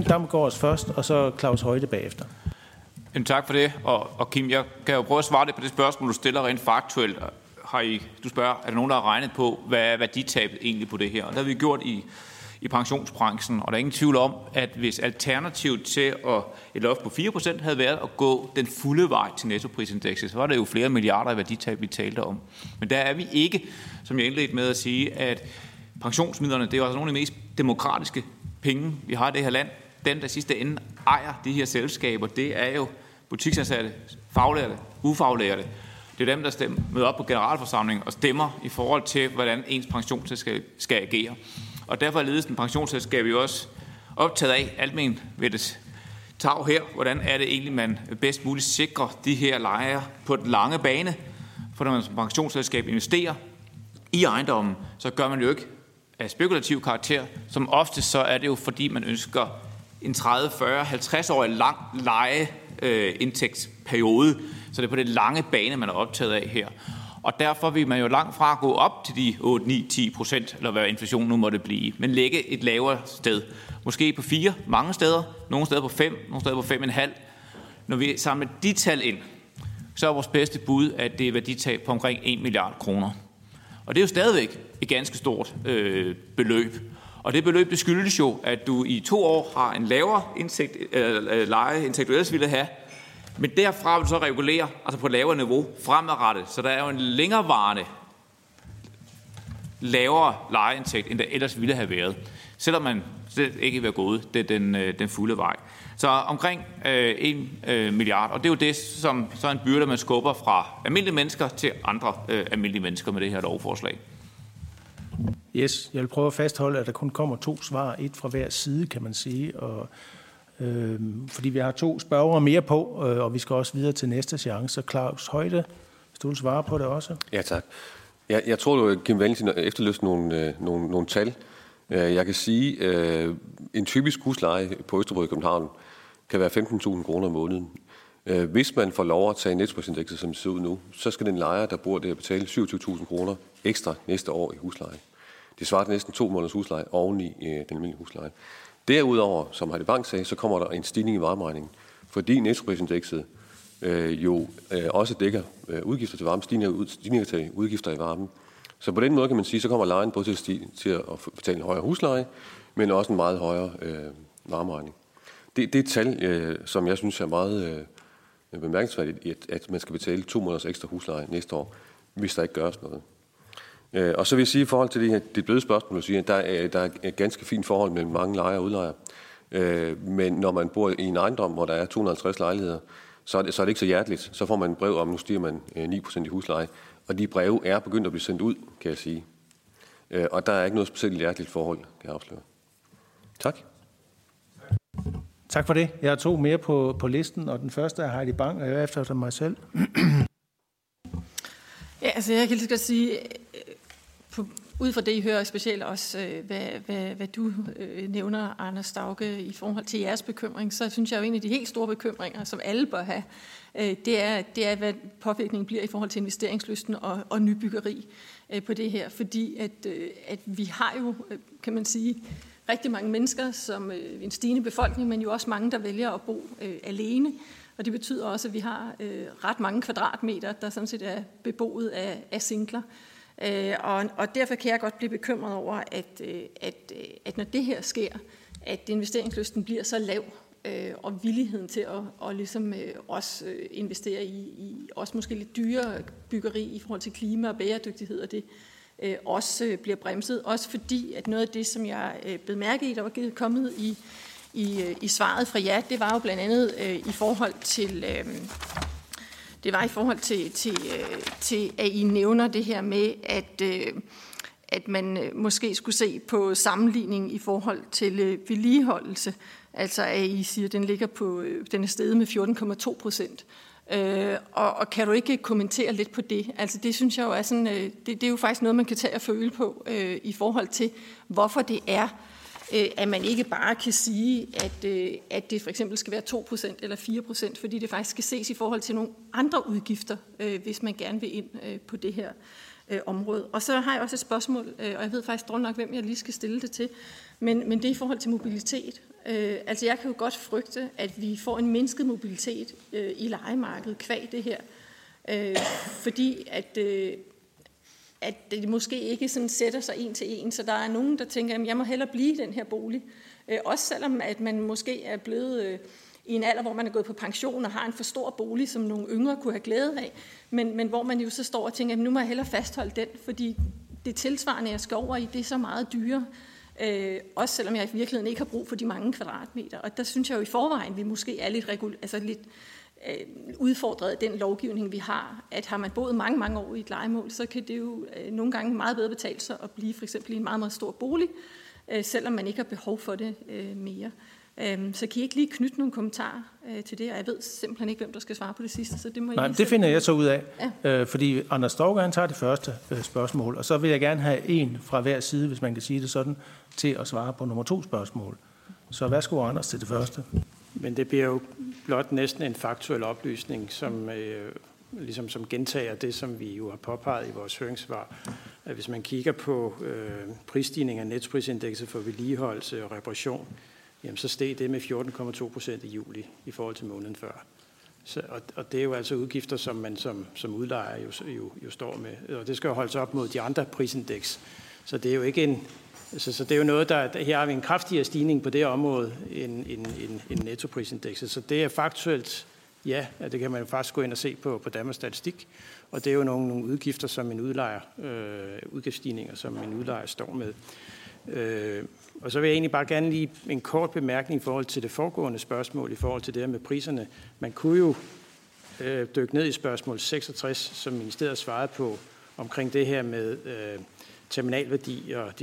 Damgaards først, og så Claus Højde bagefter. Jamen, tak for det. Og, og Kim, jeg kan jo prøve at svare det på det spørgsmål, du stiller rent faktuelt. Har I, du spørger, er der nogen, der har regnet på, hvad er værditabet egentlig på det her? Og det har vi gjort i, i pensionsbranchen, og der er ingen tvivl om, at hvis alternativet til at et loft på 4% havde været at gå den fulde vej til nettoprisindekset, så var det jo flere milliarder i værditab, vi talte om. Men der er vi ikke, som jeg indledte med at sige, at pensionsmidlerne, det er altså nogle af de mest demokratiske penge, vi har i det her land. Den, der sidste ende ejer de her selskaber, det er jo butiksansatte, faglærte, ufaglærte. Det er dem, der stemmer, møder op på generalforsamlingen og stemmer i forhold til, hvordan ens pensionsselskab skal agere. Og derfor er ledelsen pensionsselskab jo også optaget af almen ved det tag her, hvordan er det egentlig, man bedst muligt sikrer de her lejere på den lange bane. For når man som pensionsselskab investerer i ejendommen, så gør man jo ikke af spekulativ karakter. Som ofte så er det jo, fordi man ønsker en 30, 40, 50 årig lang leje øh, indtægtsperiode. Så det er på det lange bane, man er optaget af her. Og derfor vil man jo langt fra gå op til de 8, 9, 10 procent, eller hvad inflationen nu måtte blive, men lægge et lavere sted. Måske på 4, mange steder, nogle steder på 5, nogle steder på 5,5. Når vi samler de tal ind, så er vores bedste bud, at det er værditab på omkring 1 milliard kroner. Og det er jo stadigvæk et ganske stort øh, beløb. Og det beløb, det skyldes jo, at du i to år har en lavere indsigt, øh, øh leje, indtægt, du ellers ville have, men derfra vil du så regulere, altså på et lavere niveau, fremadrettet. Så der er jo en længerevarende lavere lejeindtægt, end der ellers ville have været. Selvom man slet ikke vil være gået det den, øh, den fulde vej. Så omkring øh, 1 øh, milliard, og det er jo det, som så er en byrde, man skubber fra almindelige mennesker til andre øh, almindelige mennesker med det her lovforslag. Yes, jeg vil prøve at fastholde, at der kun kommer to svar, et fra hver side, kan man sige, og øh, fordi vi har to spørgere mere på, øh, og vi skal også videre til næste chance. Så Claus Højde, hvis du vil svare på det også. Ja, tak. Jeg, jeg tror, du, Kim Valentin efterlyst nogle, øh, nogle, nogle tal. Øh, jeg kan sige, øh, en typisk husleje på Østerbro i København kan være 15.000 kroner om måneden. Øh, hvis man får lov at tage netprisindekset, som det ser ud nu, så skal den lejer, der bor der, betale 27.000 kroner ekstra næste år i husleje. Det svarer til næsten to måneders husleje oven i øh, den almindelige husleje. Derudover, som Heidi Bank sagde, så kommer der en stigning i varmeregningen, fordi nettoprisindekset øh, jo øh, også dækker øh, udgifter til varme, stigninger, stigninger til udgifter i varmen. Så på den måde kan man sige, så kommer lejen både til at, stige, til at betale en højere husleje, men også en meget højere øh, varmeregning. Det, det er et tal, øh, som jeg synes er meget øh, bemærkelsesværdigt, at, at man skal betale to måneders ekstra husleje næste år, hvis der ikke gøres noget. Øh, og så vil jeg sige i forhold til det, her, det bløde spørgsmål, at sige, at der er, der er et ganske fint forhold mellem mange lejere og udlejere. Øh, men når man bor i en ejendom, hvor der er 250 lejligheder, så er, det, så er det ikke så hjerteligt. Så får man et brev om, nu stiger man 9% i husleje. Og de breve er begyndt at blive sendt ud, kan jeg sige. Og der er ikke noget specielt hjerteligt forhold, kan jeg afsløre. Tak. Tak for det. Jeg har to mere på, på listen, og den første er Heidi Bang, og jeg er efter mig selv. ja, altså jeg kan lige sige, på, ud fra det, I hører specielt også, øh, hvad, hvad, hvad du øh, nævner, Anders Stauke, i forhold til jeres bekymring, så synes jeg jo en af de helt store bekymringer, som alle bør have, øh, det, er, det er, hvad påvirkningen bliver i forhold til investeringslysten og, og nybyggeri øh, på det her. Fordi at, øh, at vi har jo, øh, kan man sige, rigtig mange mennesker, som øh, en stigende befolkning, men jo også mange, der vælger at bo øh, alene. Og det betyder også, at vi har øh, ret mange kvadratmeter, der sådan set er beboet af, af singler. Øh, Øh, og, og derfor kan jeg godt blive bekymret over, at, øh, at, øh, at når det her sker, at investeringslysten bliver så lav, øh, og villigheden til at og ligesom, øh, også investere i, i også måske lidt dyre byggeri i forhold til klima og bæredygtighed, og det øh, også bliver bremset. Også fordi, at noget af det, som jeg øh, blev mærke i, der var kommet i, i, i svaret fra jer, det var jo blandt andet øh, i forhold til... Øh, det var i forhold til, til, øh, til, at I nævner det her med, at, øh, at man øh, måske skulle se på sammenligning i forhold til vedligeholdelse. Altså at I siger, at den ligger på den er steget med 14,2 procent. Øh, og, og kan du ikke kommentere lidt på det? Altså det synes jeg jo er sådan, øh, det, det er jo faktisk noget, man kan tage og føle på øh, i forhold til, hvorfor det er, Øh, at man ikke bare kan sige, at, øh, at det for eksempel skal være 2% eller 4%, fordi det faktisk skal ses i forhold til nogle andre udgifter, øh, hvis man gerne vil ind på det her område. Og så har jeg også et spørgsmål, og jeg ved faktisk dårligt nok, hvem jeg lige skal stille det til, men, men det er i forhold til mobilitet. Altså jeg kan jo godt frygte, at vi får en mindsket mobilitet i legemarkedet kvæg det her, fordi at, at det måske ikke sådan sætter sig en til en, så der er nogen, der tænker, at jeg må hellere blive i den her bolig. Øh, også selvom at man måske er blevet øh, i en alder, hvor man er gået på pension og har en for stor bolig, som nogle yngre kunne have glæde af, men, men hvor man jo så står og tænker, at nu må jeg hellere fastholde den, fordi det tilsvarende, jeg skal over i, det er så meget dyrere. Øh, også selvom jeg i virkeligheden ikke har brug for de mange kvadratmeter. Og der synes jeg jo i forvejen, vi måske er lidt, regul- altså lidt øh, udfordret af den lovgivning, vi har. At har man boet mange, mange år i et legemål, så kan det jo øh, nogle gange meget bedre betale sig at blive for eksempel i en meget, meget stor bolig, øh, selvom man ikke har behov for det øh, mere. Øhm, så kan I ikke lige knytte nogle kommentarer øh, til det? Og jeg ved simpelthen ikke, hvem der skal svare på det sidste, så det må Nej, I det finder jeg så ud af, ja. øh, fordi Anders Storgård han tager det første øh, spørgsmål, og så vil jeg gerne have en fra hver side, hvis man kan sige det sådan, til at svare på nummer to spørgsmål. Så værsgo, Anders, til det første. Men det bliver jo blot næsten en faktuel oplysning, som, øh, ligesom som gentager det, som vi jo har påpeget i vores høringssvar. At hvis man kigger på øh, prisstigninger af netprisindekset for vedligeholdelse og reparation, jamen så steg det med 14,2 procent i juli i forhold til måneden før. Så, og, og det er jo altså udgifter, som man som, som udlejer jo, jo, jo står med. Og det skal jo holdes op mod de andre prisindeks. Så det er jo ikke en, så, så det er jo noget, der, her har vi en kraftigere stigning på det område end, end, end, end nettoprisindekset. Så det er faktuelt, ja, at det kan man jo faktisk gå ind og se på, på Danmarks Statistik. Og det er jo nogle, nogle udgifter, som en udlejer, øh, udgiftsstigninger, som en udlejer står med. Øh, og så vil jeg egentlig bare gerne lige en kort bemærkning i forhold til det foregående spørgsmål, i forhold til det her med priserne. Man kunne jo øh, dykke ned i spørgsmål 66, som ministeriet svarede på, omkring det her med øh, terminalværdi og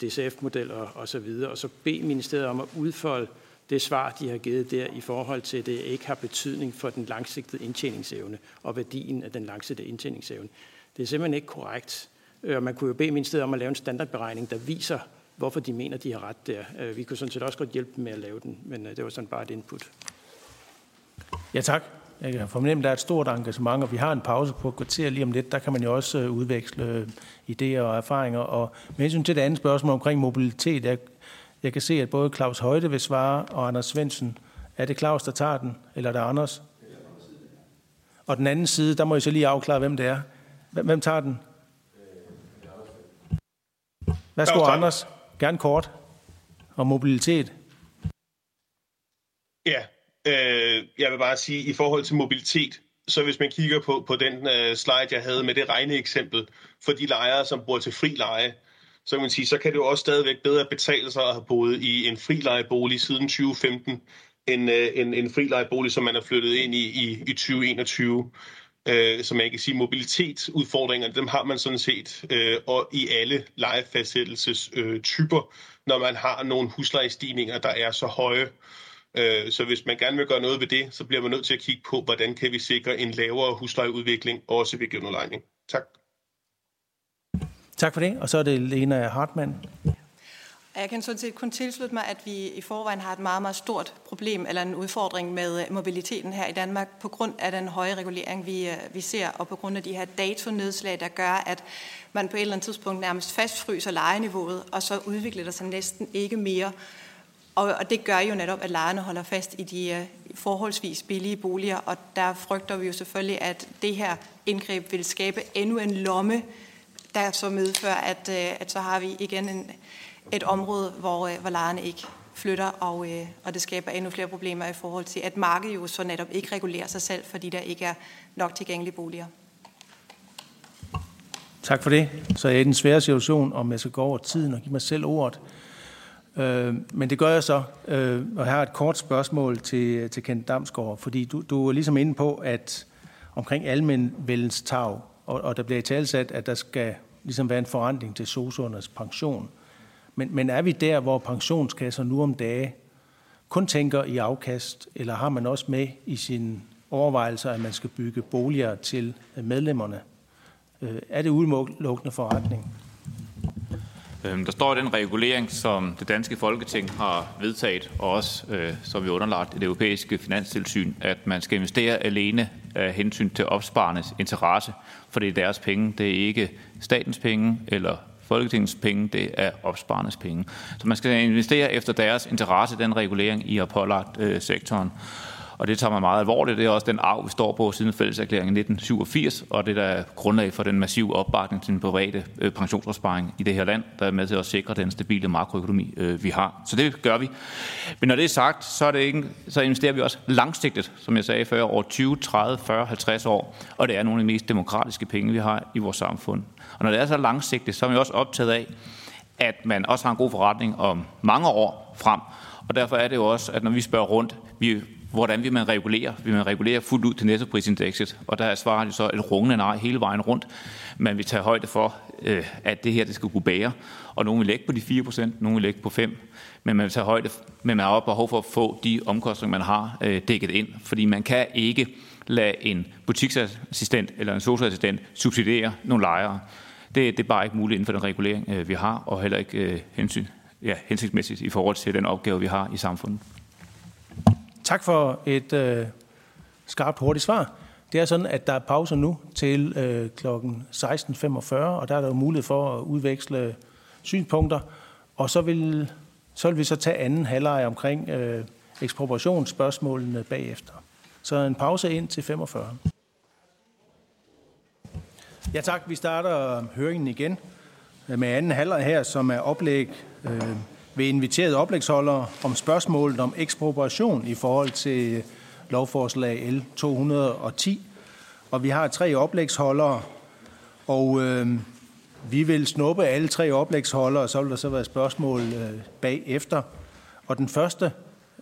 DCF-modeller øh, og så videre, og så bede ministeriet om at udfolde det svar, de har givet der i forhold til, at det ikke har betydning for den langsigtede indtjeningsevne og værdien af den langsigtede indtjeningsevne. Det er simpelthen ikke korrekt. Øh, og man kunne jo bede ministeriet om at lave en standardberegning, der viser, hvorfor de mener, de har ret der. Øh, vi kunne sådan set også godt hjælpe dem med at lave den, men det var sådan bare et input. Ja, tak. Jeg kan fornemme, at der er et stort engagement, og vi har en pause på et kvarter lige om lidt. Der kan man jo også øh, udveksle idéer og erfaringer. Og med hensyn til det andet spørgsmål omkring mobilitet, jeg, jeg kan se, at både Claus Højde vil svare, og Anders Svendsen. Er det Claus, der tager den, eller er det Anders? Og den anden side, der må jeg så lige afklare, hvem det er. Hvem tager den? Værsgo, Anders. Gerne kort. Og mobilitet. Ja, øh, jeg vil bare sige, i forhold til mobilitet, så hvis man kigger på, på den øh, slide, jeg havde med det regneeksempel for de lejere, som bor til fri leje, så kan man sige, så kan det jo også stadigvæk bedre betale sig at have boet i en frilejebolig siden 2015, end øh, en, en frilejebolig, som man er flyttet ind i i, i 2021 øh, som man kan sige, mobilitetsudfordringer, dem har man sådan set øh, og i alle lejefastsættelsestyper, øh, når man har nogle huslejestigninger, der er så høje. Øh, så hvis man gerne vil gøre noget ved det, så bliver man nødt til at kigge på, hvordan kan vi sikre en lavere huslejeudvikling, også ved genudlejning. Tak. Tak for det. Og så er det Lena Hartmann. Jeg kan sådan set kun tilslutte mig, at vi i forvejen har et meget, meget stort problem eller en udfordring med øh, mobiliteten her i Danmark på grund af den høje regulering, vi, øh, vi ser, og på grund af de her datonedslag, der gør, at man på et eller andet tidspunkt nærmest fastfryser lejeniveauet, og så udvikler der sig næsten ikke mere. Og, og det gør jo netop, at lejerne holder fast i de uh, forholdsvis billige boliger, og der frygter vi jo selvfølgelig, at det her indgreb vil skabe endnu en lomme, der så medfører, at, uh, at så har vi igen en, et område, hvor, øh, hvor lejerne ikke flytter, og, øh, og det skaber endnu flere problemer i forhold til, at markedet jo så netop ikke regulerer sig selv, fordi der ikke er nok tilgængelige boliger. Tak for det. Så er jeg i den svære situation, om jeg skal gå over tiden og give mig selv ordet. Øh, men det gør jeg så, øh, og her er et kort spørgsmål til, til Kent Damsgaard, fordi du, du er ligesom inde på, at omkring almenvældens tag, og, og der bliver i talsat, at der skal ligesom være en forandring til sosuernes pension. Men, men er vi der, hvor pensionskasser nu om dage kun tænker i afkast, eller har man også med i sine overvejelser, at man skal bygge boliger til medlemmerne? Øh, er det udelukkende forretning? Øhm, der står i den regulering, som det danske folketing har vedtaget, og også øh, som vi underlagt det europæiske finanstilsyn, at man skal investere alene af hensyn til opsparernes interesse, for det er deres penge, det er ikke statens penge eller Folketingets penge, det er opsparernes penge. Så man skal investere efter deres interesse, den regulering, I har pålagt øh, sektoren. Og det tager man meget alvorligt. Det er også den arv, vi står på siden fælleserklæringen 1987, og det der er grundlag for den massive opbakning til den private øh, pensionsopsparing i det her land, der er med til at sikre den stabile makroøkonomi, øh, vi har. Så det gør vi. Men når det er sagt, så, er det ikke, så investerer vi også langsigtet, som jeg sagde før, over 20, 30, 40, 50 år, og det er nogle af de mest demokratiske penge, vi har i vores samfund. Og når det er så langsigtet, så er vi også optaget af, at man også har en god forretning om mange år frem. Og derfor er det jo også, at når vi spørger rundt, vi hvordan vil man regulere? Vil man regulere fuldt ud til nettoprisindekset? Og der er svaret jo så et rungende nej hele vejen rundt. Man vil tage højde for, øh, at det her det skal kunne bære. Og nogen vil lægge på de 4%, nogen vil lægge på 5 men man vil tage højde, men man har behov for at få de omkostninger, man har øh, dækket ind. Fordi man kan ikke lade en butiksassistent eller en socialassistent subsidiere nogle lejere. Det, det er bare ikke muligt inden for den regulering, øh, vi har, og heller ikke hensyn, ja, hensigtsmæssigt i forhold til den opgave, vi har i samfundet. Tak for et øh, skarpt hurtigt svar. Det er sådan, at der er pauser nu til øh, kl. 16.45, og der er der jo mulighed for at udveksle synspunkter. Og så vil, så vil vi så tage anden halvleg omkring øh, ekspropriationsspørgsmålene bagefter. Så en pause ind til 45. Ja tak, vi starter høringen igen med anden halvleg her, som er oplæg øh, ved inviterede oplægsholdere om spørgsmålet om ekspropriation i forhold til lovforslag L 210. Og vi har tre oplægsholdere, og øh, vi vil snuppe alle tre oplægsholdere, og så vil der så være spørgsmål øh, bagefter. Og den første,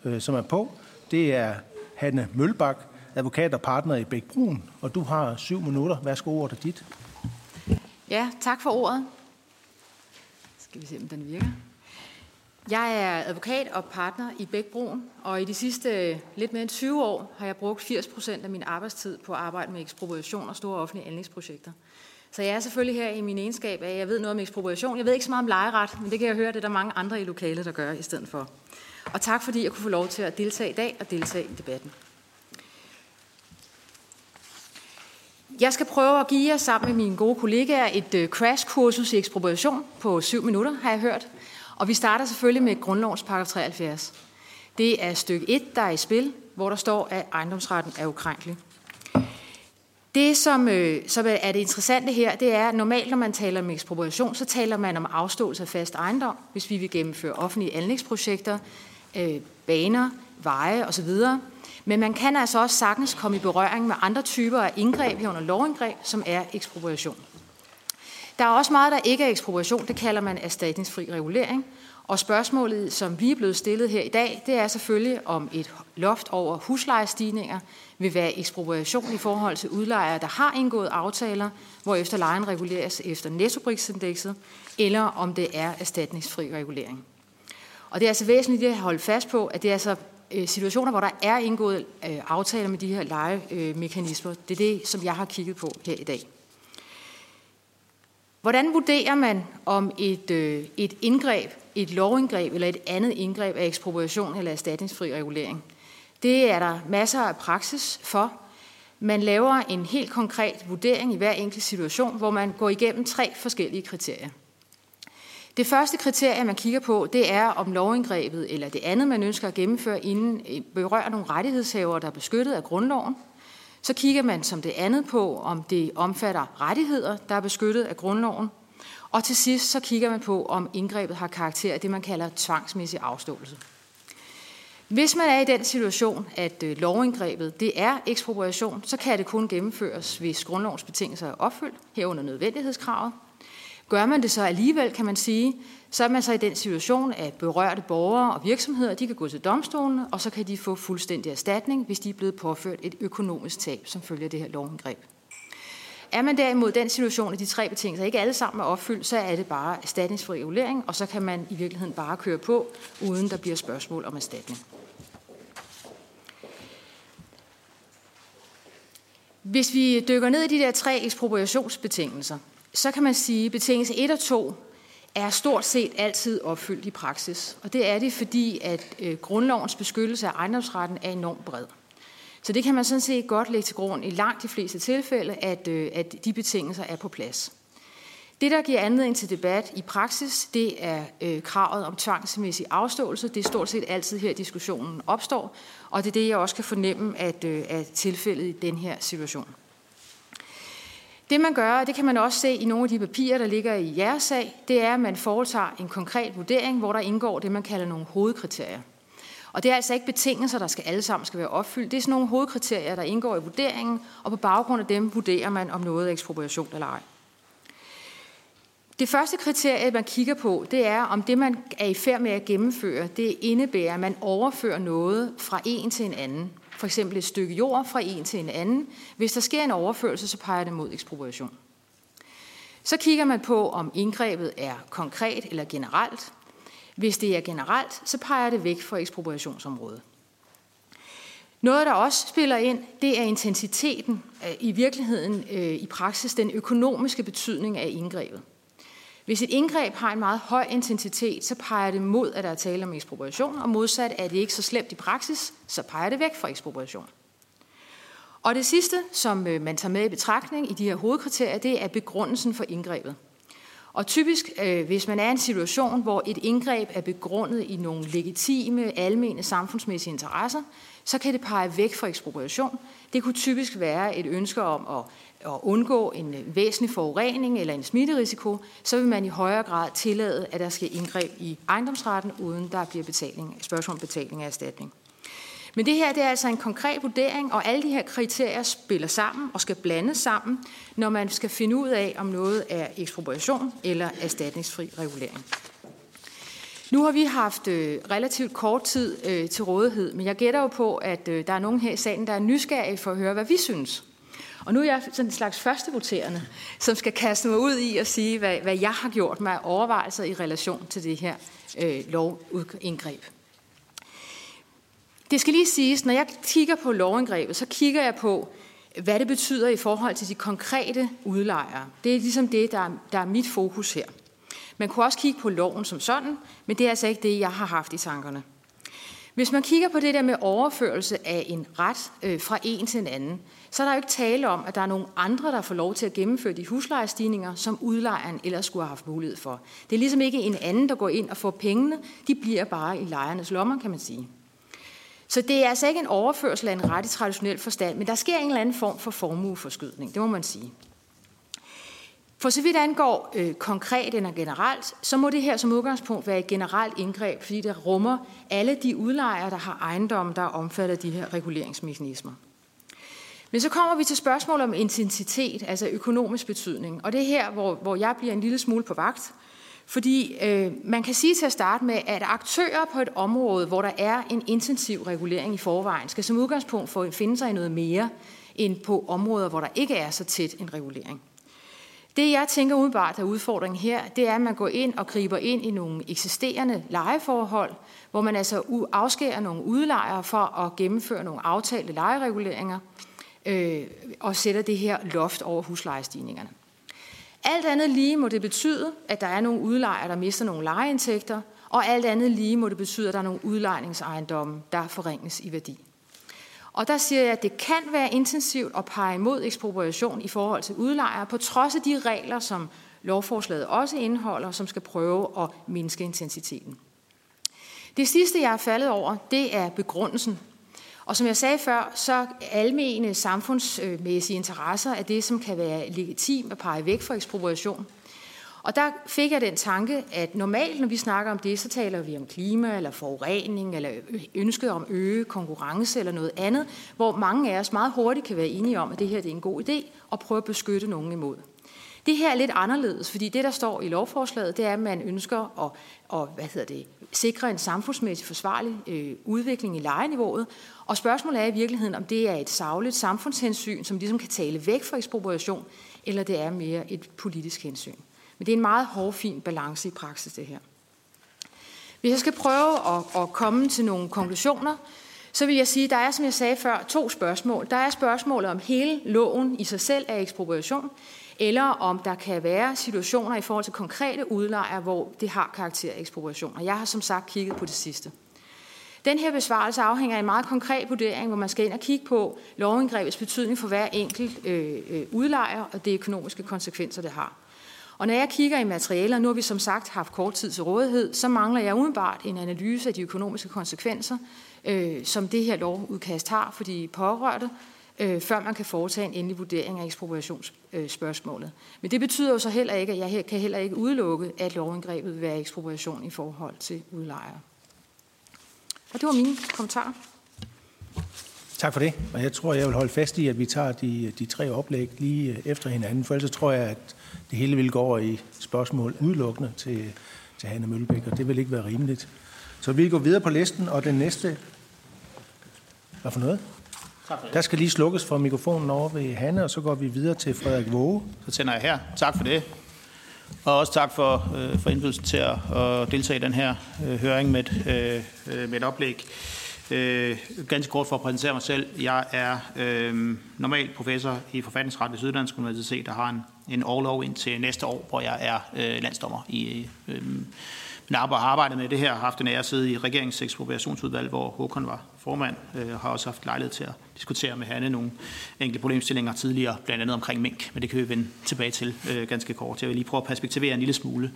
øh, som er på, det er Hanne Mølbak, advokat og partner i Bæk Brun, og du har syv minutter. Værsgo, ordet er dit. Ja, tak for ordet. Skal vi se, om den virker. Jeg er advokat og partner i Bækbroen, og i de sidste lidt mere end 20 år har jeg brugt 80 procent af min arbejdstid på at arbejde med ekspropriation og store offentlige anlægsprojekter. Så jeg er selvfølgelig her i min egenskab af, at jeg ved noget om ekspropriation. Jeg ved ikke så meget om lejeret, men det kan jeg høre, det er der mange andre i lokalet, der gør i stedet for. Og tak fordi jeg kunne få lov til at deltage i dag og deltage i debatten. Jeg skal prøve at give jer sammen med mine gode kollegaer et øh, crashkursus crash-kursus i ekspropriation på syv minutter, har jeg hørt. Og vi starter selvfølgelig med grundlovens paragraf 73. Det er stykke 1, der er i spil, hvor der står, at ejendomsretten er ukrænkelig. Det, som, øh, som er det interessante her, det er, at normalt, når man taler om ekspropriation, så taler man om afståelse af fast ejendom, hvis vi vil gennemføre offentlige anlægsprojekter, øh, baner, veje osv. Men man kan altså også sagtens komme i berøring med andre typer af indgreb herunder lovindgreb, som er ekspropriation. Der er også meget, der ikke er ekspropriation. Det kalder man erstatningsfri regulering. Og spørgsmålet, som vi er blevet stillet her i dag, det er selvfølgelig, om et loft over huslejestigninger vil være ekspropriation i forhold til udlejere, der har indgået aftaler, hvor efter lejen reguleres efter nettoprisindekset, eller om det er erstatningsfri regulering. Og det er altså væsentligt at holde fast på, at det er altså øh, situationer, hvor der er indgået øh, aftaler med de her lejemekanismer. Det er det, som jeg har kigget på her i dag. Hvordan vurderer man, om et, øh, et indgreb, et lovindgreb eller et andet indgreb af ekspropriation eller erstatningsfri regulering? Det er der masser af praksis for. Man laver en helt konkret vurdering i hver enkelt situation, hvor man går igennem tre forskellige kriterier. Det første kriterie, man kigger på, det er, om lovindgrebet eller det andet, man ønsker at gennemføre, inden øh, berører nogle rettighedshavere, der er beskyttet af grundloven. Så kigger man som det andet på, om det omfatter rettigheder, der er beskyttet af grundloven. Og til sidst så kigger man på, om indgrebet har karakter af det, man kalder tvangsmæssig afståelse. Hvis man er i den situation, at øh, lovindgrebet det er ekspropriation, så kan det kun gennemføres, hvis grundlovens betingelser er opfyldt, herunder nødvendighedskravet. Gør man det så alligevel, kan man sige, så er man så i den situation, at berørte borgere og virksomheder, de kan gå til domstolene, og så kan de få fuldstændig erstatning, hvis de er blevet påført et økonomisk tab, som følger det her lovindgreb. Er man derimod den situation, at de tre betingelser ikke alle sammen er opfyldt, så er det bare erstatningsfri regulering, og så kan man i virkeligheden bare køre på, uden der bliver spørgsmål om erstatning. Hvis vi dykker ned i de der tre ekspropriationsbetingelser, så kan man sige, at betingelse 1 og 2 er stort set altid opfyldt i praksis. Og det er det, fordi at øh, grundlovens beskyttelse af ejendomsretten er enormt bred. Så det kan man sådan set godt lægge til grund i langt de fleste tilfælde, at, øh, at de betingelser er på plads. Det, der giver anledning til debat i praksis, det er øh, kravet om tvangsmæssig afståelse. Det er stort set altid her, diskussionen opstår, og det er det, jeg også kan fornemme, at øh, er tilfældet i den her situation. Det man gør, og det kan man også se i nogle af de papirer, der ligger i jeres sag, det er, at man foretager en konkret vurdering, hvor der indgår det, man kalder nogle hovedkriterier. Og det er altså ikke betingelser, der skal alle sammen skal være opfyldt. Det er sådan nogle hovedkriterier, der indgår i vurderingen, og på baggrund af dem vurderer man, om noget er ekspropriation eller ej. Det første kriterie, man kigger på, det er, om det, man er i færd med at gennemføre, det indebærer, at man overfører noget fra en til en anden. For eksempel et stykke jord fra en til en anden. Hvis der sker en overførsel, så peger det mod ekspropriation. Så kigger man på, om indgrebet er konkret eller generelt. Hvis det er generelt, så peger det væk fra ekspropriationsområdet. Noget, der også spiller ind, det er intensiteten, øh, i virkeligheden øh, i praksis den økonomiske betydning af indgrebet. Hvis et indgreb har en meget høj intensitet, så peger det mod, at der er tale om ekspropriation, og modsat er det ikke så slemt i praksis, så peger det væk fra ekspropriation. Og det sidste, som øh, man tager med i betragtning i de her hovedkriterier, det er begrundelsen for indgrebet. Og typisk, øh, hvis man er i en situation, hvor et indgreb er begrundet i nogle legitime, almene samfundsmæssige interesser, så kan det pege væk fra ekspropriation. Det kunne typisk være et ønske om at at undgå en øh, væsentlig forurening eller en smitterisiko, så vil man i højere grad tillade, at der skal indgreb i ejendomsretten, uden der bliver betaling, spørgsmål om betaling af erstatning. Men det her det er altså en konkret vurdering, og alle de her kriterier spiller sammen og skal blandes sammen, når man skal finde ud af, om noget er ekspropriation eller erstatningsfri regulering. Nu har vi haft øh, relativt kort tid øh, til rådighed, men jeg gætter jo på, at øh, der er nogen her i salen, der er nysgerrige for at høre, hvad vi synes. Og nu er jeg sådan en slags første voterende, som skal kaste mig ud i at sige, hvad, hvad jeg har gjort mig overvejelser i relation til det her øh, lovindgreb. Det skal lige siges, når jeg kigger på lovindgrebet, så kigger jeg på, hvad det betyder i forhold til de konkrete udlejere. Det er ligesom det, der er, der er mit fokus her. Man kunne også kigge på loven som sådan, men det er altså ikke det, jeg har haft i tankerne. Hvis man kigger på det der med overførelse af en ret øh, fra en til en anden, så er der jo ikke tale om, at der er nogen andre, der får lov til at gennemføre de huslejestigninger, som udlejeren ellers skulle have haft mulighed for. Det er ligesom ikke en anden, der går ind og får pengene. De bliver bare i lejernes lommer, kan man sige. Så det er altså ikke en overførsel af en ret i traditionel forstand, men der sker en eller anden form for formueforskydning, det må man sige. For så vidt angår øh, konkret eller generelt, så må det her som udgangspunkt være et generelt indgreb, fordi det rummer alle de udlejere, der har ejendomme, der er omfattet af de her reguleringsmekanismer. Men så kommer vi til spørgsmålet om intensitet, altså økonomisk betydning. Og det er her, hvor, hvor jeg bliver en lille smule på vagt. Fordi øh, man kan sige til at starte med, at aktører på et område, hvor der er en intensiv regulering i forvejen, skal som udgangspunkt få finde sig i noget mere end på områder, hvor der ikke er så tæt en regulering. Det jeg tænker umiddelbart er udfordringen her, det er, at man går ind og griber ind i nogle eksisterende lejeforhold, hvor man altså afskærer nogle udlejere for at gennemføre nogle aftalte lejereguleringer, øh, og sætter det her loft over huslejestigningerne. Alt andet lige må det betyde, at der er nogle udlejere, der mister nogle lejeindtægter, og alt andet lige må det betyde, at der er nogle udlejningsejendomme, der forringes i værdi. Og der siger jeg, at det kan være intensivt at pege imod ekspropriation i forhold til udlejere, på trods af de regler, som lovforslaget også indeholder, som skal prøve at mindske intensiteten. Det sidste, jeg er faldet over, det er begrundelsen og som jeg sagde før, så almene samfundsmæssige interesser er det, som kan være legitimt at pege væk fra ekspropriation. Og der fik jeg den tanke, at normalt, når vi snakker om det, så taler vi om klima eller forurening eller ønsket om øge konkurrence eller noget andet, hvor mange af os meget hurtigt kan være enige om, at det her det er en god idé og prøve at beskytte nogen imod. Det her er lidt anderledes, fordi det, der står i lovforslaget, det er, at man ønsker at, at hvad hedder det, sikre en samfundsmæssig forsvarlig øh, udvikling i lejeniveauet. Og spørgsmålet er i virkeligheden, om det er et savligt samfundshensyn, som ligesom kan tale væk fra ekspropriation, eller det er mere et politisk hensyn. Men det er en meget hårfin balance i praksis, det her. Hvis jeg skal prøve at, at komme til nogle konklusioner, så vil jeg sige, at der er, som jeg sagde før, to spørgsmål. Der er spørgsmålet om hele loven i sig selv er ekspropriation, eller om der kan være situationer i forhold til konkrete udlejere, hvor det har karakter af ekspropriation. Og jeg har som sagt kigget på det sidste. Den her besvarelse afhænger af en meget konkret vurdering, hvor man skal ind og kigge på lovindgrebets betydning for hver enkelt øh, øh, udlejer og de økonomiske konsekvenser, det har. Og når jeg kigger i materialer, nu har vi som sagt haft kort tid til rådighed, så mangler jeg umiddelbart en analyse af de økonomiske konsekvenser, øh, som det her lovudkast har for de pårørte, øh, før man kan foretage en endelig vurdering af ekspropriationsspørgsmålet. Øh, Men det betyder jo så heller ikke, at jeg kan heller ikke udelukke, at lovindgrebet vil være ekspropriation i forhold til udlejere. Og det var mine kommentarer. Tak for det. Og jeg tror, jeg vil holde fast i, at vi tager de, de tre oplæg lige øh, efter hinanden, for ellers tror jeg, at det hele vil gå over i spørgsmål udelukkende til, til Hanne Møllebæk, og det vil ikke være rimeligt. Så vi går videre på listen, og den næste... Hvad for noget? Der skal lige slukkes for mikrofonen over ved Hanne, og så går vi videre til Frederik Våge. Så tænder jeg her. Tak for det. Og også tak for, øh, for indbydelsen til at, at deltage i den her øh, høring med, øh, med et oplæg. Øh, ganske kort for at præsentere mig selv. Jeg er øh, normalt professor i forfatningsret ved Syddansk Universitet, der har en, en overlov indtil næste år, hvor jeg er øh, landsdommer i øh, øhm, men har arbejdet med det her, har haft en ære at sidde i regeringens ekspropriationsudvalg, hvor Håkon var formand, øh, har også haft lejlighed til at diskutere med Hanne nogle enkelte problemstillinger tidligere, blandt andet omkring mink, men det kan vi vende tilbage til øh, ganske kort. Jeg vil lige prøve at perspektivere en lille smule.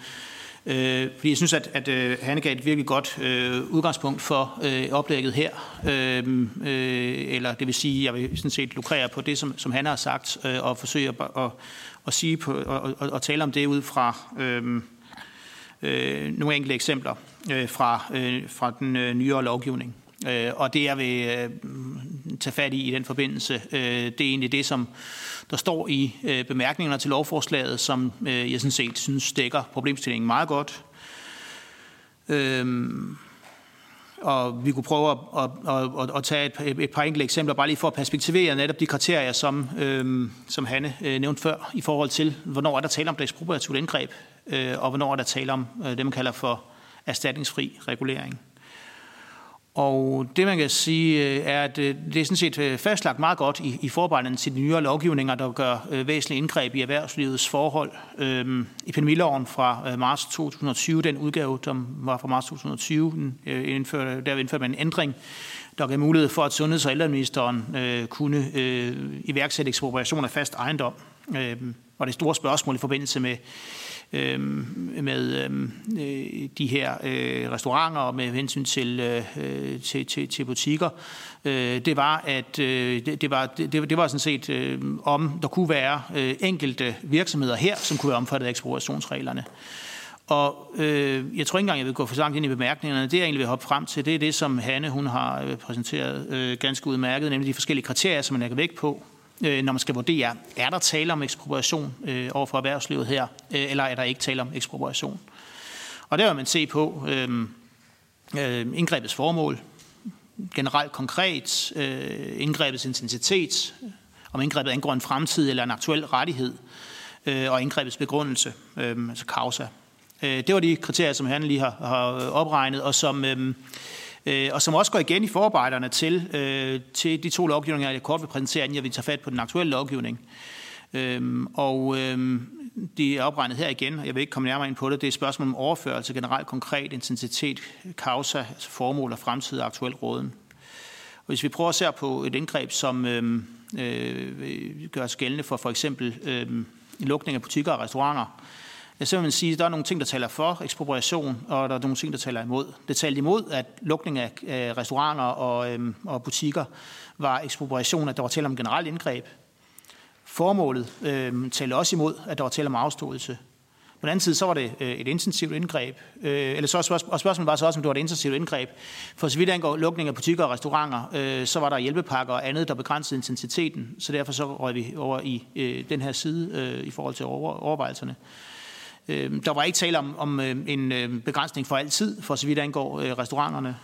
Øh, fordi jeg synes, at, at øh, Hanne gav et virkelig godt øh, udgangspunkt for øh, oplægget her. Øh, øh, eller det vil sige, jeg vil sådan set lukrere på det, som, som Hanne har sagt, øh, og forsøge at, at, at, sige på, og, og, og tale om det ud fra... Øh, øh, nogle enkelte eksempler øh, fra, øh, fra den øh, nyere lovgivning. Øh, og det jeg vil øh, tage fat i i den forbindelse, øh, det er egentlig det, som der står i øh, bemærkningerne til lovforslaget, som øh, jeg sådan set synes dækker problemstillingen meget godt. Øh, og vi kunne prøve at, at, at, at tage et, et par enkelte eksempler, bare lige for at perspektivere netop de kriterier, som, øhm, som Hanne øh, nævnte før, i forhold til, hvornår er der tale om det ekspropriativt indgreb, øh, og hvornår er der tale om øh, det, man kalder for erstatningsfri regulering. Og det, man kan sige, øh, er, at øh, det er sådan set øh, fastlagt meget godt i, i forarbejderne til de nyere lovgivninger, der gør væsentlige indgreb i erhvervslivets forhold. Øhm, epidemiloven fra marts 2020, den udgave, som var fra marts 2020, den, øh, indførte, der indførte man en ændring, der gav mulighed for, at sundheds- og ældreministeren øh, kunne øh, iværksætte ekspropriation af fast ejendom. Øh, og det store spørgsmål i forbindelse med øh, med øhm, øh, de her øh, restauranter og med hensyn til, øh, øh, til, til, til butikker, øh, det var, at øh, det, det, var, det, det var sådan set, øh, om der kunne være øh, enkelte virksomheder her, som kunne være omfattet af ekspropriationsreglerne. Og øh, jeg tror ikke engang, jeg vil gå for langt ind i bemærkningerne. Det, jeg egentlig vil hoppe frem til, det er det, som Hanne hun har øh, præsenteret øh, ganske udmærket, nemlig de forskellige kriterier, som man lægger vægt på øh, når man skal vurdere, er der tale om ekspropriation øh, over for erhvervslivet her, øh, eller er der ikke tale om ekspropriation. Og der vil man se på øh, øh, indgrebets formål, generelt konkret, øh, indgrebets intensitet, om indgrebet angår en fremtid eller en aktuel rettighed, øh, og indgrebets begrundelse, øh, altså causa. Øh, det var de kriterier, som han lige har, har opregnet, og som... Øh, øh, og som også går igen i forarbejderne til, øh, til de to lovgivninger, jeg kort vil præsentere, inden jeg vil tage fat på den aktuelle lovgivning. Øhm, og øhm, de er opregnet her igen, og jeg vil ikke komme nærmere ind på det. Det er et spørgsmål om overførelse, generelt konkret intensitet, kausa, altså formål og fremtid og aktuel råden. Og hvis vi prøver at se på et indgreb, som øhm, øh, gør sig gældende for for eksempel øh, lukning af butikker og restauranter, så vil man sige, at der er nogle ting, der taler for ekspropriation, og der er nogle ting, der taler imod. Det talte imod, at lukning af restauranter og, øhm, og butikker var ekspropriation, at der var tale om generelt indgreb. Formålet øhm, talte også imod, at der var tale om afståelse. På den anden side, så var det øh, et intensivt indgreb. Øh, eller så, og spørgsmålet var så også, om det var et intensivt indgreb. For så vidt angår lukning af butikker og restauranter, øh, så var der hjælpepakker og andet, der begrænsede intensiteten. Så derfor så røg vi over i øh, den her side øh, i forhold til overvejelserne. Øhm, der var ikke tale om, om øhm, en øhm, begrænsning for altid, for så vidt angår øh, restauranterne.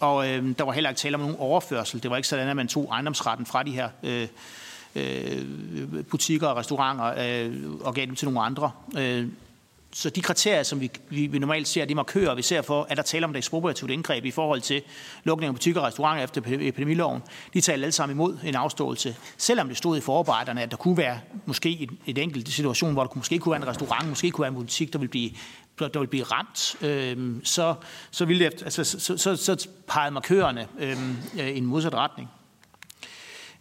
Og der var heller ikke tale om nogen overførsel. Det var ikke sådan, at man tog ejendomsretten fra de her øh, øh butikker og restauranter øh, og gav dem til nogle andre. Øh, så de kriterier, som vi, vi, vi normalt ser, de markører, vi ser for, at der taler om et ekspropriativt indgreb i forhold til lukning af butikker og restauranter efter epidemiloven, de taler alle sammen imod en afståelse. Selvom det stod i forarbejderne, at der kunne være måske et, et enkelt situation, hvor der måske kunne være en restaurant, måske kunne være en butik, der vil blive der vil blive ramt, øh, så, så, ville det, altså, så, så, så pegede markørerne øhm, øh, i en modsat retning.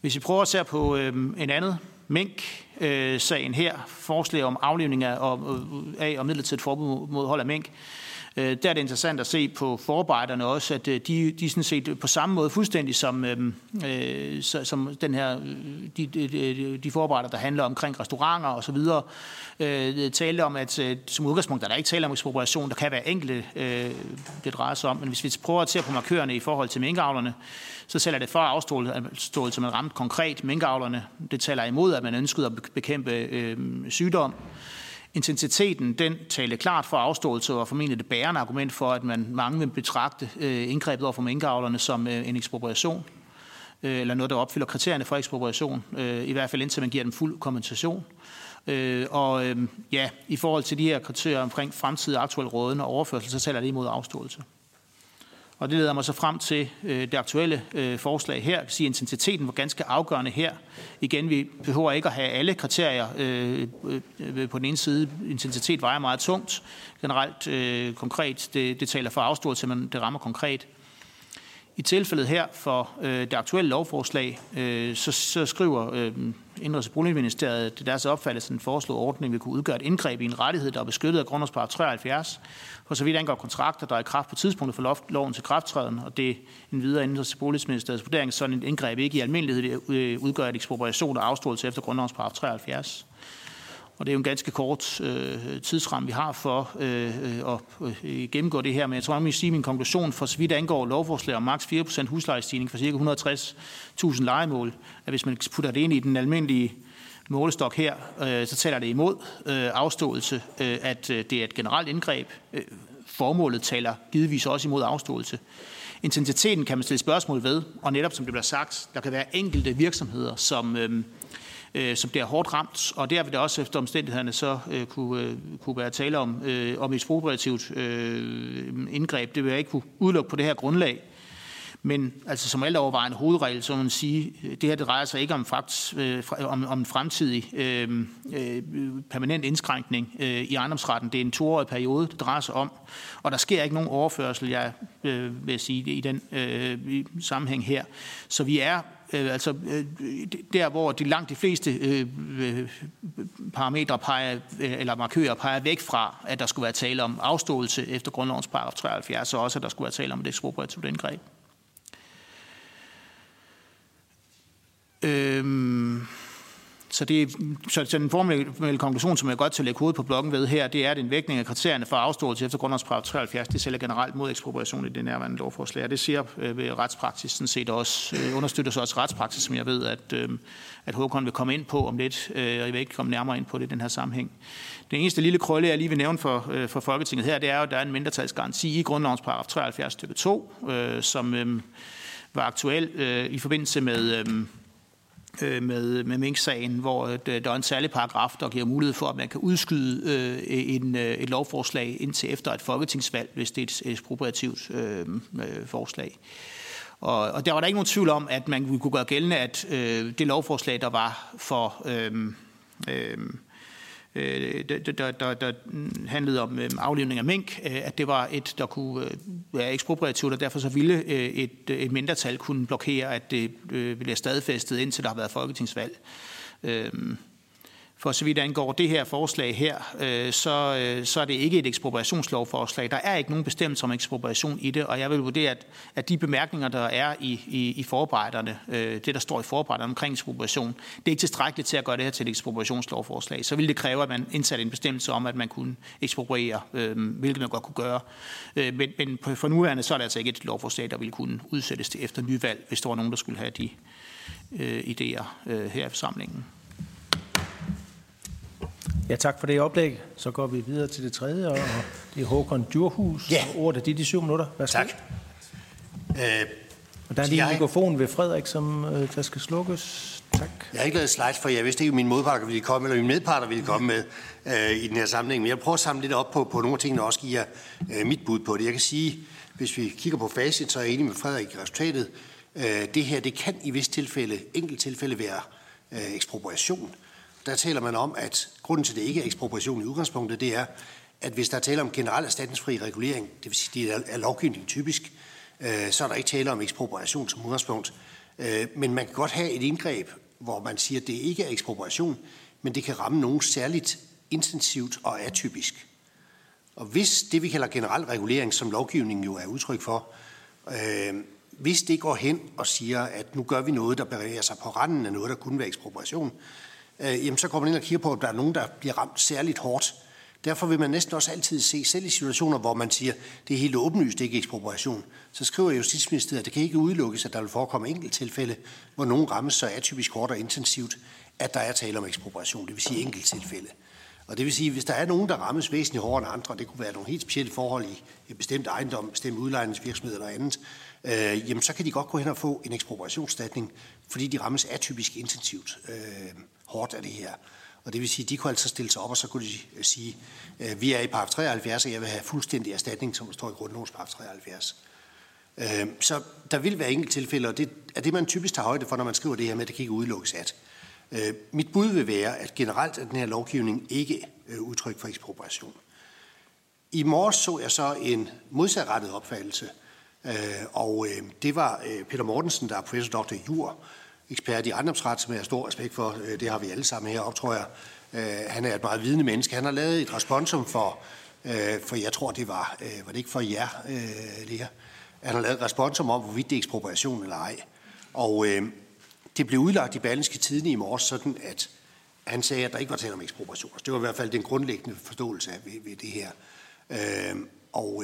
Hvis vi prøver at se på øh, en andet mink, Øh, sagen her, forslag om aflivning af og, af og midlertidigt forbud mod hold af mink, Øh, der er det interessant at se på forarbejderne også, at øh, de, de sådan set på samme måde fuldstændig som, øh, øh som den her, de, de, de forarbejder, der handler omkring restauranter og så videre, øh, talte om, at som udgangspunkt der er der ikke tale om ekspropriation, der kan være enkelte, øh, det drejer sig om, men hvis vi prøver at se på markørerne i forhold til minkavlerne, så sælger det for afståelse, man ramt konkret minkavlerne. Det taler imod, at man ønskede at bekæmpe øh, sygdom. Intensiteten, den talte klart for afståelse, og var formentlig det bærende argument for, at man mange vil betragte øh, indgrebet over for minkavlerne som øh, en ekspropriation, øh, eller noget, der opfylder kriterierne for ekspropriation, øh, i hvert fald indtil man giver dem fuld kompensation. Øh, og øh, ja, i forhold til de her kriterier omkring fremtidig aktuel råden og overførsel, så taler det imod afståelse. Og det leder mig så frem til øh, det aktuelle øh, forslag her. Jeg kan sige, intensiteten var ganske afgørende her. Igen, vi behøver ikke at have alle kriterier øh, øh, på den ene side. Intensitet vejer meget tungt. Generelt øh, konkret, det, det taler for afståelse, men det rammer konkret. I tilfældet her for øh, det aktuelle lovforslag, øh, så, så skriver øh, Indrigs- og Boligministeriet, det deres opfattelse, den foreslåede ordning vil kunne udgøre et indgreb i en rettighed, der er beskyttet af grundlovsparagraf 73, for så vidt angår kontrakter, der er i kraft på tidspunktet for loven til krafttræden, og det er en videre Indrigs- og Boligministeriets vurdering, sådan et indgreb ikke i almindelighed øh, udgør et ekspropriation og afståelse efter grundlovens paragraf 73. Og det er jo en ganske kort øh, tidsramme, vi har for øh, at øh, gennemgå det her. Men jeg tror, jeg vil sige min konklusion for så vidt angår lovforslag om maks 4% huslejestigning for ca. 160.000 legemål, at hvis man putter det ind i den almindelige målestok her, øh, så taler det imod øh, afståelse, øh, at øh, det er et generelt indgreb. Øh, formålet taler givetvis også imod afståelse. Intensiteten kan man stille spørgsmål ved, og netop som det bliver sagt, der kan være enkelte virksomheder, som øh, øh, som bliver hårdt ramt, og der vil det også efter omstændighederne så øh, kunne, øh, kunne være tale om, øh, om et sprogoperativt øh, indgreb. Det vil jeg ikke kunne udelukke på det her grundlag. Men altså som alt overvejende hovedregel, så må man sige, øh, det her det drejer sig ikke om, frakt, øh, om, om en fremtidig øh, øh, permanent indskrænkning øh, i ejendomsretten. Det er en toårig periode, det drejer sig om. Og der sker ikke nogen overførsel, jeg øh, vil sige, i den øh, i sammenhæng her. Så vi er øh, altså øh, der, hvor de langt de fleste øh, øh parametre peger, øh, eller markører peger væk fra, at der skulle være tale om afståelse efter grundlovens paragraf 73, og også at der skulle være tale om et ekspropriativt indgreb. Øhm, så, det, så, så den formelle konklusion, som jeg godt til at lægge hovedet på blokken ved her, det er, at en vægtning af kriterierne for afståelse efter grundlovsparagraf 73, det sælger generelt mod ekspropriation i det nærværende lovforslag. Og det siger øh, ved retspraksis sådan set også, øh, understøtter så også retspraksis, som jeg ved, at, øh, at Håkon vil komme ind på om lidt, øh, og jeg vil ikke komme nærmere ind på det i den her sammenhæng. Den eneste lille krølle, jeg lige vil nævne for, øh, for Folketinget her, det er jo, at der er en mindretalsgaranti i grundlovens paragraf 73 stykke 2, øh, som øh, var aktuel øh, i forbindelse med... Øh, øh, med, med Mink-sagen, hvor øh, der er en særlig paragraf, der giver mulighed for, at man kan udskyde øh, en, øh, et lovforslag indtil efter et folketingsvalg, hvis det er et ekspropriativt øh, øh, forslag. Og, og der var der ikke nogen tvivl om, at man kunne gøre gældende, at øh, det lovforslag, der var for... Øh, øh, Øh, der, der, der, der handlede om øhm, aflivning af mink, øh, at det var et, der kunne øh, være ekspropriativt, og derfor så ville et, et mindretal kunne blokere, at det ville stadfæstet, indtil der har været folketingsvalg. Øhm, for så vidt angår det her forslag her, øh, så, øh, så er det ikke et ekspropriationslovforslag. Der er ikke nogen bestemmelse om ekspropriation i det, og jeg vil vurdere, at, at de bemærkninger, der er i, i, i forarbejderne, øh, det der står i forarbejderne omkring ekspropriation, det er ikke tilstrækkeligt til at gøre det her til et ekspropriationslovforslag. Så ville det kræve, at man indsatte en bestemmelse om, at man kunne ekspropriere, øh, hvilket man godt kunne gøre. Øh, men, men for nuværende, så er det altså ikke et lovforslag, der vil kunne udsættes til efter nyvalg, hvis der var nogen, der skulle have de øh, idéer øh, her i forsamlingen. Ja, tak for det oplæg. Så går vi videre til det tredje, og det er Håkon Djurhus. Ja. Ordet er dit i syv minutter. Værsgo. Tak. Øh, og der er lige en mikrofon ved Frederik, som øh, der skal slukkes. Tak. Jeg har ikke lavet slides, for jeg vidste ikke, at mine modparter ville komme, eller mine medparter ville komme med øh, i den her sammenhæng. Men jeg prøver at samle lidt op på, på nogle af tingene, og også give jer øh, mit bud på det. Jeg kan sige, hvis vi kigger på facit, så er jeg enig med Frederik i resultatet. Øh, det her, det kan i vis tilfælde, enkelt tilfælde være øh, ekspropriation der taler man om, at grunden til, at det ikke er ekspropriation i udgangspunktet, det er, at hvis der er tale om generel erstatningsfri regulering, det vil sige, det er lovgivning typisk, øh, så er der ikke tale om ekspropriation som udgangspunkt. Øh, men man kan godt have et indgreb, hvor man siger, at det ikke er ekspropriation, men det kan ramme nogen særligt intensivt og atypisk. Og hvis det, vi kalder generel regulering, som lovgivningen jo er udtryk for, øh, hvis det går hen og siger, at nu gør vi noget, der bevæger sig på randen af noget, der kunne være ekspropriation, øh, Øh, jamen så går man ind og kigger på, at der er nogen, der bliver ramt særligt hårdt. Derfor vil man næsten også altid se, selv i situationer, hvor man siger, det er helt åbenlyst, det er ikke ekspropriation, så skriver Justitsministeriet, at det kan ikke udelukkes, at der vil forekomme enkelt tilfælde, hvor nogen rammes så atypisk hårdt og intensivt, at der er tale om ekspropriation, det vil sige enkelt tilfælde. Og det vil sige, at hvis der er nogen, der rammes væsentligt hårdere end andre, det kunne være nogle helt specielle forhold i et bestemt ejendom, bestemt udlejningsvirksomhed eller andet, øh, jamen så kan de godt gå hen og få en ekspropriationsstatning, fordi de rammes atypisk intensivt. Øh, hårdt af det her. Og det vil sige, at de kunne altså stille sig op, og så kunne de sige, at øh, vi er i paragraf 73, og jeg vil have fuldstændig erstatning, som står i grundlovens paragraf 73. Øh, så der vil være enkelte tilfælde, og det er det, man typisk tager højde for, når man skriver det her med, at det kan ikke udelukkes at. Øh, mit bud vil være, at generelt er den her lovgivning ikke øh, udtryk for ekspropriation. I morges så jeg så en modsatrettet opfattelse, øh, og det var Peter Mortensen, der er professor doktor i jur, ekspert i ejendomsret, som jeg har stor respekt for. Øh, det har vi alle sammen heroppe, tror jeg. Øh, han er et meget vidende menneske. Han har lavet et responsum for, øh, for jeg tror, det var, var det ikke for jer, Lea? Han har lavet et responsum om, hvorvidt det er ekspropriation eller ej. Og det blev udlagt i Berlingske Tidene i morges, sådan at han sagde, at der ikke var tale om ekspropriation. Det var i hvert fald den grundlæggende forståelse af ved, ved det her. og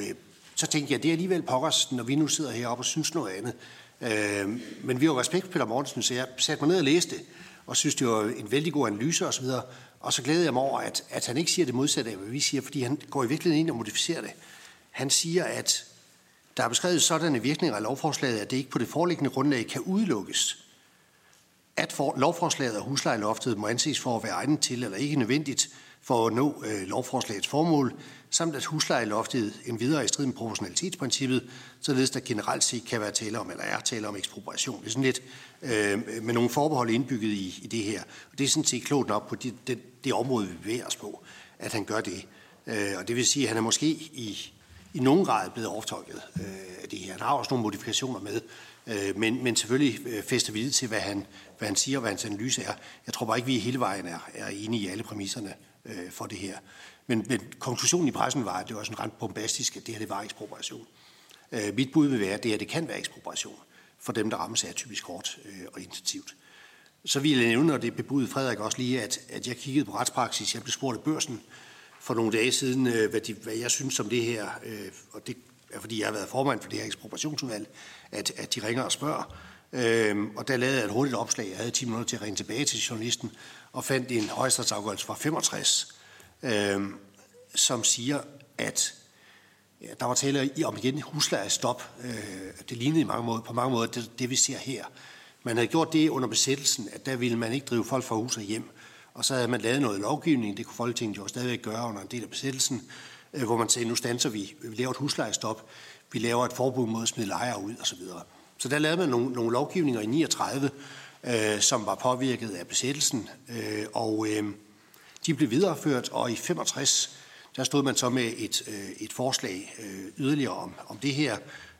så tænkte jeg, at det er alligevel pokkers, når vi nu sidder heroppe og synes noget andet. Øh, men vi har respekt for Peter Mortensen, så jeg satte mig ned og læste det, og synes, det var en vældig god analyse osv. Og, og så glæder jeg mig over, at, at han ikke siger det modsatte af, hvad vi siger, fordi han går i virkeligheden ind og modificerer det. Han siger, at der er beskrevet sådanne virkninger af lovforslaget, at det ikke på det foreliggende grundlag kan udelukkes, at for, lovforslaget og huslejeloftet må anses for at være egnet til eller ikke nødvendigt for at nå øh, lovforslagets formål, samt at huslejeloftet en videre i strid med proportionalitetsprincippet, således der generelt set kan være tale om, eller er tale om ekspropriation. Det er sådan lidt øh, med nogle forbehold indbygget i, i det her. Og det er sådan set klogt nok på det, det, det område, vi bevæger os på, at han gør det. Øh, og det vil sige, at han er måske i, i nogen grad blevet overtolket øh, af det her. Han har også nogle modifikationer med, øh, men, men selvfølgelig øh, fester vi til, hvad han, hvad han siger, hvad hans analyse er. Jeg tror bare ikke, vi hele vejen er, er enige i alle præmisserne øh, for det her. Men, men konklusionen i pressen var, at det var sådan ret bombastisk, at det her det var ekspropriation. Øh, mit bud vil være, at det her det kan være ekspropriation for dem, der rammes af typisk hårdt øh, og intensivt. Så vil jeg nævne, og det bebudede Frederik også lige, at, at jeg kiggede på retspraksis. Jeg blev spurgt af børsen for nogle dage siden, øh, hvad, de, hvad jeg synes om det her. Øh, og det er, fordi jeg har været formand for det her ekspropriationsudvalg, at, at de ringer og spørger. Øh, og der lavede jeg et hurtigt opslag. Jeg havde 10 minutter til at ringe tilbage til journalisten og fandt en højesteretafgørelse fra 65, øh, som siger, at ja, der var tale om igen huslejestop. Øh, det lignede i mange måder, på mange måder det, det, vi ser her. Man havde gjort det under besættelsen, at der ville man ikke drive folk fra hus og hjem. Og så havde man lavet noget lovgivning, det kunne Folketinget jo stadigvæk gøre under en del af besættelsen, øh, hvor man sagde, nu stanser vi, vi laver et huslejestop, vi laver et forbud mod at smide lejre ud osv. Så, så der lavede man nogle, nogle lovgivninger i 39, øh, som var påvirket af besættelsen, øh, og øh, de blev videreført, og i 65 der stod man så med et, øh, et forslag øh, yderligere om, om det her,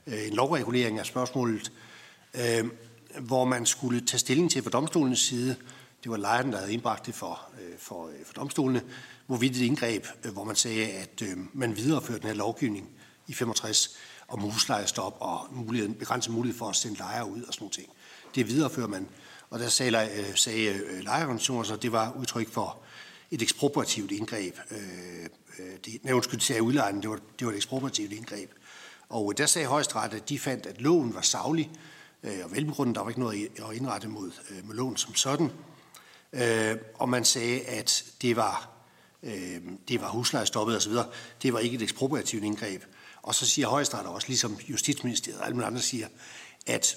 øh, en lovregulering af spørgsmålet, hvor man skulle tage stilling til fra domstolens side, det var lejeren, der havde indbragt det for, for, for domstolene, hvorvidt et indgreb, hvor man sagde, at man videreførte den her lovgivning i 65 om huslejestop og muligheden, begrænset mulighed for at sende lejere ud og sådan noget ting. Det viderefører man. Og der sagde, sagde lejerorganisationer, så det var udtryk for et ekspropriativt indgreb. Øh, øh det, nej, undskyld, sagde udlejeren, det var, det var et ekspropriativt indgreb. Og øh, der sagde højesteret, at de fandt, at loven var savlig øh, og velbegrundet. Der var ikke noget at indrette mod, øh, mod loven som sådan. Øh, og man sagde, at det var, øh, det var huslejestoppet osv. Det var ikke et ekspropriativt indgreb. Og så siger højesteret også, ligesom Justitsministeriet og alle andre siger, at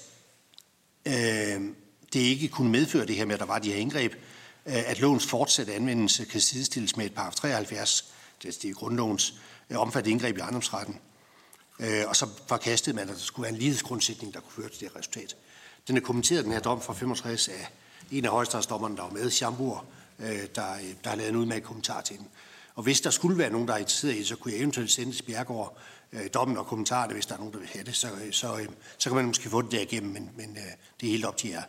øh, det ikke kunne medføre det her med, at der var de her indgreb, Øh, at lovens fortsatte anvendelse kan sidestilles med et par 73, det er grundlovens øh, omfattende indgreb i ejendomsretten. Øh, og så forkastede man, at der skulle være en lighedsgrundsætning, der kunne føre til det resultat. Den er kommenteret, den her dom fra 65, af en af højesteretsdommerne, der var med, Schambur, øh, der, der har lavet en udmærket kommentar til den. Og hvis der skulle være nogen, der er interesseret i det, så kunne jeg eventuelt sende til Bjergård øh, dommen og kommentarerne, hvis der er nogen, der vil have det. Så, så, øh, så kan man måske få det der igennem, men, men øh, det er helt op til jer.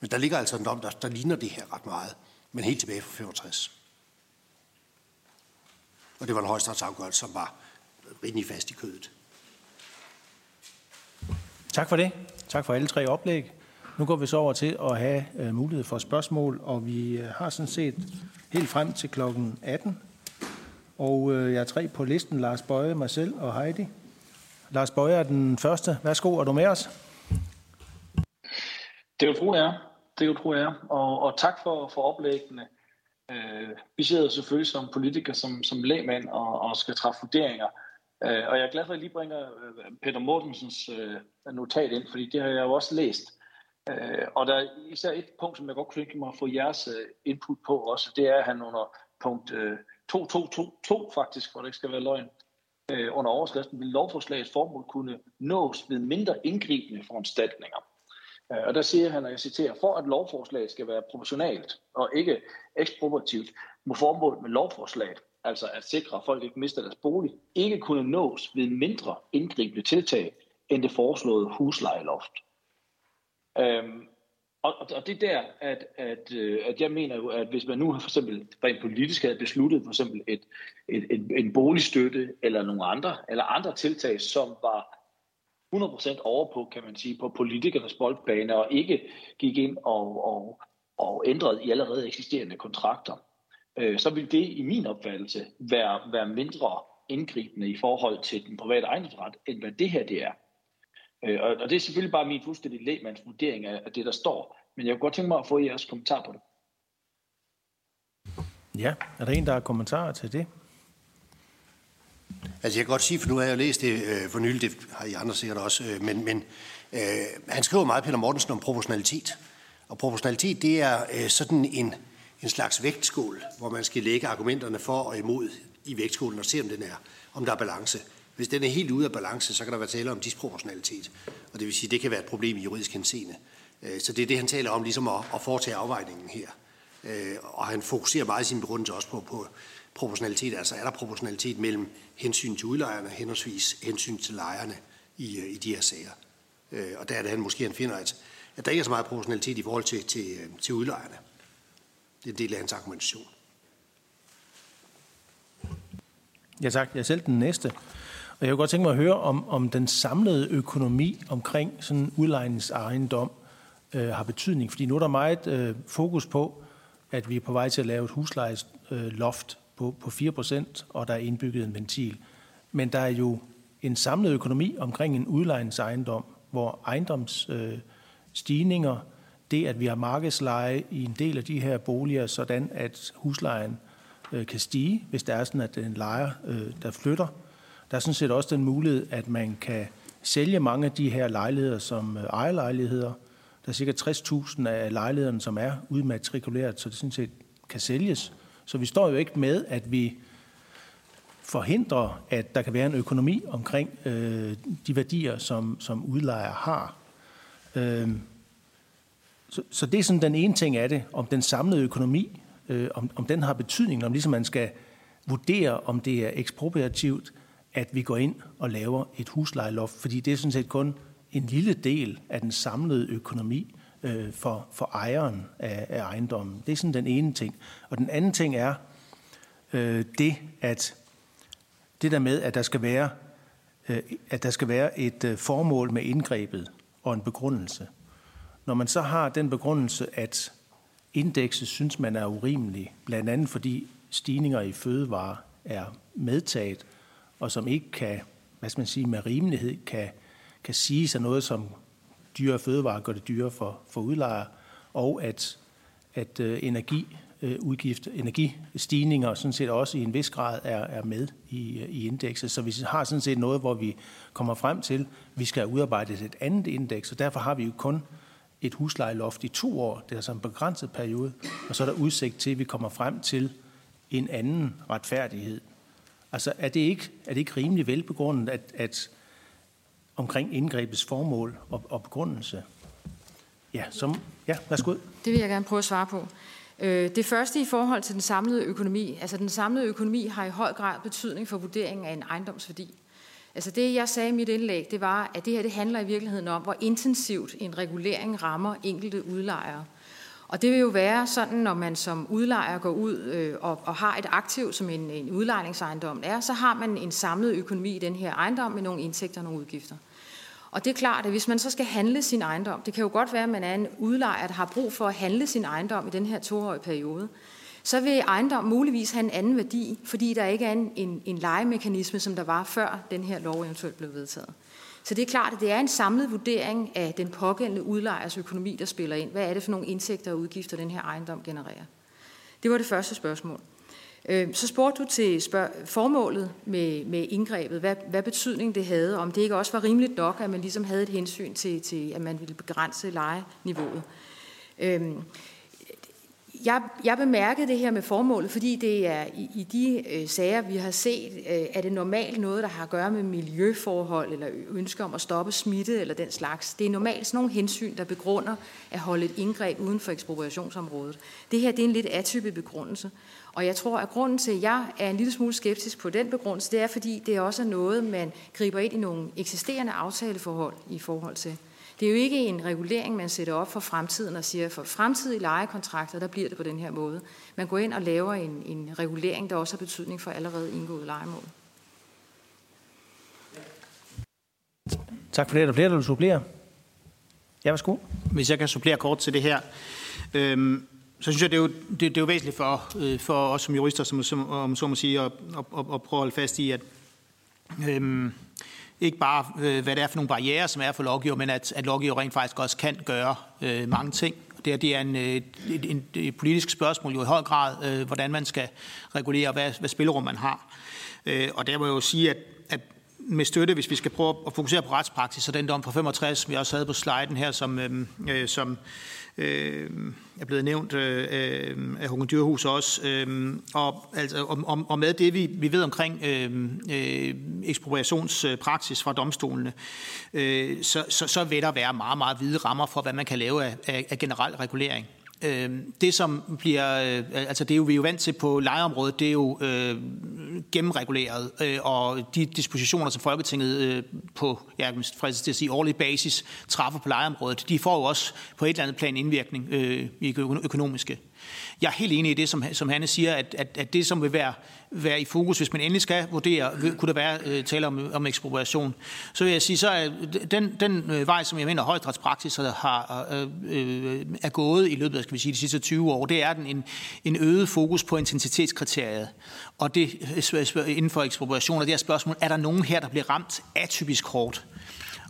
Men der ligger altså en dom, der, der ligner det her ret meget, men helt tilbage fra 65. Og det var en højesteretafgørelse, som var rimelig fast i kødet. Tak for det. Tak for alle tre oplæg. Nu går vi så over til at have uh, mulighed for spørgsmål, og vi uh, har sådan set helt frem til klokken 18. Og uh, jeg er tre på listen, Lars Bøje, mig selv og Heidi. Lars Bøje er den første. Værsgo, er du med os? Det kan du tro, er. Det tror jeg. Og, og tak for, for oplæggene. Øh, vi sidder selvfølgelig som politikere, som, som lægmænd og, og skal træffe vurderinger. Øh, og jeg er glad for, at I lige bringer øh, Peter Mortensens øh, notat ind, fordi det har jeg jo også læst. Øh, og der er især et punkt, som jeg godt kunne tænke mig at få jeres øh, input på også, det er, at han under punkt øh, 2222 faktisk, hvor det ikke skal være løgn, øh, under overskriften vil lovforslagets formål kunne nås ved mindre indgribende foranstaltninger. Øh, og der siger han, og jeg citerer, for at lovforslaget skal være proportionalt og ikke ekspropriativt, må formålet med lovforslaget, altså at sikre, at folk ikke mister deres bolig, ikke kunne nås ved mindre indgribende tiltag end det foreslåede huslejeloft. Øhm, og, og det er der, at, at, øh, at jeg mener jo, at hvis man nu for eksempel rent politisk havde besluttet for eksempel et, et, et, en boligstøtte eller nogle andre, eller andre tiltag, som var 100% over på, kan man sige, på politikernes boldbane, og ikke gik ind og, og, og ændrede i allerede eksisterende kontrakter, øh, så vil det i min opfattelse være, være mindre indgribende i forhold til den private ejendomsret, end hvad det her det er. Øh, og og det er selvfølgelig bare min fuldstændig lægmands vurdering af det, der står. Men jeg kunne godt tænke mig at få jeres kommentar på det. Ja, er der en, der har kommentarer til det? Altså jeg kan godt sige, for nu har jeg læst det øh, for nylig, det har I andre sikkert også, øh, men, men øh, han skriver meget, Peter Mortensen, om proportionalitet. Og proportionalitet, det er øh, sådan en, en slags vægtskål, hvor man skal lægge argumenterne for og imod i vægtskålen og se, om den er, om der er balance. Hvis den er helt ude af balance, så kan der være tale om disproportionalitet. Og det vil sige, at det kan være et problem i juridisk henseende. Øh, så det er det, han taler om, ligesom at, at foretage afvejningen her. Øh, og han fokuserer meget i sin begrundelse også på, på proportionalitet. Altså er der proportionalitet mellem hensyn til udlejerne, henholdsvis hensyn til lejerne i, øh, i de her sager. Øh, og der er det, han måske han finder, at, at der ikke er så meget proportionalitet i forhold til, til, øh, til udlejerne. Det er en del af hans argumentation. Ja tak, jeg er selv den næste. Og jeg kunne godt tænke mig at høre, om, om den samlede økonomi omkring sådan udlejningens ejendom øh, har betydning. Fordi nu er der meget øh, fokus på, at vi er på vej til at lave et huslejesloft øh, på, på 4%, og der er indbygget en ventil. Men der er jo en samlet økonomi omkring en udlejningsejendom, hvor ejendomsstigninger, øh, det at vi har markedsleje i en del af de her boliger, sådan at huslejen øh, kan stige, hvis der er sådan, at en lejer, øh, der flytter, der er sådan set også den mulighed, at man kan sælge mange af de her lejligheder som øh, ejerlejligheder. Der er cirka 60.000 af lejlighederne, som er udmatrikuleret, så det sådan set kan sælges. Så vi står jo ikke med, at vi forhindrer, at der kan være en økonomi omkring øh, de værdier, som, som udlejer har. Øh, så, så det er sådan den ene ting af det, om den samlede økonomi, øh, om, om den har betydning, om ligesom man skal vurdere, om det er ekspropriativt, at vi går ind og laver et huslejeloft, fordi det er sådan set kun en lille del af den samlede økonomi øh, for, for ejeren af, af ejendommen. Det er sådan den ene ting. Og den anden ting er øh, det, at det der med, at der skal være, øh, at der skal være et øh, formål med indgrebet og en begrundelse. Når man så har den begrundelse, at indekset synes man er urimelig, blandt andet fordi stigninger i fødevare er medtaget, og som ikke kan, hvad skal man sige, med rimelighed kan, kan sige sig noget, som dyre fødevarer gør det dyre for, for udlejere, og at, at øh, energiudgift, øh, energistigninger sådan set også i en vis grad er, er med i, øh, i indekset. Så vi har sådan set noget, hvor vi kommer frem til, at vi skal udarbejde et andet indeks, og derfor har vi jo kun et huslejeloft i to år, det er så en begrænset periode, og så er der udsigt til, at vi kommer frem til en anden retfærdighed. Altså er det ikke, er det ikke rimelig velbegrundet, at, at omkring indgrebets formål og, og begrundelse? Ja, som, ja, værsgo. Det vil jeg gerne prøve at svare på. Øh, det første i forhold til den samlede økonomi. Altså den samlede økonomi har i høj grad betydning for vurderingen af en ejendomsværdi. Altså det, jeg sagde i mit indlæg, det var, at det her det handler i virkeligheden om, hvor intensivt en regulering rammer enkelte udlejere. Og det vil jo være sådan, når man som udlejer går ud øh, og, og har et aktiv, som en, en udlejningsejendom er, så har man en samlet økonomi i den her ejendom med nogle indtægter og nogle udgifter. Og det er klart, at hvis man så skal handle sin ejendom, det kan jo godt være, at man er en udlejer, der har brug for at handle sin ejendom i den her toårige periode, så vil ejendom muligvis have en anden værdi, fordi der ikke er en, en, en legemekanisme, som der var før den her lov eventuelt blev vedtaget. Så det er klart, at det er en samlet vurdering af den pågældende udlejers økonomi, der spiller ind. Hvad er det for nogle indtægter og udgifter, den her ejendom genererer? Det var det første spørgsmål. Øhm, så spurgte du til formålet med, med indgrebet, hvad, hvad betydning det havde, om det ikke også var rimeligt nok, at man ligesom havde et hensyn til, til at man ville begrænse lejeniveauet. Øhm, jeg, jeg bemærkede det her med formålet, fordi det er i, i de øh, sager, vi har set, øh, er det normalt noget, der har at gøre med miljøforhold eller ønsker om at stoppe smitte eller den slags. Det er normalt sådan nogle hensyn, der begrunder at holde et indgreb uden for ekspropriationsområdet. Det her det er en lidt atypisk begrundelse. Og jeg tror, at grunden til, at jeg er en lille smule skeptisk på den begrundelse, det er, fordi det også er noget, man griber ind i nogle eksisterende aftaleforhold i forhold til det er jo ikke en regulering, man sætter op for fremtiden og siger, for fremtidige lejekontrakter, der bliver det på den her måde. Man går ind og laver en, en regulering, der også har betydning for allerede indgået lejemål. Tak for det. Der bliver der, du supplerer. Ja, værsgo. Hvis jeg kan supplere kort til det her. Øhm, så synes jeg, det er jo, det, det er jo væsentligt for, øh, for os som jurister, som, som, om så må sige, at, at, at, at prøve at holde fast i, at øhm, ikke bare, øh, hvad det er for nogle barriere, som er for lovgiver, men at, at lovgiver rent faktisk også kan gøre øh, mange ting. Det, er, det er en, øh, et, en, et politisk spørgsmål jo i høj grad, øh, hvordan man skal regulere, hvad, hvad spillerum man har. Øh, og der må jeg jo sige, at, at med støtte, hvis vi skal prøve at fokusere på retspraksis, og den dom fra 65, vi også havde på sliden her, som, øh, øh som øh, øh, er blevet nævnt øh, øh, af Håkon Dyrhus også. Øh, og, altså, og, og med det, vi, vi ved omkring øh, øh, ekspropriationspraksis fra domstolene, øh, så, så, så vil der være meget, meget hvide rammer for, hvad man kan lave af, af, af generel regulering. Øh, det som bliver, øh, altså det er jo, vi er jo vant til på lejeområdet, det er jo øh, gennemreguleret, øh, og de dispositioner, som Folketinget øh, på, ja, til at sige, årlig basis træffer på lejeområdet, de får jo også på et eller andet plan indvirkning øh, i økonomiske jeg er helt enig i det, som, som Hanne siger, at, at, at det, som vil være, være i fokus, hvis man endelig skal vurdere, kunne der være øh, tale om, om ekspropriation, så vil jeg sige, så er den, den øh, vej, som jeg mener højtrætspraksis har, øh, øh, er gået i løbet af skal vi sige, de sidste 20 år, det er den en, en øget fokus på intensitetskriteriet. Og det øh, inden for ekspropriation, og det her spørgsmål, er der nogen her, der bliver ramt atypisk hårdt?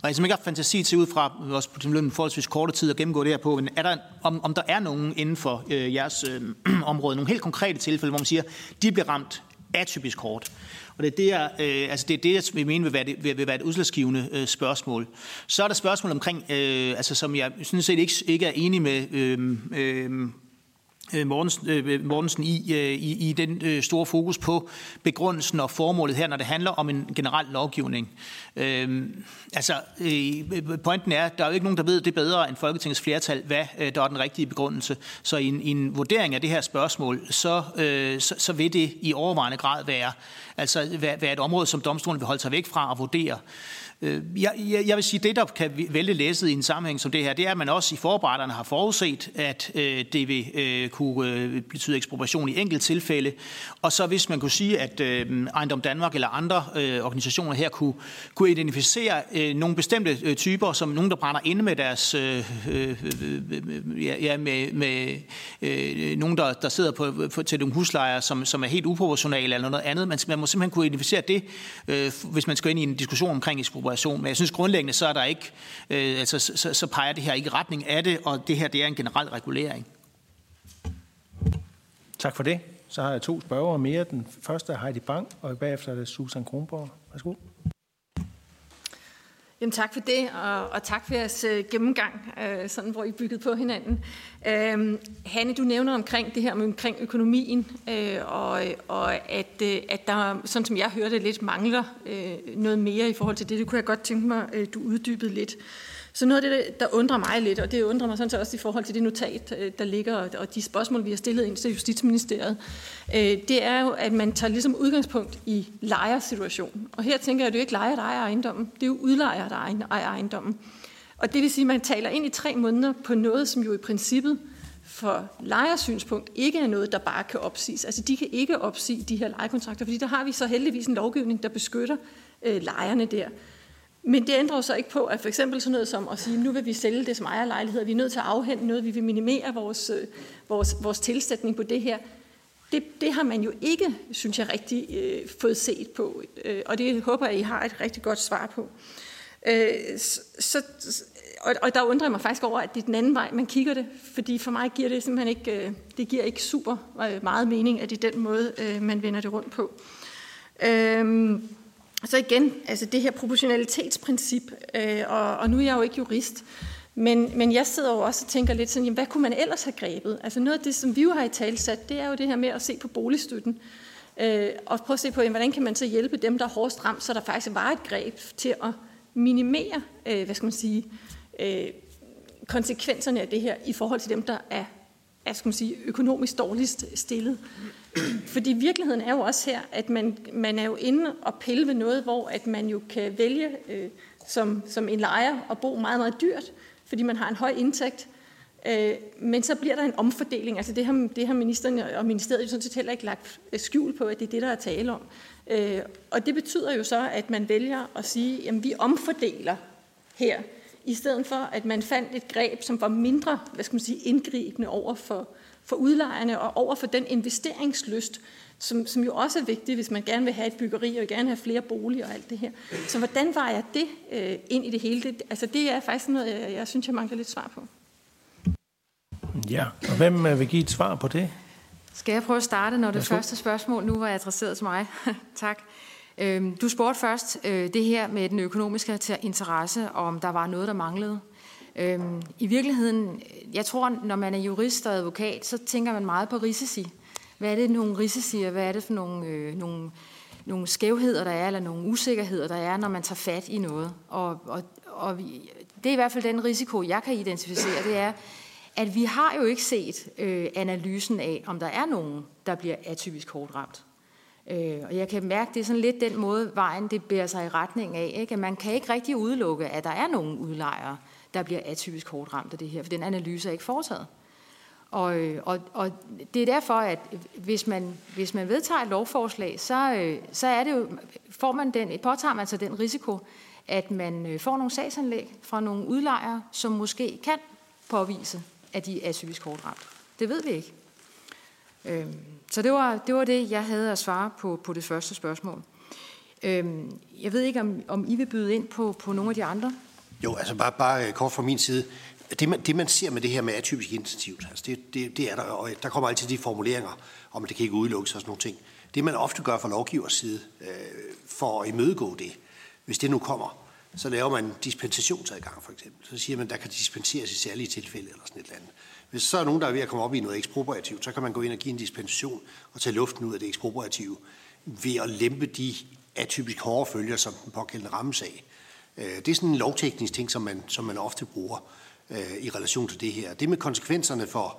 Og jeg har ikke har fantasi til ud fra også på en forholdsvis korte tid at gennemgå det her på, men er der, om, om der er nogen inden for øh, jeres øh, område, nogle helt konkrete tilfælde, hvor man siger, de bliver ramt atypisk hårdt. Og det er det, jeg, øh, altså det, er det, jeg vil mene vil være, det, vil, vil være et udslagsgivende øh, spørgsmål. Så er der spørgsmål omkring, øh, altså som jeg synes set ikke, ikke er enig med øh, Øh, Øh, Mortensen, øh, Mortensen i, øh, i, i den øh, store fokus på begrundelsen og formålet her, når det handler om en generel lovgivning. Øhm, altså, øh, pointen er, der er jo ikke nogen, der ved det bedre end Folketingets flertal, hvad øh, der er den rigtige begrundelse. Så i en, i en vurdering af det her spørgsmål, så, øh, så, så vil det i overvejende grad være, altså, være, være et område, som domstolen vil holde sig væk fra at vurdere. Øh, jeg, jeg, jeg vil sige, det der kan vælge læset i en sammenhæng som det her, det er, at man også i forarbejderne har forudset, at øh, det vil øh, kunne øh, betyde ekspropriation i enkelt tilfælde. Og så hvis man kunne sige, at øh, Ejendom Danmark eller andre øh, organisationer her kunne, kunne identificere øh, nogle bestemte øh, typer, som nogen, der brænder inde med deres, øh, øh, øh, ja, med, med øh, nogen, der, der sidder på, på, til nogle huslejer, som, som er helt uproportionale eller noget andet. Man, man må simpelthen kunne identificere det, øh, hvis man skal ind i en diskussion omkring ekspropriation operation. Men jeg synes grundlæggende, så er der ikke, øh, altså, så, så peger det her ikke i retning af det, og det her det er en generel regulering. Tak for det. Så har jeg to spørgere mere. Den første er Heidi Bang, og bagefter er det Susan Kronborg. Værsgo. Jamen, tak for det, og, og tak for jeres øh, gennemgang, øh, sådan, hvor I byggede på hinanden. Øh, Hanne, du nævner omkring det her med omkring økonomien, øh, og, og at, øh, at der, sådan som jeg hørte, lidt mangler øh, noget mere i forhold til det. Det kunne jeg godt tænke mig, øh, du uddybede lidt. Øh, så noget af det, der undrer mig lidt, og det undrer mig sådan set også i forhold til det notat, øh, der ligger, og de spørgsmål, vi har stillet ind til Justitsministeriet, øh, det er jo, at man tager ligesom udgangspunkt i lejersituationen. Og her tænker jeg, at det er jo ikke lejer, der ejer ejendommen, det er jo udlejer, der ejer ejendommen. Og det vil sige, at man taler ind i tre måneder på noget, som jo i princippet for lejersynspunkt ikke er noget, der bare kan opsiges. Altså de kan ikke opsige de her lejekontrakter, fordi der har vi så heldigvis en lovgivning, der beskytter øh, lejerne der. Men det ændrer jo så ikke på, at for eksempel sådan noget som at sige, nu vil vi sælge det som ejerlejligheder, vi er nødt til at afhente noget, vi vil minimere vores, øh, vores, vores tilsætning på det her. Det, det har man jo ikke, synes jeg, rigtig øh, fået set på, øh, og det håber jeg, I har et rigtig godt svar på. Øh, så, og, og der undrer jeg mig faktisk over, at det er den anden vej, man kigger det, fordi for mig giver det simpelthen ikke, øh, det giver ikke super øh, meget mening, at det er den måde, øh, man vender det rundt på. Øh, så igen, altså det her proportionalitetsprincip, øh, og, og nu er jeg jo ikke jurist, men, men jeg sidder jo også og tænker lidt sådan, jamen, hvad kunne man ellers have grebet? Altså noget af det, som vi jo har i talsat, det er jo det her med at se på boligstøtten. Øh, og prøve at se på, jamen, hvordan kan man så hjælpe dem, der er hårdest ramt, så der faktisk var et greb til at minimere, øh, hvad skal man sige, øh, konsekvenserne af det her i forhold til dem, der er, er skal man sige, økonomisk dårligst stillet. Fordi virkeligheden er jo også her, at man, man er jo inde og pille ved noget, hvor at man jo kan vælge øh, som, som en lejer at bo meget, meget dyrt, fordi man har en høj indtægt. Øh, men så bliver der en omfordeling. Altså det har, det har ministeren og ministeriet jo sådan set heller ikke lagt skjul på, at det er det, der er tale om. Øh, og det betyder jo så, at man vælger at sige, at vi omfordeler her, i stedet for at man fandt et greb, som var mindre hvad skal man sige, indgribende over for, for udlejerne og over for den investeringslyst, som, som jo også er vigtig, hvis man gerne vil have et byggeri og gerne have flere boliger og alt det her. Så hvordan var jeg det øh, ind i det hele? Det, altså det er faktisk noget, jeg, jeg synes, jeg mangler lidt svar på. Ja, og hvem øh, vil give et svar på det? Skal jeg prøve at starte, når det Værsgo. første spørgsmål nu var adresseret til mig? tak. Øhm, du spurgte først øh, det her med den økonomiske interesse, om der var noget, der manglede. Øhm, I virkeligheden, jeg tror, når man er jurist og advokat, så tænker man meget på risici. Hvad er det nogle risici, og hvad er det for nogle, øh, nogle, nogle skævheder, der er, eller nogle usikkerheder, der er, når man tager fat i noget. Og, og, og det er i hvert fald den risiko, jeg kan identificere, det er, at vi har jo ikke set øh, analysen af, om der er nogen, der bliver atypisk hårdt ramt. Øh, og jeg kan mærke, det er sådan lidt den måde, vejen det bærer sig i retning af. Ikke? At man kan ikke rigtig udelukke, at der er nogen udlejere, der bliver atypisk hårdt ramt af det her, for den analyse er ikke foretaget. Og, øh, og, og det er derfor, at hvis man, hvis man vedtager et lovforslag, så, øh, så er det jo, får man den, påtager man sig den risiko, at man øh, får nogle sagsanlæg fra nogle udlejere, som måske kan påvise, at de er atypisk hårdt ramt. Det ved vi ikke. Øhm, så det var, det var det, jeg havde at svare på, på det første spørgsmål. Øhm, jeg ved ikke, om, om I vil byde ind på, på nogle af de andre jo, altså bare, bare øh, kort fra min side. Det man, det, man ser med det her med atypisk intensivt, altså det, det, det er der, og øh, der kommer altid de formuleringer om, at det kan ikke udelukkes og sådan nogle ting. Det, man ofte gør fra lovgivers side, øh, for at imødegå det, hvis det nu kommer, så laver man dispensationsadgang for eksempel. Så siger man, der kan dispenseres i særlige tilfælde eller sådan et eller andet. Hvis så er nogen, der er ved at komme op i noget ekspropriativt, så kan man gå ind og give en dispensation og tage luften ud af det ekspropriative ved at lempe de atypisk hårde følger, som den pågældende rammes af. Øh, det er sådan en lovteknisk ting, som man, som man ofte bruger øh, i relation til det her. Det med konsekvenserne for,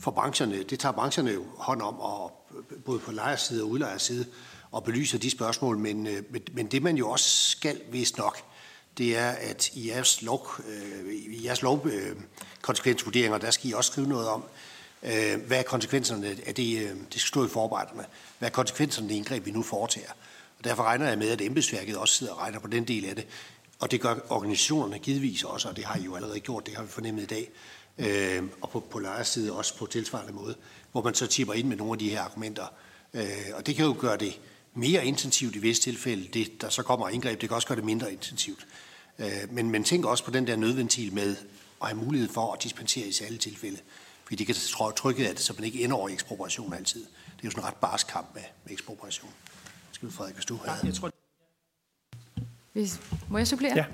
for brancherne, det tager brancherne jo hånd om, og både på lejerside og udlejerside, og belyser de spørgsmål. Men, øh, men det man jo også skal, hvis nok, det er, at i jeres, lov, øh, i jeres lovkonsekvensvurderinger, øh, der skal I også skrive noget om, øh, hvad er konsekvenserne af det, øh, det skal stå i forarbejderne, hvad er konsekvenserne af det indgreb, vi nu foretager. Og derfor regner jeg med, at embedsværket også sidder og regner på den del af det. Og det gør organisationerne givetvis også, og det har I jo allerede gjort, det har vi fornemmet i dag. Øh, og på, på lejerside også på tilsvarende måde, hvor man så tipper ind med nogle af de her argumenter. Øh, og det kan jo gøre det mere intensivt i visse tilfælde. Det, der så kommer indgreb, det kan også gøre det mindre intensivt. Øh, men, men tænk også på den der nødventil med at have mulighed for at dispensere i særlige tilfælde. Fordi det kan trykket af det, så man ikke ender over i ekspropriation altid. Det er jo sådan en ret barsk kamp med, med ekspropriation. Skal vi, Frederik, hvis du ja, jeg tror... Hvis, må jeg supplere? Ja.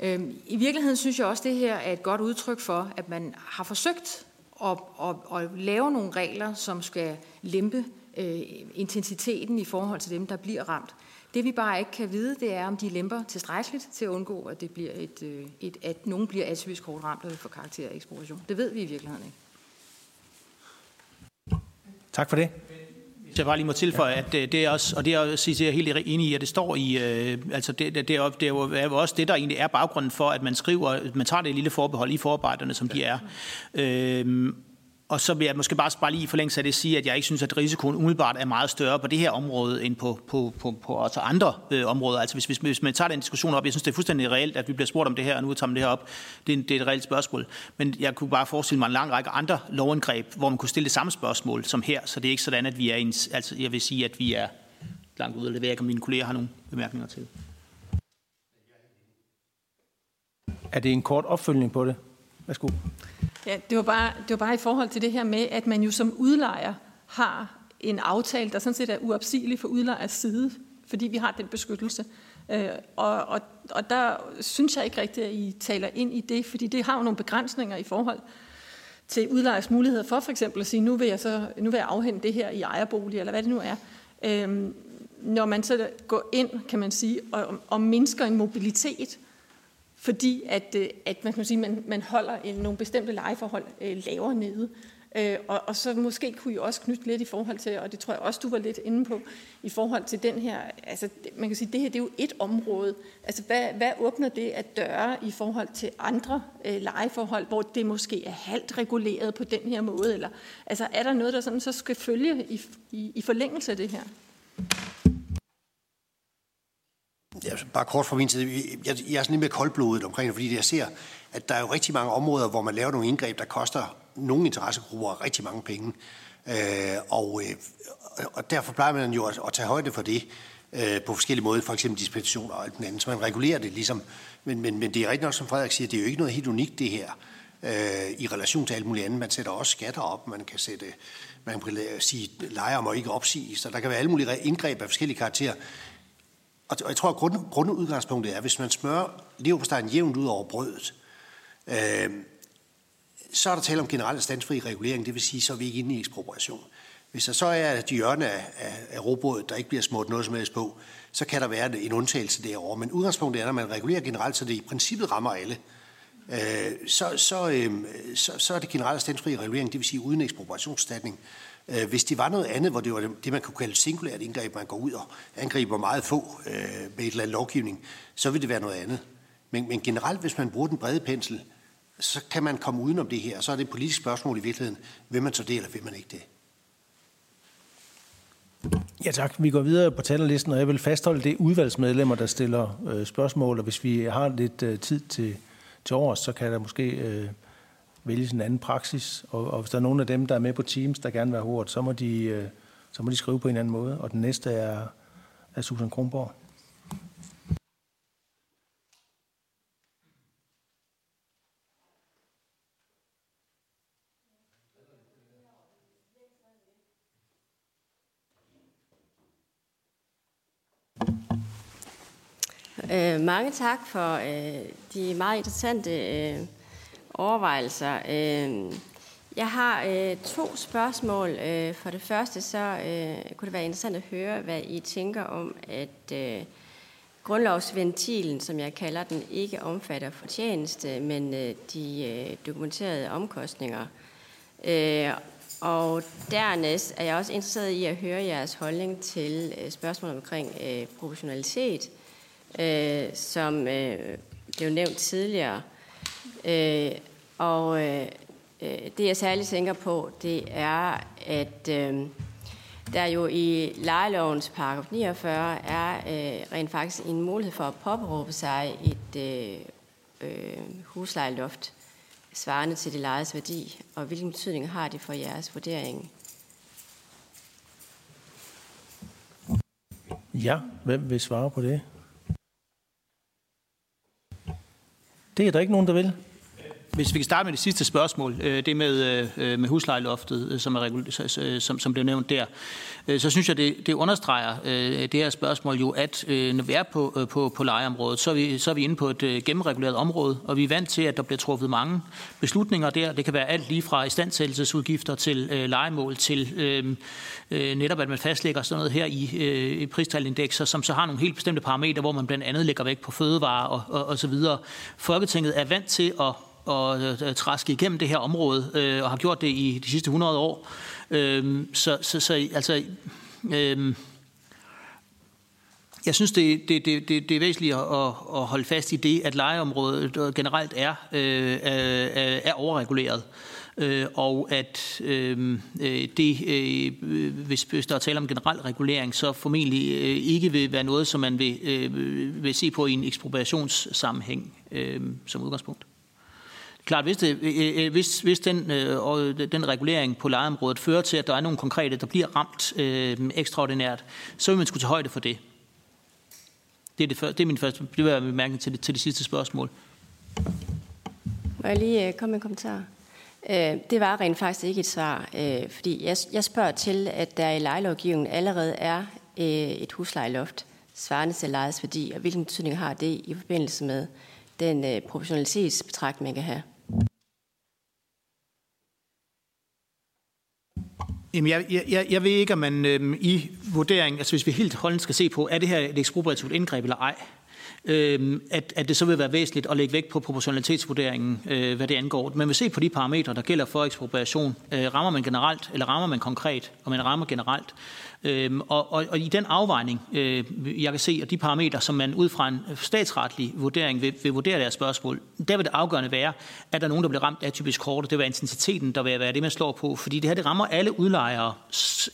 Øhm, I virkeligheden synes jeg også, det her er et godt udtryk for, at man har forsøgt at, at, at lave nogle regler, som skal lempe øh, intensiteten i forhold til dem, der bliver ramt. Det vi bare ikke kan vide, det er, om de lemper tilstrækkeligt til at undgå, at, det bliver et, øh, et, at nogen bliver atypisk hårdt ramt og får karakter af ekspropriation. Det ved vi i virkeligheden ikke. Tak for det. Jeg bare lige må tilføje, at det er også, og det er også jeg er helt enig i, at det står i, øh, altså det, det, det, er, det er jo også det, der egentlig er baggrunden for, at man skriver, man tager det lille forbehold i forarbejderne, som de er. Øh, og så vil jeg måske bare, bare lige i forlængelse af det sige, at jeg ikke synes, at risikoen umiddelbart er meget større på det her område, end på, på, på, på også andre øh, områder. Altså hvis, hvis, hvis man tager den diskussion op, jeg synes, det er fuldstændig reelt, at vi bliver spurgt om det her, og nu tager man det her op. Det er, det er et reelt spørgsmål. Men jeg kunne bare forestille mig en lang række andre lovindgreb, hvor man kunne stille det samme spørgsmål som her. Så det er ikke sådan, at vi er en, altså jeg vil sige, at vi er langt ude, og det ved jeg ikke, om mine kolleger har nogle bemærkninger til. Er det en kort opfølgning på det? Værsgo. Ja, det var, bare, det var bare i forhold til det her med, at man jo som udlejer har en aftale, der sådan set er uopsigelig for udlejers side, fordi vi har den beskyttelse. Øh, og, og, og der synes jeg ikke rigtigt, at I taler ind i det, fordi det har jo nogle begrænsninger i forhold til udlejers muligheder for for eksempel at sige, nu vil jeg, så, nu vil jeg afhente det her i ejerbolig, eller hvad det nu er. Øhm, når man så går ind, kan man sige, og, og mindsker en mobilitet, fordi at, øh, at man, kan sige, man, man holder nogle bestemte lejeforhold øh, lavere nede. Øh, og, og så måske kunne I også knytte lidt i forhold til, og det tror jeg også, du var lidt inde på, i forhold til den her, altså man kan sige, det her det er jo et område. Altså hvad, hvad åbner det at døre i forhold til andre øh, legeforhold, hvor det måske er halvt reguleret på den her måde? Eller, altså er der noget, der sådan så skal følge i, i, i forlængelse af det her? Ja, bare kort fra min side. Jeg, jeg er sådan lidt mere koldblodet omkring det, fordi jeg ser, at der er jo rigtig mange områder, hvor man laver nogle indgreb, der koster nogle interessegrupper rigtig mange penge. Øh, og, øh, og derfor plejer man jo at, at tage højde for det øh, på forskellige måder, for eksempel dispensationer og alt den anden, så man regulerer det ligesom. Men, men, men det er rigtigt nok, som Frederik siger, det er jo ikke noget helt unikt det her øh, i relation til alt muligt andet. Man sætter også skatter op, man kan sætte, man kan sige, lejer må ikke opsige, så der kan være alle mulige indgreb af forskellige karakterer. Og jeg tror, at grund, grundudgangspunktet er, at hvis man smører leverpostejen jævnt ud over brødet, øh, så er der tale om generelt standsfri regulering, det vil sige, så er vi ikke inde i ekspropriation. Hvis der så er et hjørne af, af, af robrødet, der ikke bliver smurt noget som helst på, så kan der være en undtagelse derovre. Men udgangspunktet er, at man regulerer generelt, så det i princippet rammer alle. Øh, så, så, øh, så, så er det generelt standsfri regulering, det vil sige uden ekspropriationsstatning. Øh, hvis det var noget andet, hvor det var det, man kunne kalde singulært indgreb, man går ud og angriber meget få øh, med et eller andet lovgivning, så vil det være noget andet. Men, men generelt, hvis man bruger den brede pensel, så kan man komme udenom det her. Så er det et politisk spørgsmål i virkeligheden. Vil man så det, eller vil man ikke det? Ja tak. Vi går videre på talerlisten, og jeg vil fastholde det udvalgsmedlemmer, der stiller øh, spørgsmål. Og hvis vi har lidt øh, tid til, til års, så kan der måske øh, vælges en anden praksis. Og, og hvis der er nogen af dem, der er med på Teams, der gerne vil have ordet, så må de, øh, så må de skrive på en anden måde. Og den næste er, er Susan Kronborg. Øh, mange tak for øh, de meget interessante øh, overvejelser. Øh, Jeg har øh, to spørgsmål. Øh, for det første, så øh, kunne det være interessant at høre, hvad I tænker om, at øh, grundlovsventilen, som jeg kalder den, ikke omfatter fortjeneste, men øh, de øh, dokumenterede omkostninger. Øh, og dernæst er jeg også interesseret i at høre jeres holdning til øh, spørgsmålet omkring øh, proportionalitet, øh, som øh, blev nævnt tidligere. Øh, og øh, øh, det jeg særligt tænker på, det er, at øh, der jo i lejelovens paragraf 49 er øh, rent faktisk en mulighed for at påberåbe sig et øh, øh, huslejeloft svarende til det lejedes værdi, og hvilken betydning har det for jeres vurdering? Ja, hvem vil svare på det? Det er der ikke nogen, der vil. Hvis vi kan starte med det sidste spørgsmål, øh, det med, øh, øh, med huslejeloftet, som, er, som, som blev nævnt der, så synes jeg, det, det understreger det her spørgsmål jo, at når vi er på, på, på lejeområdet, så er, vi, så er vi inde på et gennemreguleret område, og vi er vant til, at der bliver truffet mange beslutninger der. Det kan være alt lige fra istandsættelsesudgifter til lejemål til øh, netop, at man fastlægger sådan noget her i, øh, i pristalindekser, som så har nogle helt bestemte parametre, hvor man blandt andet lægger væk på fødevarer og, og, og så videre. Folketinget er vant til at og øh, igennem det her område, øh, og har gjort det i de sidste 100 år. Øh, så, så, så altså, øh, jeg synes, det, det, det, det er væsentligt at, at holde fast i det, at lejeområdet generelt er, øh, er, er overreguleret. Øh, og at øhm, øh, det, øh, hvis, hvis der er tale om generel regulering, så formentlig øh, ikke vil være noget, som man vil, øh, vil se på i en ekspropriationssammenhæng øh, som udgangspunkt. Klart, hvis, det, øh, øh, øh hvis, hvis den, øh, øh, den regulering på lejeområdet fører til, at der er nogle konkrete, der bliver ramt øh, ekstraordinært, så vil man skulle tage højde for det. Det er, det, første, det er min første, det vil jeg bemærke til det, til det sidste spørgsmål. Må jeg lige komme med en kommentar? Det var rent faktisk ikke et svar, fordi jeg, jeg spørger til, at der i lejelovgivningen allerede er et huslejeloft, svarende til lejets værdi, og hvilken betydning har det i forbindelse med den øh, proportionalitetsbetragtning, man kan have? Jamen, jeg, jeg, jeg ved ikke, om man øhm, i vurdering, altså hvis vi helt holdent skal se på, er det her et ekspropriativt indgreb eller ej, øh, at, at det så vil være væsentligt at lægge vægt på proportionalitetsvurderingen, øh, hvad det angår. Man vil se på de parametre, der gælder for ekspropriation. Øh, rammer man generelt, eller rammer man konkret? Og man rammer generelt, Øh, og, og, og i den afvejning, øh, jeg kan se, at de parametre, som man ud fra en statsretlig vurdering vil, vil vurdere deres spørgsmål, der vil det afgørende være, at der er nogen, der bliver ramt af typisk hårdt. Det vil være intensiteten, der vil være det, man slår på. Fordi det her, det rammer alle udlejere.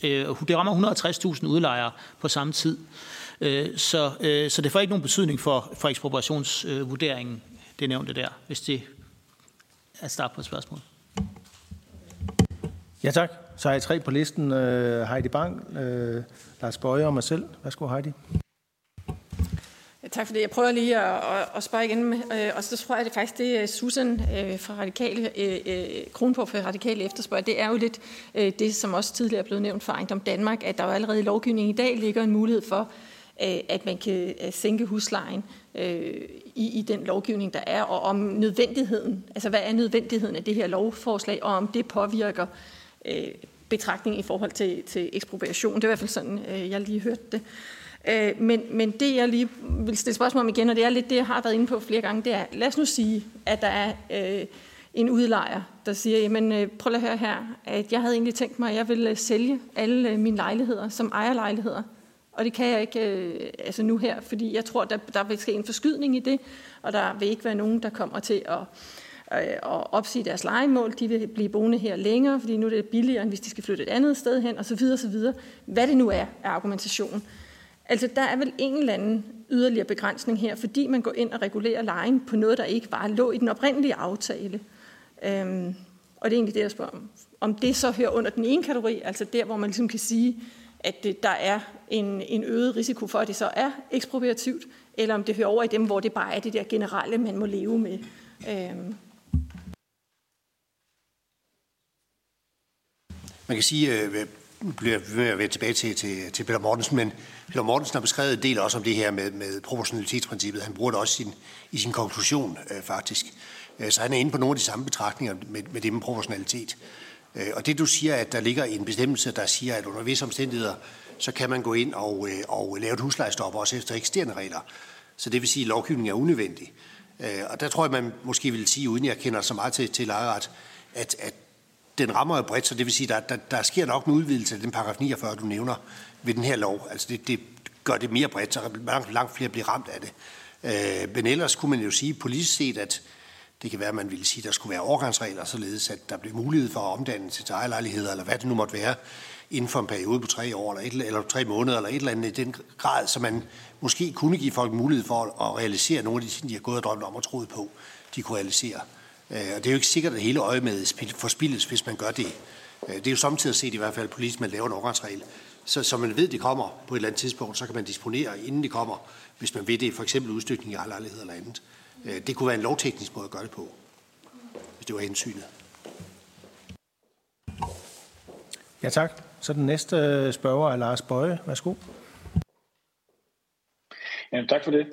Øh, det rammer 160.000 udlejere på samme tid. Øh, så, øh, så det får ikke nogen betydning for, for ekspropriationsvurderingen, det nævnte der, hvis det er start på et spørgsmål. Ja, tak. Så har jeg tre på listen. Uh, Heidi Bang, Lars Bøje og mig selv. Værsgo, Heidi. Tak for det. Jeg prøver lige at, at, at spørge igen. Øh, og så tror jeg, at det faktisk det Susan fra Radikale, Kronborg fra Radikale efterspørger. Det er jo lidt det, som også tidligere er blevet nævnt for Ejendom Danmark, at der jo allerede i lovgivningen i dag ligger en mulighed for, Øh, at man kan øh, sænke huslejen øh, i, i den lovgivning, der er, og om nødvendigheden, altså hvad er nødvendigheden af det her lovforslag, og om det påvirker betragtning i forhold til, til ekspropriation. Det er i hvert fald sådan, jeg lige hørte det. Men, men det, jeg lige vil stille spørgsmål om igen, og det er lidt det, jeg har været inde på flere gange, det er, lad os nu sige, at der er øh, en udlejer, der siger, jamen øh, prøv at høre her, at jeg havde egentlig tænkt mig, at jeg ville sælge alle mine lejligheder som ejerlejligheder. Og det kan jeg ikke øh, altså nu her, fordi jeg tror, der, der vil ske en forskydning i det, og der vil ikke være nogen, der kommer til at Øh, at opsige deres legemål. De vil blive boende her længere, fordi nu er det billigere, end hvis de skal flytte et andet sted hen, osv. osv. Hvad det nu er af argumentation. Altså, der er vel en eller anden yderligere begrænsning her, fordi man går ind og regulerer lejen på noget, der ikke bare lå i den oprindelige aftale. Øhm, og det er egentlig det, jeg spørger om. Om det så hører under den ene kategori, altså der, hvor man ligesom kan sige, at det, der er en, en øget risiko for, at det så er ekspropriativt, eller om det hører over i dem, hvor det bare er det der generelle, man må leve med. Øhm, Man kan sige, øh, bliver ved at vende tilbage til, til, til Peter Mortensen, men Peter Mortensen har beskrevet en del også om det her med, med proportionalitetsprincippet. Han bruger det også sin, i sin konklusion, øh, faktisk. Øh, så han er inde på nogle af de samme betragtninger med, med det med proportionalitet. Øh, og det du siger, at der ligger en bestemmelse, der siger, at under visse omstændigheder, så kan man gå ind og, øh, og lave et huslejestop også efter eksisterende regler. Så det vil sige, at lovgivningen er unødvendig. Øh, og der tror jeg, man måske vil sige, uden jeg kender så meget til, til lejeret, at, at den rammer jo bredt, så det vil sige, at der, der, der sker nok en udvidelse af den paragraf 49, du nævner, ved den her lov. Altså det, det gør det mere bredt, så langt, langt flere bliver ramt af det. Øh, men ellers kunne man jo sige politisk set, at det kan være, at man ville sige, at der skulle være overgangsregler, således at der blev mulighed for at omdanne til ejerlejligheder, eller hvad det nu måtte være, inden for en periode på tre år, eller, et, eller tre måneder, eller et eller andet i den grad, så man måske kunne give folk mulighed for at realisere nogle af de ting, de har gået og drømt om og troet på, de kunne realisere. Øh, og det er jo ikke sikkert, at hele øje med forspildes, hvis man gør det. Øh, det er jo samtidig set i hvert fald politisk, man laver en overgangsregel, så, så man ved, at det kommer på et eller andet tidspunkt, så kan man disponere, inden det kommer, hvis man ved det, for eksempel udstykning i lejlighed eller andet. Øh, det kunne være en lovteknisk måde at gøre det på, hvis det var hensynet. Ja, tak. Så den næste spørger er Lars Bøje. Værsgo. Ja, tak for det.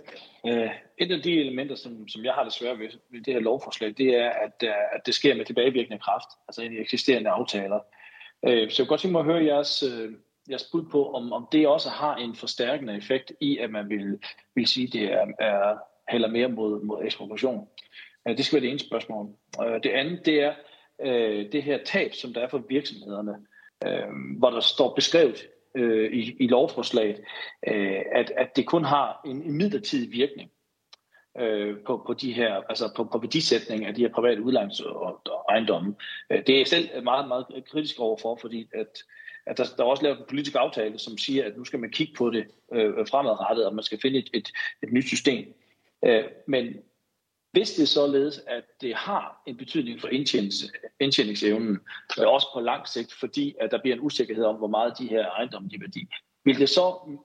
Uh, et af de elementer, som, som jeg har det svært ved, ved det her lovforslag, det er, at, uh, at det sker med tilbagevirkende kraft, altså i eksisterende aftaler. Så jeg kunne godt tænke mig at høre jeres, jeres bud på, om, om det også har en forstærkende effekt i, at man vil, vil sige, at det er, er heller mere mod, mod ekspropriation. Øh, det skal være det ene spørgsmål. Øh, det andet, det er øh, det her tab, som der er for virksomhederne, uh, hvor der står beskrevet øh, i, i lovforslaget, øh, at, at det kun har en, en midlertidig virkning øh, på, på de her, altså på, på værdisætning af de her private udlejnings- og, og ejendomme. Det er jeg selv meget, meget kritisk overfor, fordi at, at der, der er også lavet en politisk aftale, som siger, at nu skal man kigge på det øh, fremadrettet, og man skal finde et, et, et nyt system. Øh, men hvis det er således, at det har en betydning for indtjeningsevnen, øh, også på lang sigt, fordi at der bliver en usikkerhed om, hvor meget de her ejendomme de værdi, vil det så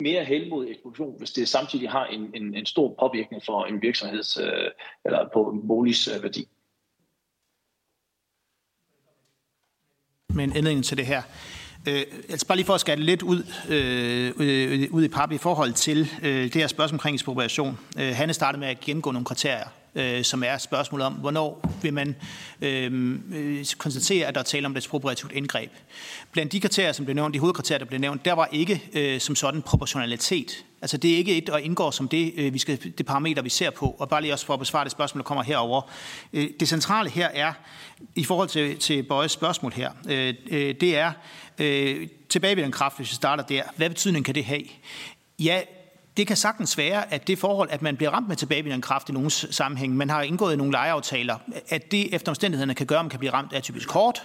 mere held mod hvis det samtidig har en, en, en stor påvirkning for en virksomheds øh, eller på en boligs øh, værdi? Med en ændring til det her. Øh, altså bare lige for at skære lidt ud, øh, øh, ud i pap i forhold til øh, det her spørgsmål omkring ekspropriation. Øh, Hanne startede med at gennemgå nogle kriterier, øh, som er spørgsmålet om, hvornår vil man øh, konstatere, at der er tale om et ekspropriativt indgreb. Blandt de kriterier, som blev nævnt, de hovedkriterier, der blev nævnt, der var ikke øh, som sådan proportionalitet. Altså det er ikke et, der indgår som det, øh, vi skal, det parameter, vi ser på. Og bare lige også for at besvare det spørgsmål, der kommer herover. Øh, det centrale her er, i forhold til, til Bøjes spørgsmål her, øh, øh, det er øh, tilbage ved den kraft, hvis vi starter der. Hvad betydning kan det have? Ja, det kan sagtens være, at det forhold, at man bliver ramt med tilbagevirkende kraft i nogle sammenhæng, man har indgået i nogle lejeaftaler, at det efter omstændighederne kan gøre, at man kan blive ramt af typisk kort.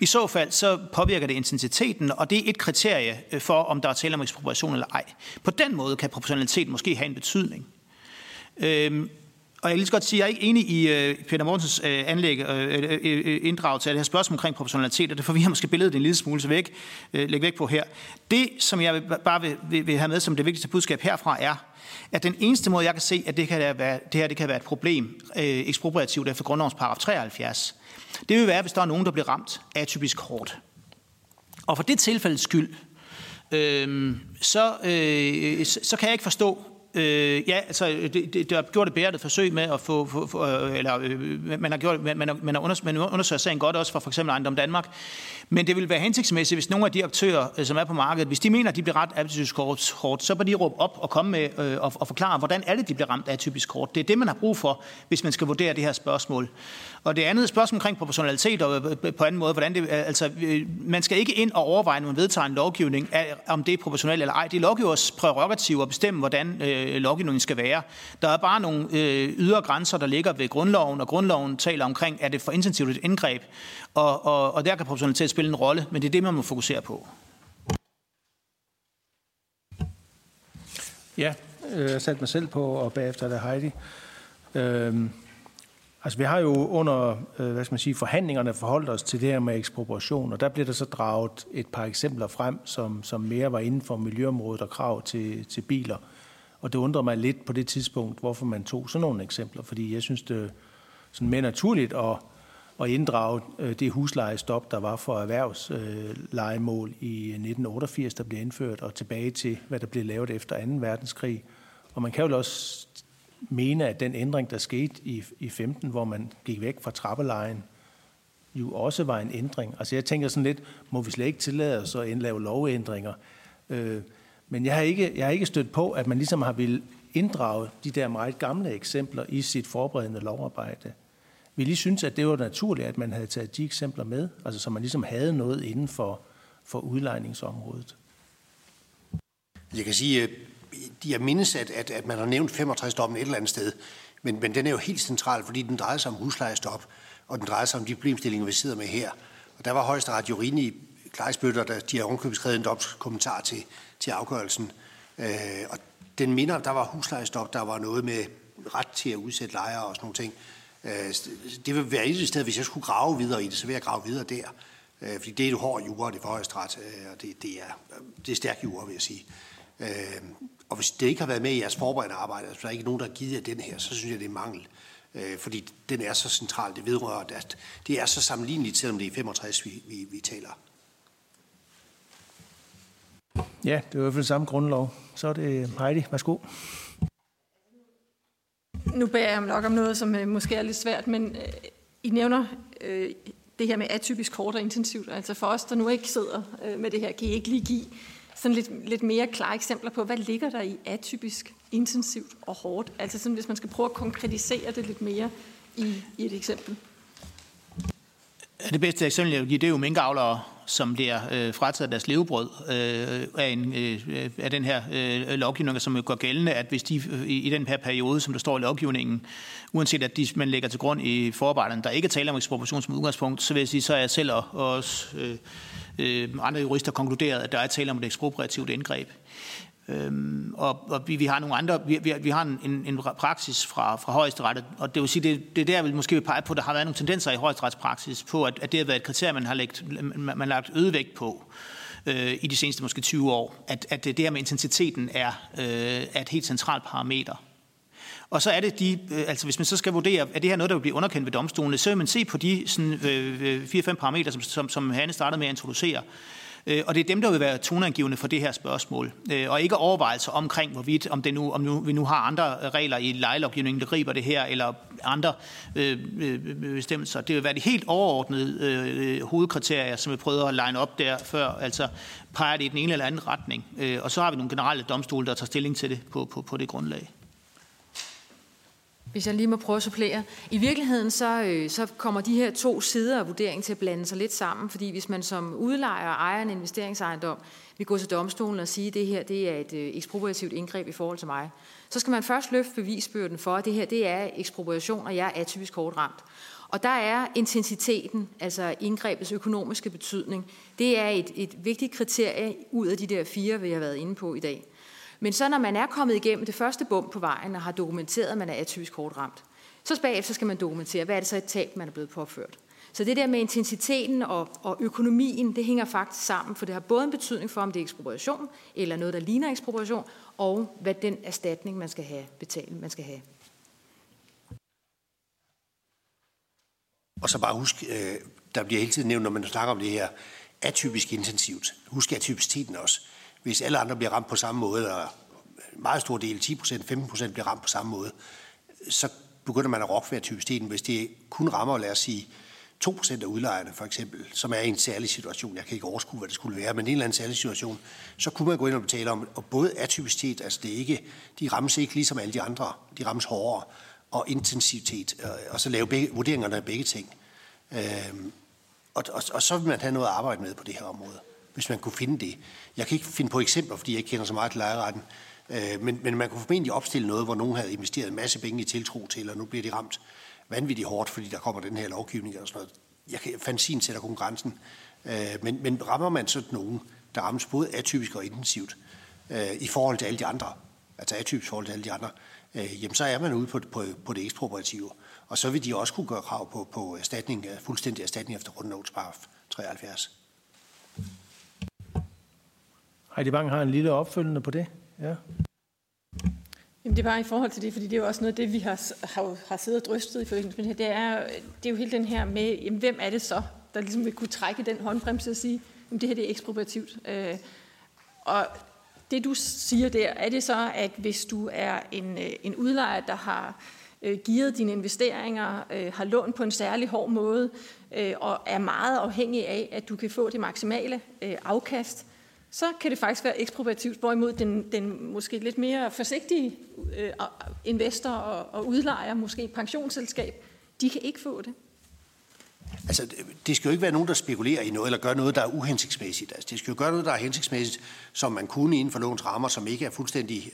I så fald så påvirker det intensiteten, og det er et kriterie øh, for, om der er tale om ekspropriation eller ej. På den måde kan proportionalitet måske have en betydning. Øhm, og jeg vil lige så godt sige, at jeg er ikke enig i uh, Peter Mortens øh, anlæg uh, inddragelse af det her spørgsmål omkring proportionalitet, og det får vi måske billedet en lille smule så væk, uh, lægge væk på her. Det, som jeg bare vil, vil, vil have med som det vigtigste budskab herfra, er, at den eneste måde, jeg kan se, at det, kan være, det her det kan være et problem ekspropriativt efter grundlovens paragraf 73, det vil være, hvis der er nogen, der bliver ramt af typisk hårdt. Og for det tilfældes skyld, øhm, øh, så, øh, så kan jeg ikke forstå, Øh, ja, altså, det, det, der har gjort et bæret forsøg med at få, få, få øh, eller øh, man har gjort, man, man, har, man har undersøgt, man undersøger sagen godt også for for eksempel Ejendom Danmark, men det vil være hensigtsmæssigt, hvis nogle af de aktører, øh, som er på markedet, hvis de mener, at de bliver ramt af typisk kort, hårdt, så bør de råbe op og komme med øh, og, og forklare, hvordan er det, de bliver ramt af typisk kort. Det er det, man har brug for, hvis man skal vurdere det her spørgsmål. Og det andet spørgsmål omkring proportionalitet og øh, øh, på anden måde, hvordan det, øh, altså, man skal ikke ind og overveje, når man vedtager en lovgivning, om det er proportionelt eller ej. Det er lovgivers prærogativ at bestemme, hvordan øh, lovgivningen skal være. Der er bare nogle øh, ydre grænser, der ligger ved grundloven, og grundloven taler omkring, er det for intensivt et indgreb, og, og, og der kan proportionalitet spille en rolle, men det er det, man må fokusere på. Ja, jeg satte mig selv på, og bagefter er det Heidi. Øhm, altså vi har jo under øh, hvad skal man sige, forhandlingerne forholdt os til det her med ekspropriation, og der blev der så draget et par eksempler frem, som, som mere var inden for miljøområdet og krav til, til biler. Og det undrer mig lidt på det tidspunkt, hvorfor man tog sådan nogle eksempler, fordi jeg synes, det er sådan mere naturligt at at inddrage øh, det huslejestop, der var for erhvervslejemål øh, i 1988, der blev indført, og tilbage til, hvad der blev lavet efter 2. verdenskrig. Og man kan jo også mene, at den ændring, der skete i, i 15, hvor man gik væk fra trappelejen, jo også var en ændring. Altså jeg tænker sådan lidt, må vi slet ikke tillade os at lave lovændringer? Øh, men jeg har, ikke, jeg har ikke stødt på, at man ligesom har vil inddrage de der meget gamle eksempler i sit forberedende lovarbejde. Vi lige synes, at det var naturligt, at man havde taget de eksempler med, altså så man ligesom havde noget inden for, for udlejningsområdet. Jeg kan sige, jeg mindes, at, at, at man har nævnt 65-dommen et eller andet sted, men, men den er jo helt central, fordi den drejer sig om huslejestop, og den drejer sig om de problemstillinger, vi sidder med her. Og der var højesteret jo rimelig klejsbøtter, der de har ovenkøbet skrevet en kommentar til, til afgørelsen. Øh, og den minder, der var huslejestop, der var noget med ret til at udsætte lejere og sådan nogle ting. Øh, det vil være et sted, hvis jeg skulle grave videre i det, så vil jeg grave videre der. Øh, fordi det er et hårdt jura, det er for højesteret, øh, og det, det, er, det er stærk jura, vil jeg sige. Øh, og hvis det ikke har været med i jeres forberedende arbejde, altså der er ikke nogen, der har givet jer den her, så synes jeg, det er mangel. Øh, fordi den er så central, det vedrører, at det er så sammenligneligt, selvom det er 65, vi, vi, vi taler. Ja, det er i hvert fald samme grundlov. Så er det Heidi. Værsgo. Nu bærer jeg nok om noget, som øh, måske er lidt svært, men øh, I nævner øh, det her med atypisk kort og intensivt. Altså for os, der nu ikke sidder øh, med det her, kan I ikke lige give sådan lidt, lidt mere klare eksempler på, hvad ligger der i atypisk, intensivt og hårdt? Altså sådan, hvis man skal prøve at konkretisere det lidt mere i, i et eksempel. Det bedste eksempel, jeg vil give, det er jo minkavlere, som bliver øh, frataget deres levebrød øh, af, en, øh, af den her øh, lovgivning, som går gældende, at hvis de øh, i, den her periode, som der står i lovgivningen, uanset at de, man lægger til grund i forarbejderne, der ikke er tale om ekspropriation som udgangspunkt, så vil jeg sige, så er jeg selv og også øh, øh, andre jurister konkluderet, at der er tale om et ekspropriativt indgreb. Øhm, og, og vi, vi har nogle andre, vi, vi, vi har en, en, en praksis fra, fra højesteret, og det vil sige, det, det er der, vi måske vil pege på, der har været nogle tendenser i højesteretspraksis på, at, at det har været et kriterie, man har lagt, man, man har lagt øget vægt på øh, i de seneste måske 20 år, at, at det her med intensiteten er, øh, er et helt centralt parameter. Og så er det de, øh, altså hvis man så skal vurdere, er det her noget, der vil blive underkendt ved domstolene, så vil man se på de sådan, øh, øh 4-5 parametre, som, som, som Hanne startede med at introducere. Øh, og det er dem, der vil være toneangivende for det her spørgsmål. Øh, og ikke overvejelser omkring, hvorvidt om, det nu, om nu, vi nu har andre øh, regler i lejelovgivningen, der griber det her, eller andre øh, øh, bestemmelser. Det vil være de helt overordnede øh, øh, hovedkriterier, som vi prøver at line op der før. Altså peger det i den ene eller anden retning. Øh, og så har vi nogle generelle domstole, der tager stilling til det på, på, på det grundlag. Hvis jeg lige må prøve at supplere. I virkeligheden så, øh, så kommer de her to sider af vurderingen til at blande sig lidt sammen, fordi hvis man som udlejer og ejer en investeringsejendom vil gå til domstolen og sige, at det her det er et øh, ekspropriativt indgreb i forhold til mig, så skal man først løfte bevisbyrden for, at det her det er ekspropriation, og jeg er atypisk hårdt ramt. Og der er intensiteten, altså indgrebets økonomiske betydning, det er et, et vigtigt kriterie ud af de der fire, vi har været inde på i dag. Men så når man er kommet igennem det første bump på vejen og har dokumenteret, at man er atypisk hårdt ramt, så bagefter skal man dokumentere, hvad er det så et tab, man er blevet påført. Så det der med intensiteten og, og økonomien, det hænger faktisk sammen, for det har både en betydning for, om det er ekspropriation, eller noget, der ligner ekspropriation, og hvad den erstatning, man skal have, betalt, man skal have. Og så bare husk, øh, der bliver hele tiden nævnt, når man snakker om det her, atypisk intensivt. Husk atypiciteten også hvis alle andre bliver ramt på samme måde, og en meget stor del, 10% 15% bliver ramt på samme måde, så begynder man at rokke ved typisteten. Hvis det kun rammer, lad os sige, 2% af udlejerne for eksempel, som er i en særlig situation, jeg kan ikke overskue, hvad det skulle være, men en eller anden særlig situation, så kunne man gå ind og betale om, og både atypicitet, altså det er ikke, de rammes ikke ligesom alle de andre, de rammes hårdere, og intensivitet, og så lave begge, vurderingerne af begge ting. Øhm, og, og, og så vil man have noget at arbejde med på det her område hvis man kunne finde det. Jeg kan ikke finde på eksempler, fordi jeg ikke kender så meget til lejeretten, øh, men, men man kunne formentlig opstille noget, hvor nogen havde investeret en masse penge i tiltro til, og nu bliver de ramt vanvittigt hårdt, fordi der kommer den her lovgivning og sådan noget. Jeg kan, fantasien sætter kun grænsen. Øh, men, men rammer man sådan nogen, der rammes både atypisk og intensivt, øh, i forhold til alle de andre, altså atypisk i forhold til alle de andre, øh, jamen så er man ude på, på, på det ekspropriative. Og så vil de også kunne gøre krav på, på erstatning, fuldstændig erstatning efter grundlovens 73. Heidi Bang har en lille opfølgende på det. Ja. Jamen det er bare i forhold til det, fordi det er jo også noget af det, vi har, har, har siddet og drøftet i forbindelse med det her. Det er, det er jo hele den her med, jamen, hvem er det så, der ligesom vil kunne trække den håndbremse og sige, at det her det er ekspropriativt. Øh, og det du siger der, er det så, at hvis du er en, øh, en udlejer, der har øh, gearet dine investeringer, øh, har lånt på en særlig hård måde, øh, og er meget afhængig af, at du kan få det maksimale øh, afkast, så kan det faktisk være ekspropriativt, hvorimod den, den måske lidt mere forsigtige øh, investor og, og udlejer, måske et pensionsselskab, de kan ikke få det. Altså, det skal jo ikke være nogen, der spekulerer i noget, eller gør noget, der er uhensigtsmæssigt. Altså, det skal jo gøre noget, der er hensigtsmæssigt, som man kunne inden for lovens rammer, som ikke er fuldstændig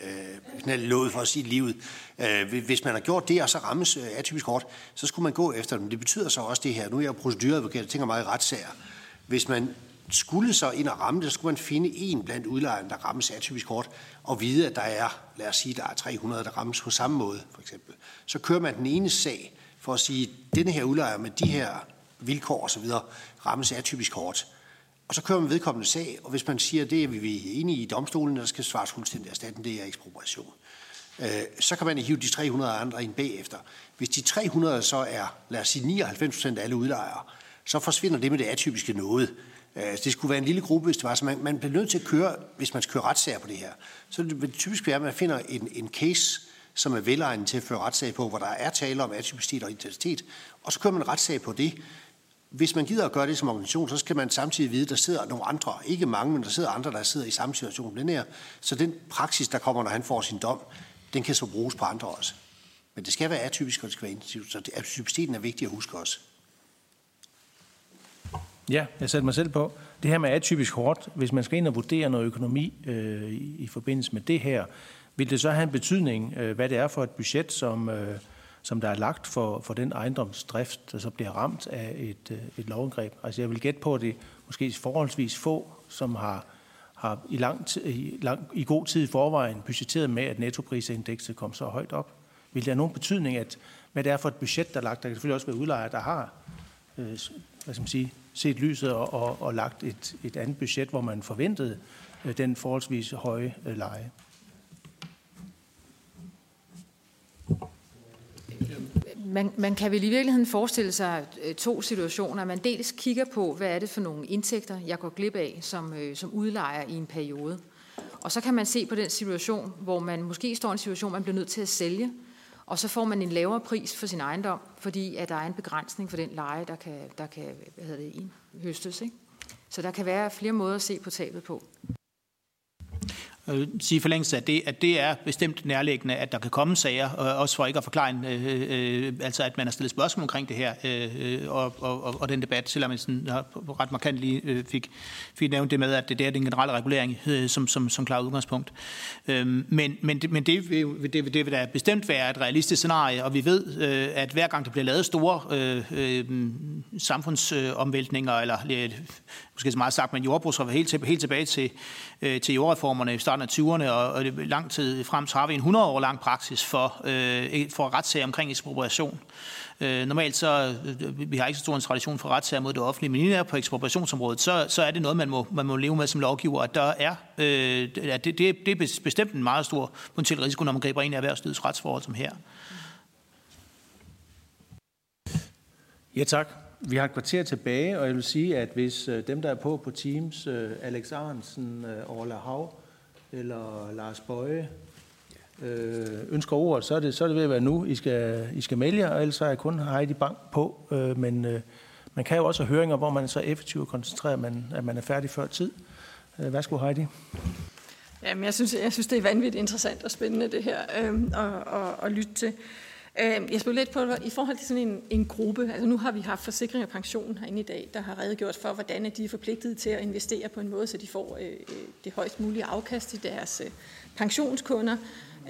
øh, lovet for os i livet. Øh, hvis man har gjort det, og så rammes øh, atypisk hårdt, så skulle man gå efter dem. Det betyder så også det her. Nu er jeg jo procedureadvokat, jeg tænker meget i retssager. Hvis man skulle så ind og ramme det, så skulle man finde en blandt udlejerne, der rammes atypisk hårdt, og vide, at der er, lad os sige, der er 300, der rammes på samme måde, for eksempel. Så kører man den ene sag for at sige, at denne her udlejer med de her vilkår osv. rammes atypisk hårdt. Og så kører man vedkommende sag, og hvis man siger, at det er vi enige i domstolen, der skal svares fuldstændig erstatning, det er ekspropriation. Øh, så kan man hive de 300 andre ind bagefter. Hvis de 300 så er, lad os sige, 99 procent af alle udlejere, så forsvinder det med det atypiske noget. Øh, det skulle være en lille gruppe, hvis det var. Så man, man bliver nødt til at køre, hvis man skal køre retssager på det her. Så det vil typisk være, at man finder en, en case, som er velegnet til at føre retssag på, hvor der er tale om atypicitet og identitet, og så kører man retssag på det. Hvis man gider at gøre det som organisation, så skal man samtidig vide, at der sidder nogle andre, ikke mange, men der sidder andre, der sidder i samme situation den her. Så den praksis, der kommer, når han får sin dom, den kan så bruges på andre også. Men det skal være atypisk, og det skal være intensivt. Så atypiciteten er vigtig at huske også. Ja, jeg sætter mig selv på. Det her med atypisk hårdt, hvis man skal ind og vurdere noget økonomi øh, i, i forbindelse med det her, vil det så have en betydning, øh, hvad det er for et budget, som, øh, som der er lagt for, for den ejendomsdrift, der så bliver ramt af et, øh, et lovindgreb? Altså jeg vil gætte på, at det måske forholdsvis få, som har, har i, lang i, lang, i god tid i forvejen budgetteret med, at nettoprisindekset kom så højt op. Vil det have nogen betydning, at hvad det er for et budget, der er lagt? Der kan selvfølgelig også være udlejere, der har øh, hvad skal man sige, set lyset og, og, og lagt et, et andet budget, hvor man forventede øh, den forholdsvis høje øh, leje. Man, man kan vel i virkeligheden forestille sig øh, to situationer. Man dels kigger på, hvad er det for nogle indtægter, jeg går glip af som, øh, som udlejer i en periode. Og så kan man se på den situation, hvor man måske står i en situation, man bliver nødt til at sælge, og så får man en lavere pris for sin ejendom, fordi at der er en begrænsning for den leje, der kan, der kan hvad hedder det, høstes. Ikke? Så der kan være flere måder at se på tabet på øh, sige forlængelse af det, at det er bestemt nærliggende, at der kan komme sager, og også for ikke at forklare, øh, øh, altså at man har stillet spørgsmål omkring det her, øh, og, og, og den debat, selvom jeg sådan ret markant lige øh, fik, fik nævnt det med, at det, det er den generelle regulering, øh, som, som, som klar udgangspunkt. Øh, men, men, det, men det, vil, det, det vil da bestemt være et realistisk scenarie, og vi ved, øh, at hver gang der bliver lavet store øh, øh, samfundsomvæltninger, eller øh, måske så meget sagt, men jordbrugsreform helt, til, helt tilbage til, øh, til jordreformerne i starten af 20'erne, og, og lang tid frem, så har vi en 100 år lang praksis for, øh, for retssager omkring ekspropriation. Øh, normalt så, øh, vi har ikke så stor en tradition for retssager mod det offentlige, men lige på ekspropriationsområdet, så, så er det noget, man må, man må leve med som lovgiver, at der er, øh, at det, det, det er bestemt en meget stor potentiel risiko, når man griber ind i erhvervslivets retsforhold som her. Ja, tak. Vi har et kvarter tilbage, og jeg vil sige, at hvis øh, dem, der er på på Teams, øh, Alex Arnsen, øh, Orla Hav eller Lars Bøje, ønsker ordet, så er, det, så er det ved at være nu, I skal, I skal melde jer, og ellers er jeg kun Heidi Bank på. Men man kan jo også have høringer, hvor man er så effektivt og koncentreret, at man, at man er færdig før tid. Værsgo, Heidi. Jamen, jeg synes, jeg synes, det er vanvittigt interessant og spændende, det her, øh, at, at, at lytte til. Øh, jeg spurgte lidt på, i forhold til sådan en, en gruppe, altså nu har vi haft forsikring og pension herinde i dag, der har redegjort for, hvordan de er forpligtet til at investere på en måde, så de får øh, øh det højst mulige afkast til deres øh, pensionskunder.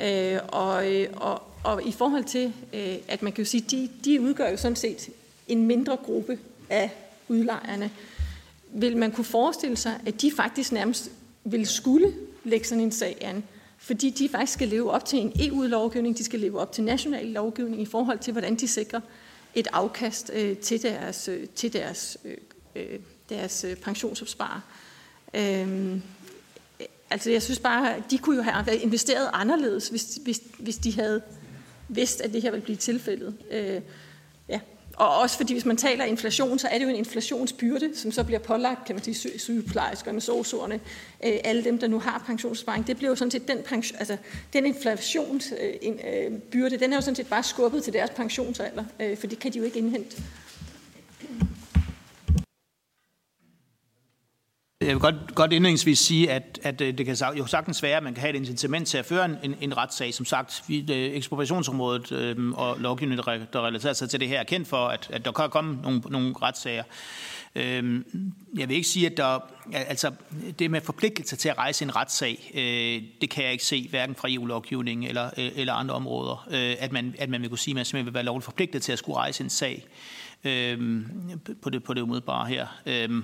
Øh, og, øh, og, og i forhold til, øh, at man kan jo sige, de, de udgør jo sådan set en mindre gruppe af udlejerne, vil man kunne forestille sig, at de faktisk nærmest vil skulle lægge sådan en sag an, fordi de faktisk skal leve op til en EU-lovgivning, de skal leve op til national lovgivning i forhold til, hvordan de sikrer et afkast øh, til deres, øh, til deres, øh, øh deres øh, pensionsopsparer. Øh, altså jeg synes bare, de kunne jo have investeret anderledes, hvis, hvis, hvis de havde vidst, at det her ville blive tilfældet. Øh og også fordi, hvis man taler inflation, så er det jo en inflationsbyrde, som så bliver pålagt, kan man sige, sygeplejerskerne, sosuerne, øh, alle dem, der nu har pensionssparing. Det bliver jo sådan set den, pension, altså, den inflationsbyrde, øh, øh, den er jo sådan set bare skubbet til deres pensionsalder, øh, for det kan de jo ikke indhente. Jeg vil godt, godt indledningsvis sige, at, at øh, det kan jo sagtens være, at man kan have et incitament til at føre en, en retssag. Som sagt, vi, øh, ekspropriationsområdet øh, og lovgivningen, der relaterer sig til det her, er kendt for, at, at der kan komme nogle, nogle retssager. Øh, jeg vil ikke sige, at der, altså, det med forpligtelse til at rejse en retssag, øh, det kan jeg ikke se, hverken fra EU-lovgivningen eller, øh, eller andre områder, øh, at, man, at man vil kunne sige, at man simpelthen vil være lovligt forpligtet til at skulle rejse en sag øh, på, det, på det umiddelbare her. Øh,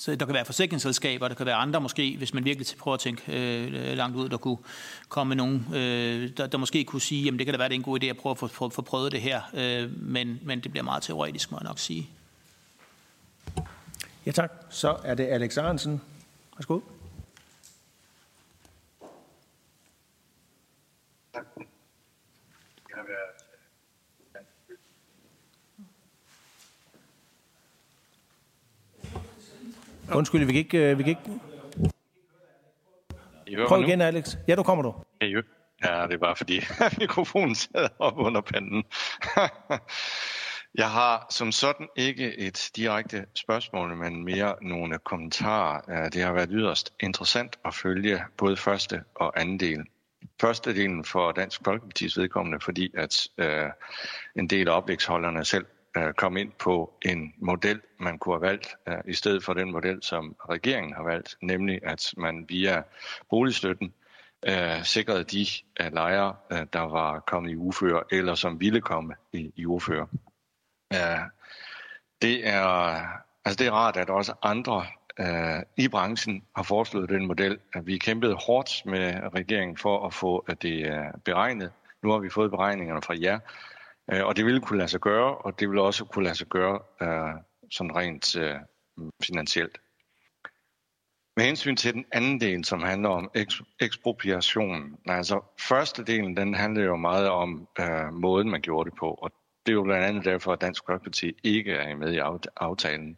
så der kan være forsikringsselskaber, der kan være andre måske, hvis man virkelig prøver at tænke øh, langt ud, der kunne komme nogen, øh, der, der måske kunne sige, jamen det kan da være, det er en god idé at prøve at få, få, få prøvet det her, øh, men, men det bliver meget teoretisk, må jeg nok sige. Ja tak. Så er det Alex Arensen. Værsgo. Undskyld, vi kan ikke... Øh, vi kan ikke... Prøv igen, Alex. Ja, du kommer du. Ja, det er bare fordi mikrofonen sad op under panden. Jeg har som sådan ikke et direkte spørgsmål, men mere nogle kommentarer. Det har været yderst interessant at følge både første og anden del. Første delen for Dansk Folkeparti's vedkommende, fordi at øh, en del af oplægsholderne selv komme kom ind på en model, man kunne have valgt, øh, i stedet for den model, som regeringen har valgt, nemlig at man via boligstøtten øh, sikrede de øh, lejere, øh, der var kommet i uføre, eller som ville komme i, i uføre. Øh, det, er, altså det er rart, at også andre øh, i branchen har foreslået den model. Vi kæmpede hårdt med regeringen for at få øh, det øh, beregnet. Nu har vi fået beregningerne fra jer, Øh, og det ville kunne lade sig gøre, og det ville også kunne lade sig gøre øh, sådan rent øh, finansielt. Med hensyn til den anden del, som handler om ekspropriation, altså første delen, den handler jo meget om øh, måden, man gjorde det på, og det er jo blandt andet derfor, at Dansk Folkeparti ikke er med i aftalen.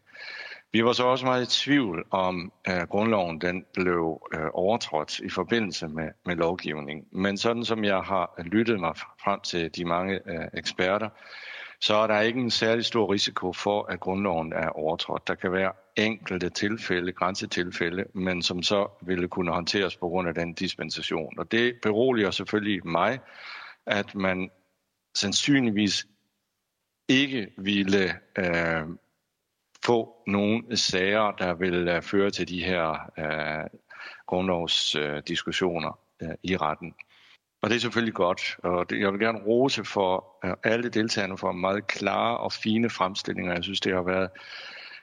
Vi var så også meget i tvivl om, at grundloven den blev øh, overtrådt i forbindelse med, med lovgivning. Men sådan som jeg har lyttet mig frem til de mange øh, eksperter, så er der ikke en særlig stor risiko for, at grundloven er overtrådt. Der kan være enkelte tilfælde, grænsetilfælde, men som så ville kunne håndteres på grund af den dispensation. Og det beroliger selvfølgelig mig, at man sandsynligvis ikke ville øh, få nogle sager, der vil øh, føre til de her øh, grundlovsdiskussioner øh, i retten. Og det er selvfølgelig godt, og det, jeg vil gerne rose for øh, alle deltagerne for meget klare og fine fremstillinger. Jeg synes, det har været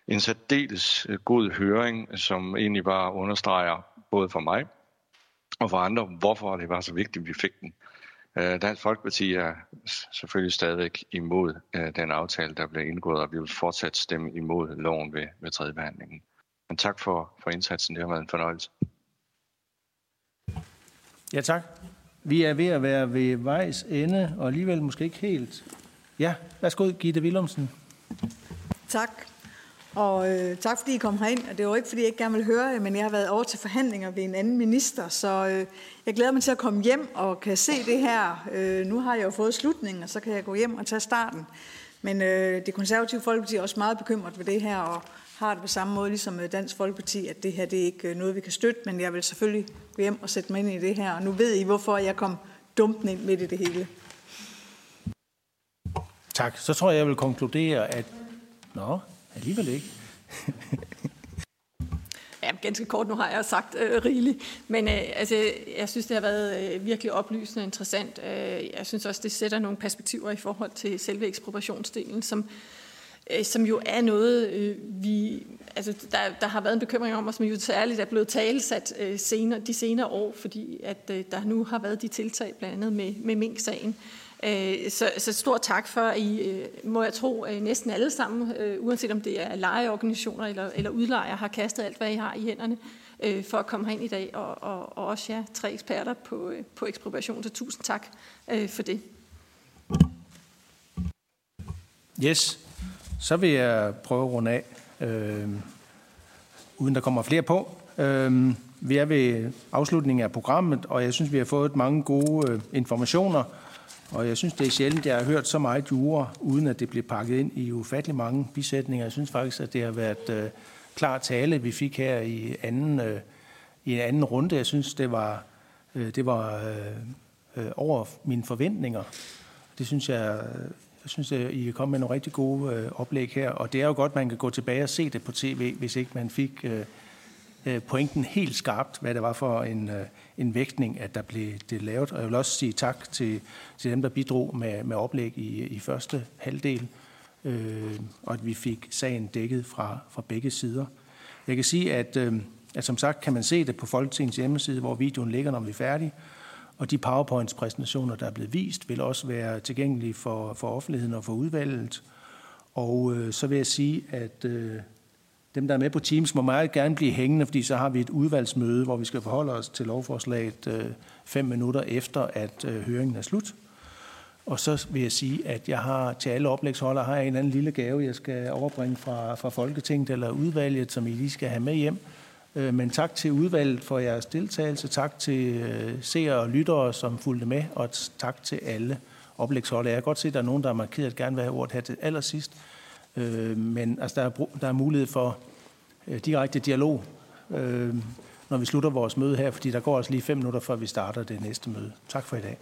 en særdeles øh, god høring, som egentlig bare understreger både for mig og for andre, hvorfor det var så vigtigt, at vi fik den. Øh, Dansk Folkeparti er selvfølgelig stadig imod øh, den aftale, der blev indgået, og vi vil fortsat stemme imod loven ved, ved tredje behandlingen. Men tak for, for indsatsen. Det har været en fornøjelse. Ja, tak. Vi er ved at være ved vejs ende, og alligevel måske ikke helt. Ja, værsgo, Gitte Willumsen. Tak. Og øh, tak fordi I kom herind. Og det var ikke fordi, jeg ikke gerne vil høre jer, men jeg har været over til forhandlinger ved en anden minister, så øh, jeg glæder mig til at komme hjem og kan se det her. Øh, nu har jeg jo fået slutningen, og så kan jeg gå hjem og tage starten. Men øh, det konservative Folkeparti er også meget bekymret ved det her, og har det på samme måde ligesom øh, Dansk Folkeparti, at det her det er ikke øh, noget, vi kan støtte, men jeg vil selvfølgelig gå hjem og sætte mig ind i det her. Og nu ved I, hvorfor jeg kom dumpende ind midt i det hele. Tak. Så tror jeg, jeg vil konkludere, at... Nå, Alligevel ikke. Ja, ganske kort, nu har jeg sagt øh, rigeligt. Men øh, altså, jeg synes, det har været øh, virkelig oplysende og interessant. Øh, jeg synes også, det sætter nogle perspektiver i forhold til selve ekspropriationsdelen, som, øh, som jo er noget, øh, vi, altså, der, der har været en bekymring om, og som jo særligt er blevet talesat øh, senere, de senere år, fordi at øh, der nu har været de tiltag, blandt andet med, med Mink-sagen, Øh, Øh, så, så stor tak for, at I, øh, må jeg tro, øh, næsten alle sammen, uanset om det er lejeorganisationer eller, eller udlejere, har kastet alt, hvad I har i hænderne for at komme herind i dag, og, og, og også jer tre eksperter på, på ekspropriation. Så tusind tak for det. Yes, så vil jeg prøve at runde af, øh, uden der kommer flere på. Øh, vi er ved afslutningen af programmet, og jeg synes, vi har fået mange gode øh, informationer. Og jeg synes, det er sjældent, jeg har hørt så meget jure, uden at det blev pakket ind i ufattelig mange bisætninger. Jeg synes faktisk, at det har været øh, klar tale, vi fik her i anden, øh, i en anden runde. Jeg synes, det var, øh, det var øh, øh, over mine forventninger. Det synes jeg, øh, jeg synes, at I kan komme med nogle rigtig gode øh, oplæg her. Og det er jo godt, at man kan gå tilbage og se det på tv, hvis ikke man fik øh, øh, pointen helt skarpt, hvad det var for en, øh, en vægtning, at der blev det lavet. Og jeg vil også sige tak til, til dem, der bidrog med, med oplæg i, i første halvdel, øh, og at vi fik sagen dækket fra, fra begge sider. Jeg kan sige, at, øh, at som sagt kan man se det på Folketingets hjemmeside, hvor videoen ligger, når vi er færdige. Og de PowerPoints-præsentationer, der er blevet vist, vil også være tilgængelige for, for offentligheden og for udvalget. Og øh, så vil jeg sige, at øh, dem, der er med på Teams, må meget gerne blive hængende, fordi så har vi et udvalgsmøde, hvor vi skal forholde os til lovforslaget øh, fem minutter efter, at øh, høringen er slut. Og så vil jeg sige, at jeg har til alle oplægsholdere har jeg en anden lille gave, jeg skal overbringe fra, fra Folketinget eller udvalget, som I lige skal have med hjem. Øh, men tak til udvalget for jeres deltagelse. Tak til øh, seere og lyttere, som fulgte med. Og tak til alle oplægsholdere. Jeg kan godt se, at der er nogen, der har markeret at gerne vil have ordet her til allersidst. Øh, men altså, der, er, der er mulighed for Øh, direkte dialog, øh, når vi slutter vores møde her, fordi der går også lige fem minutter, før vi starter det næste møde. Tak for i dag.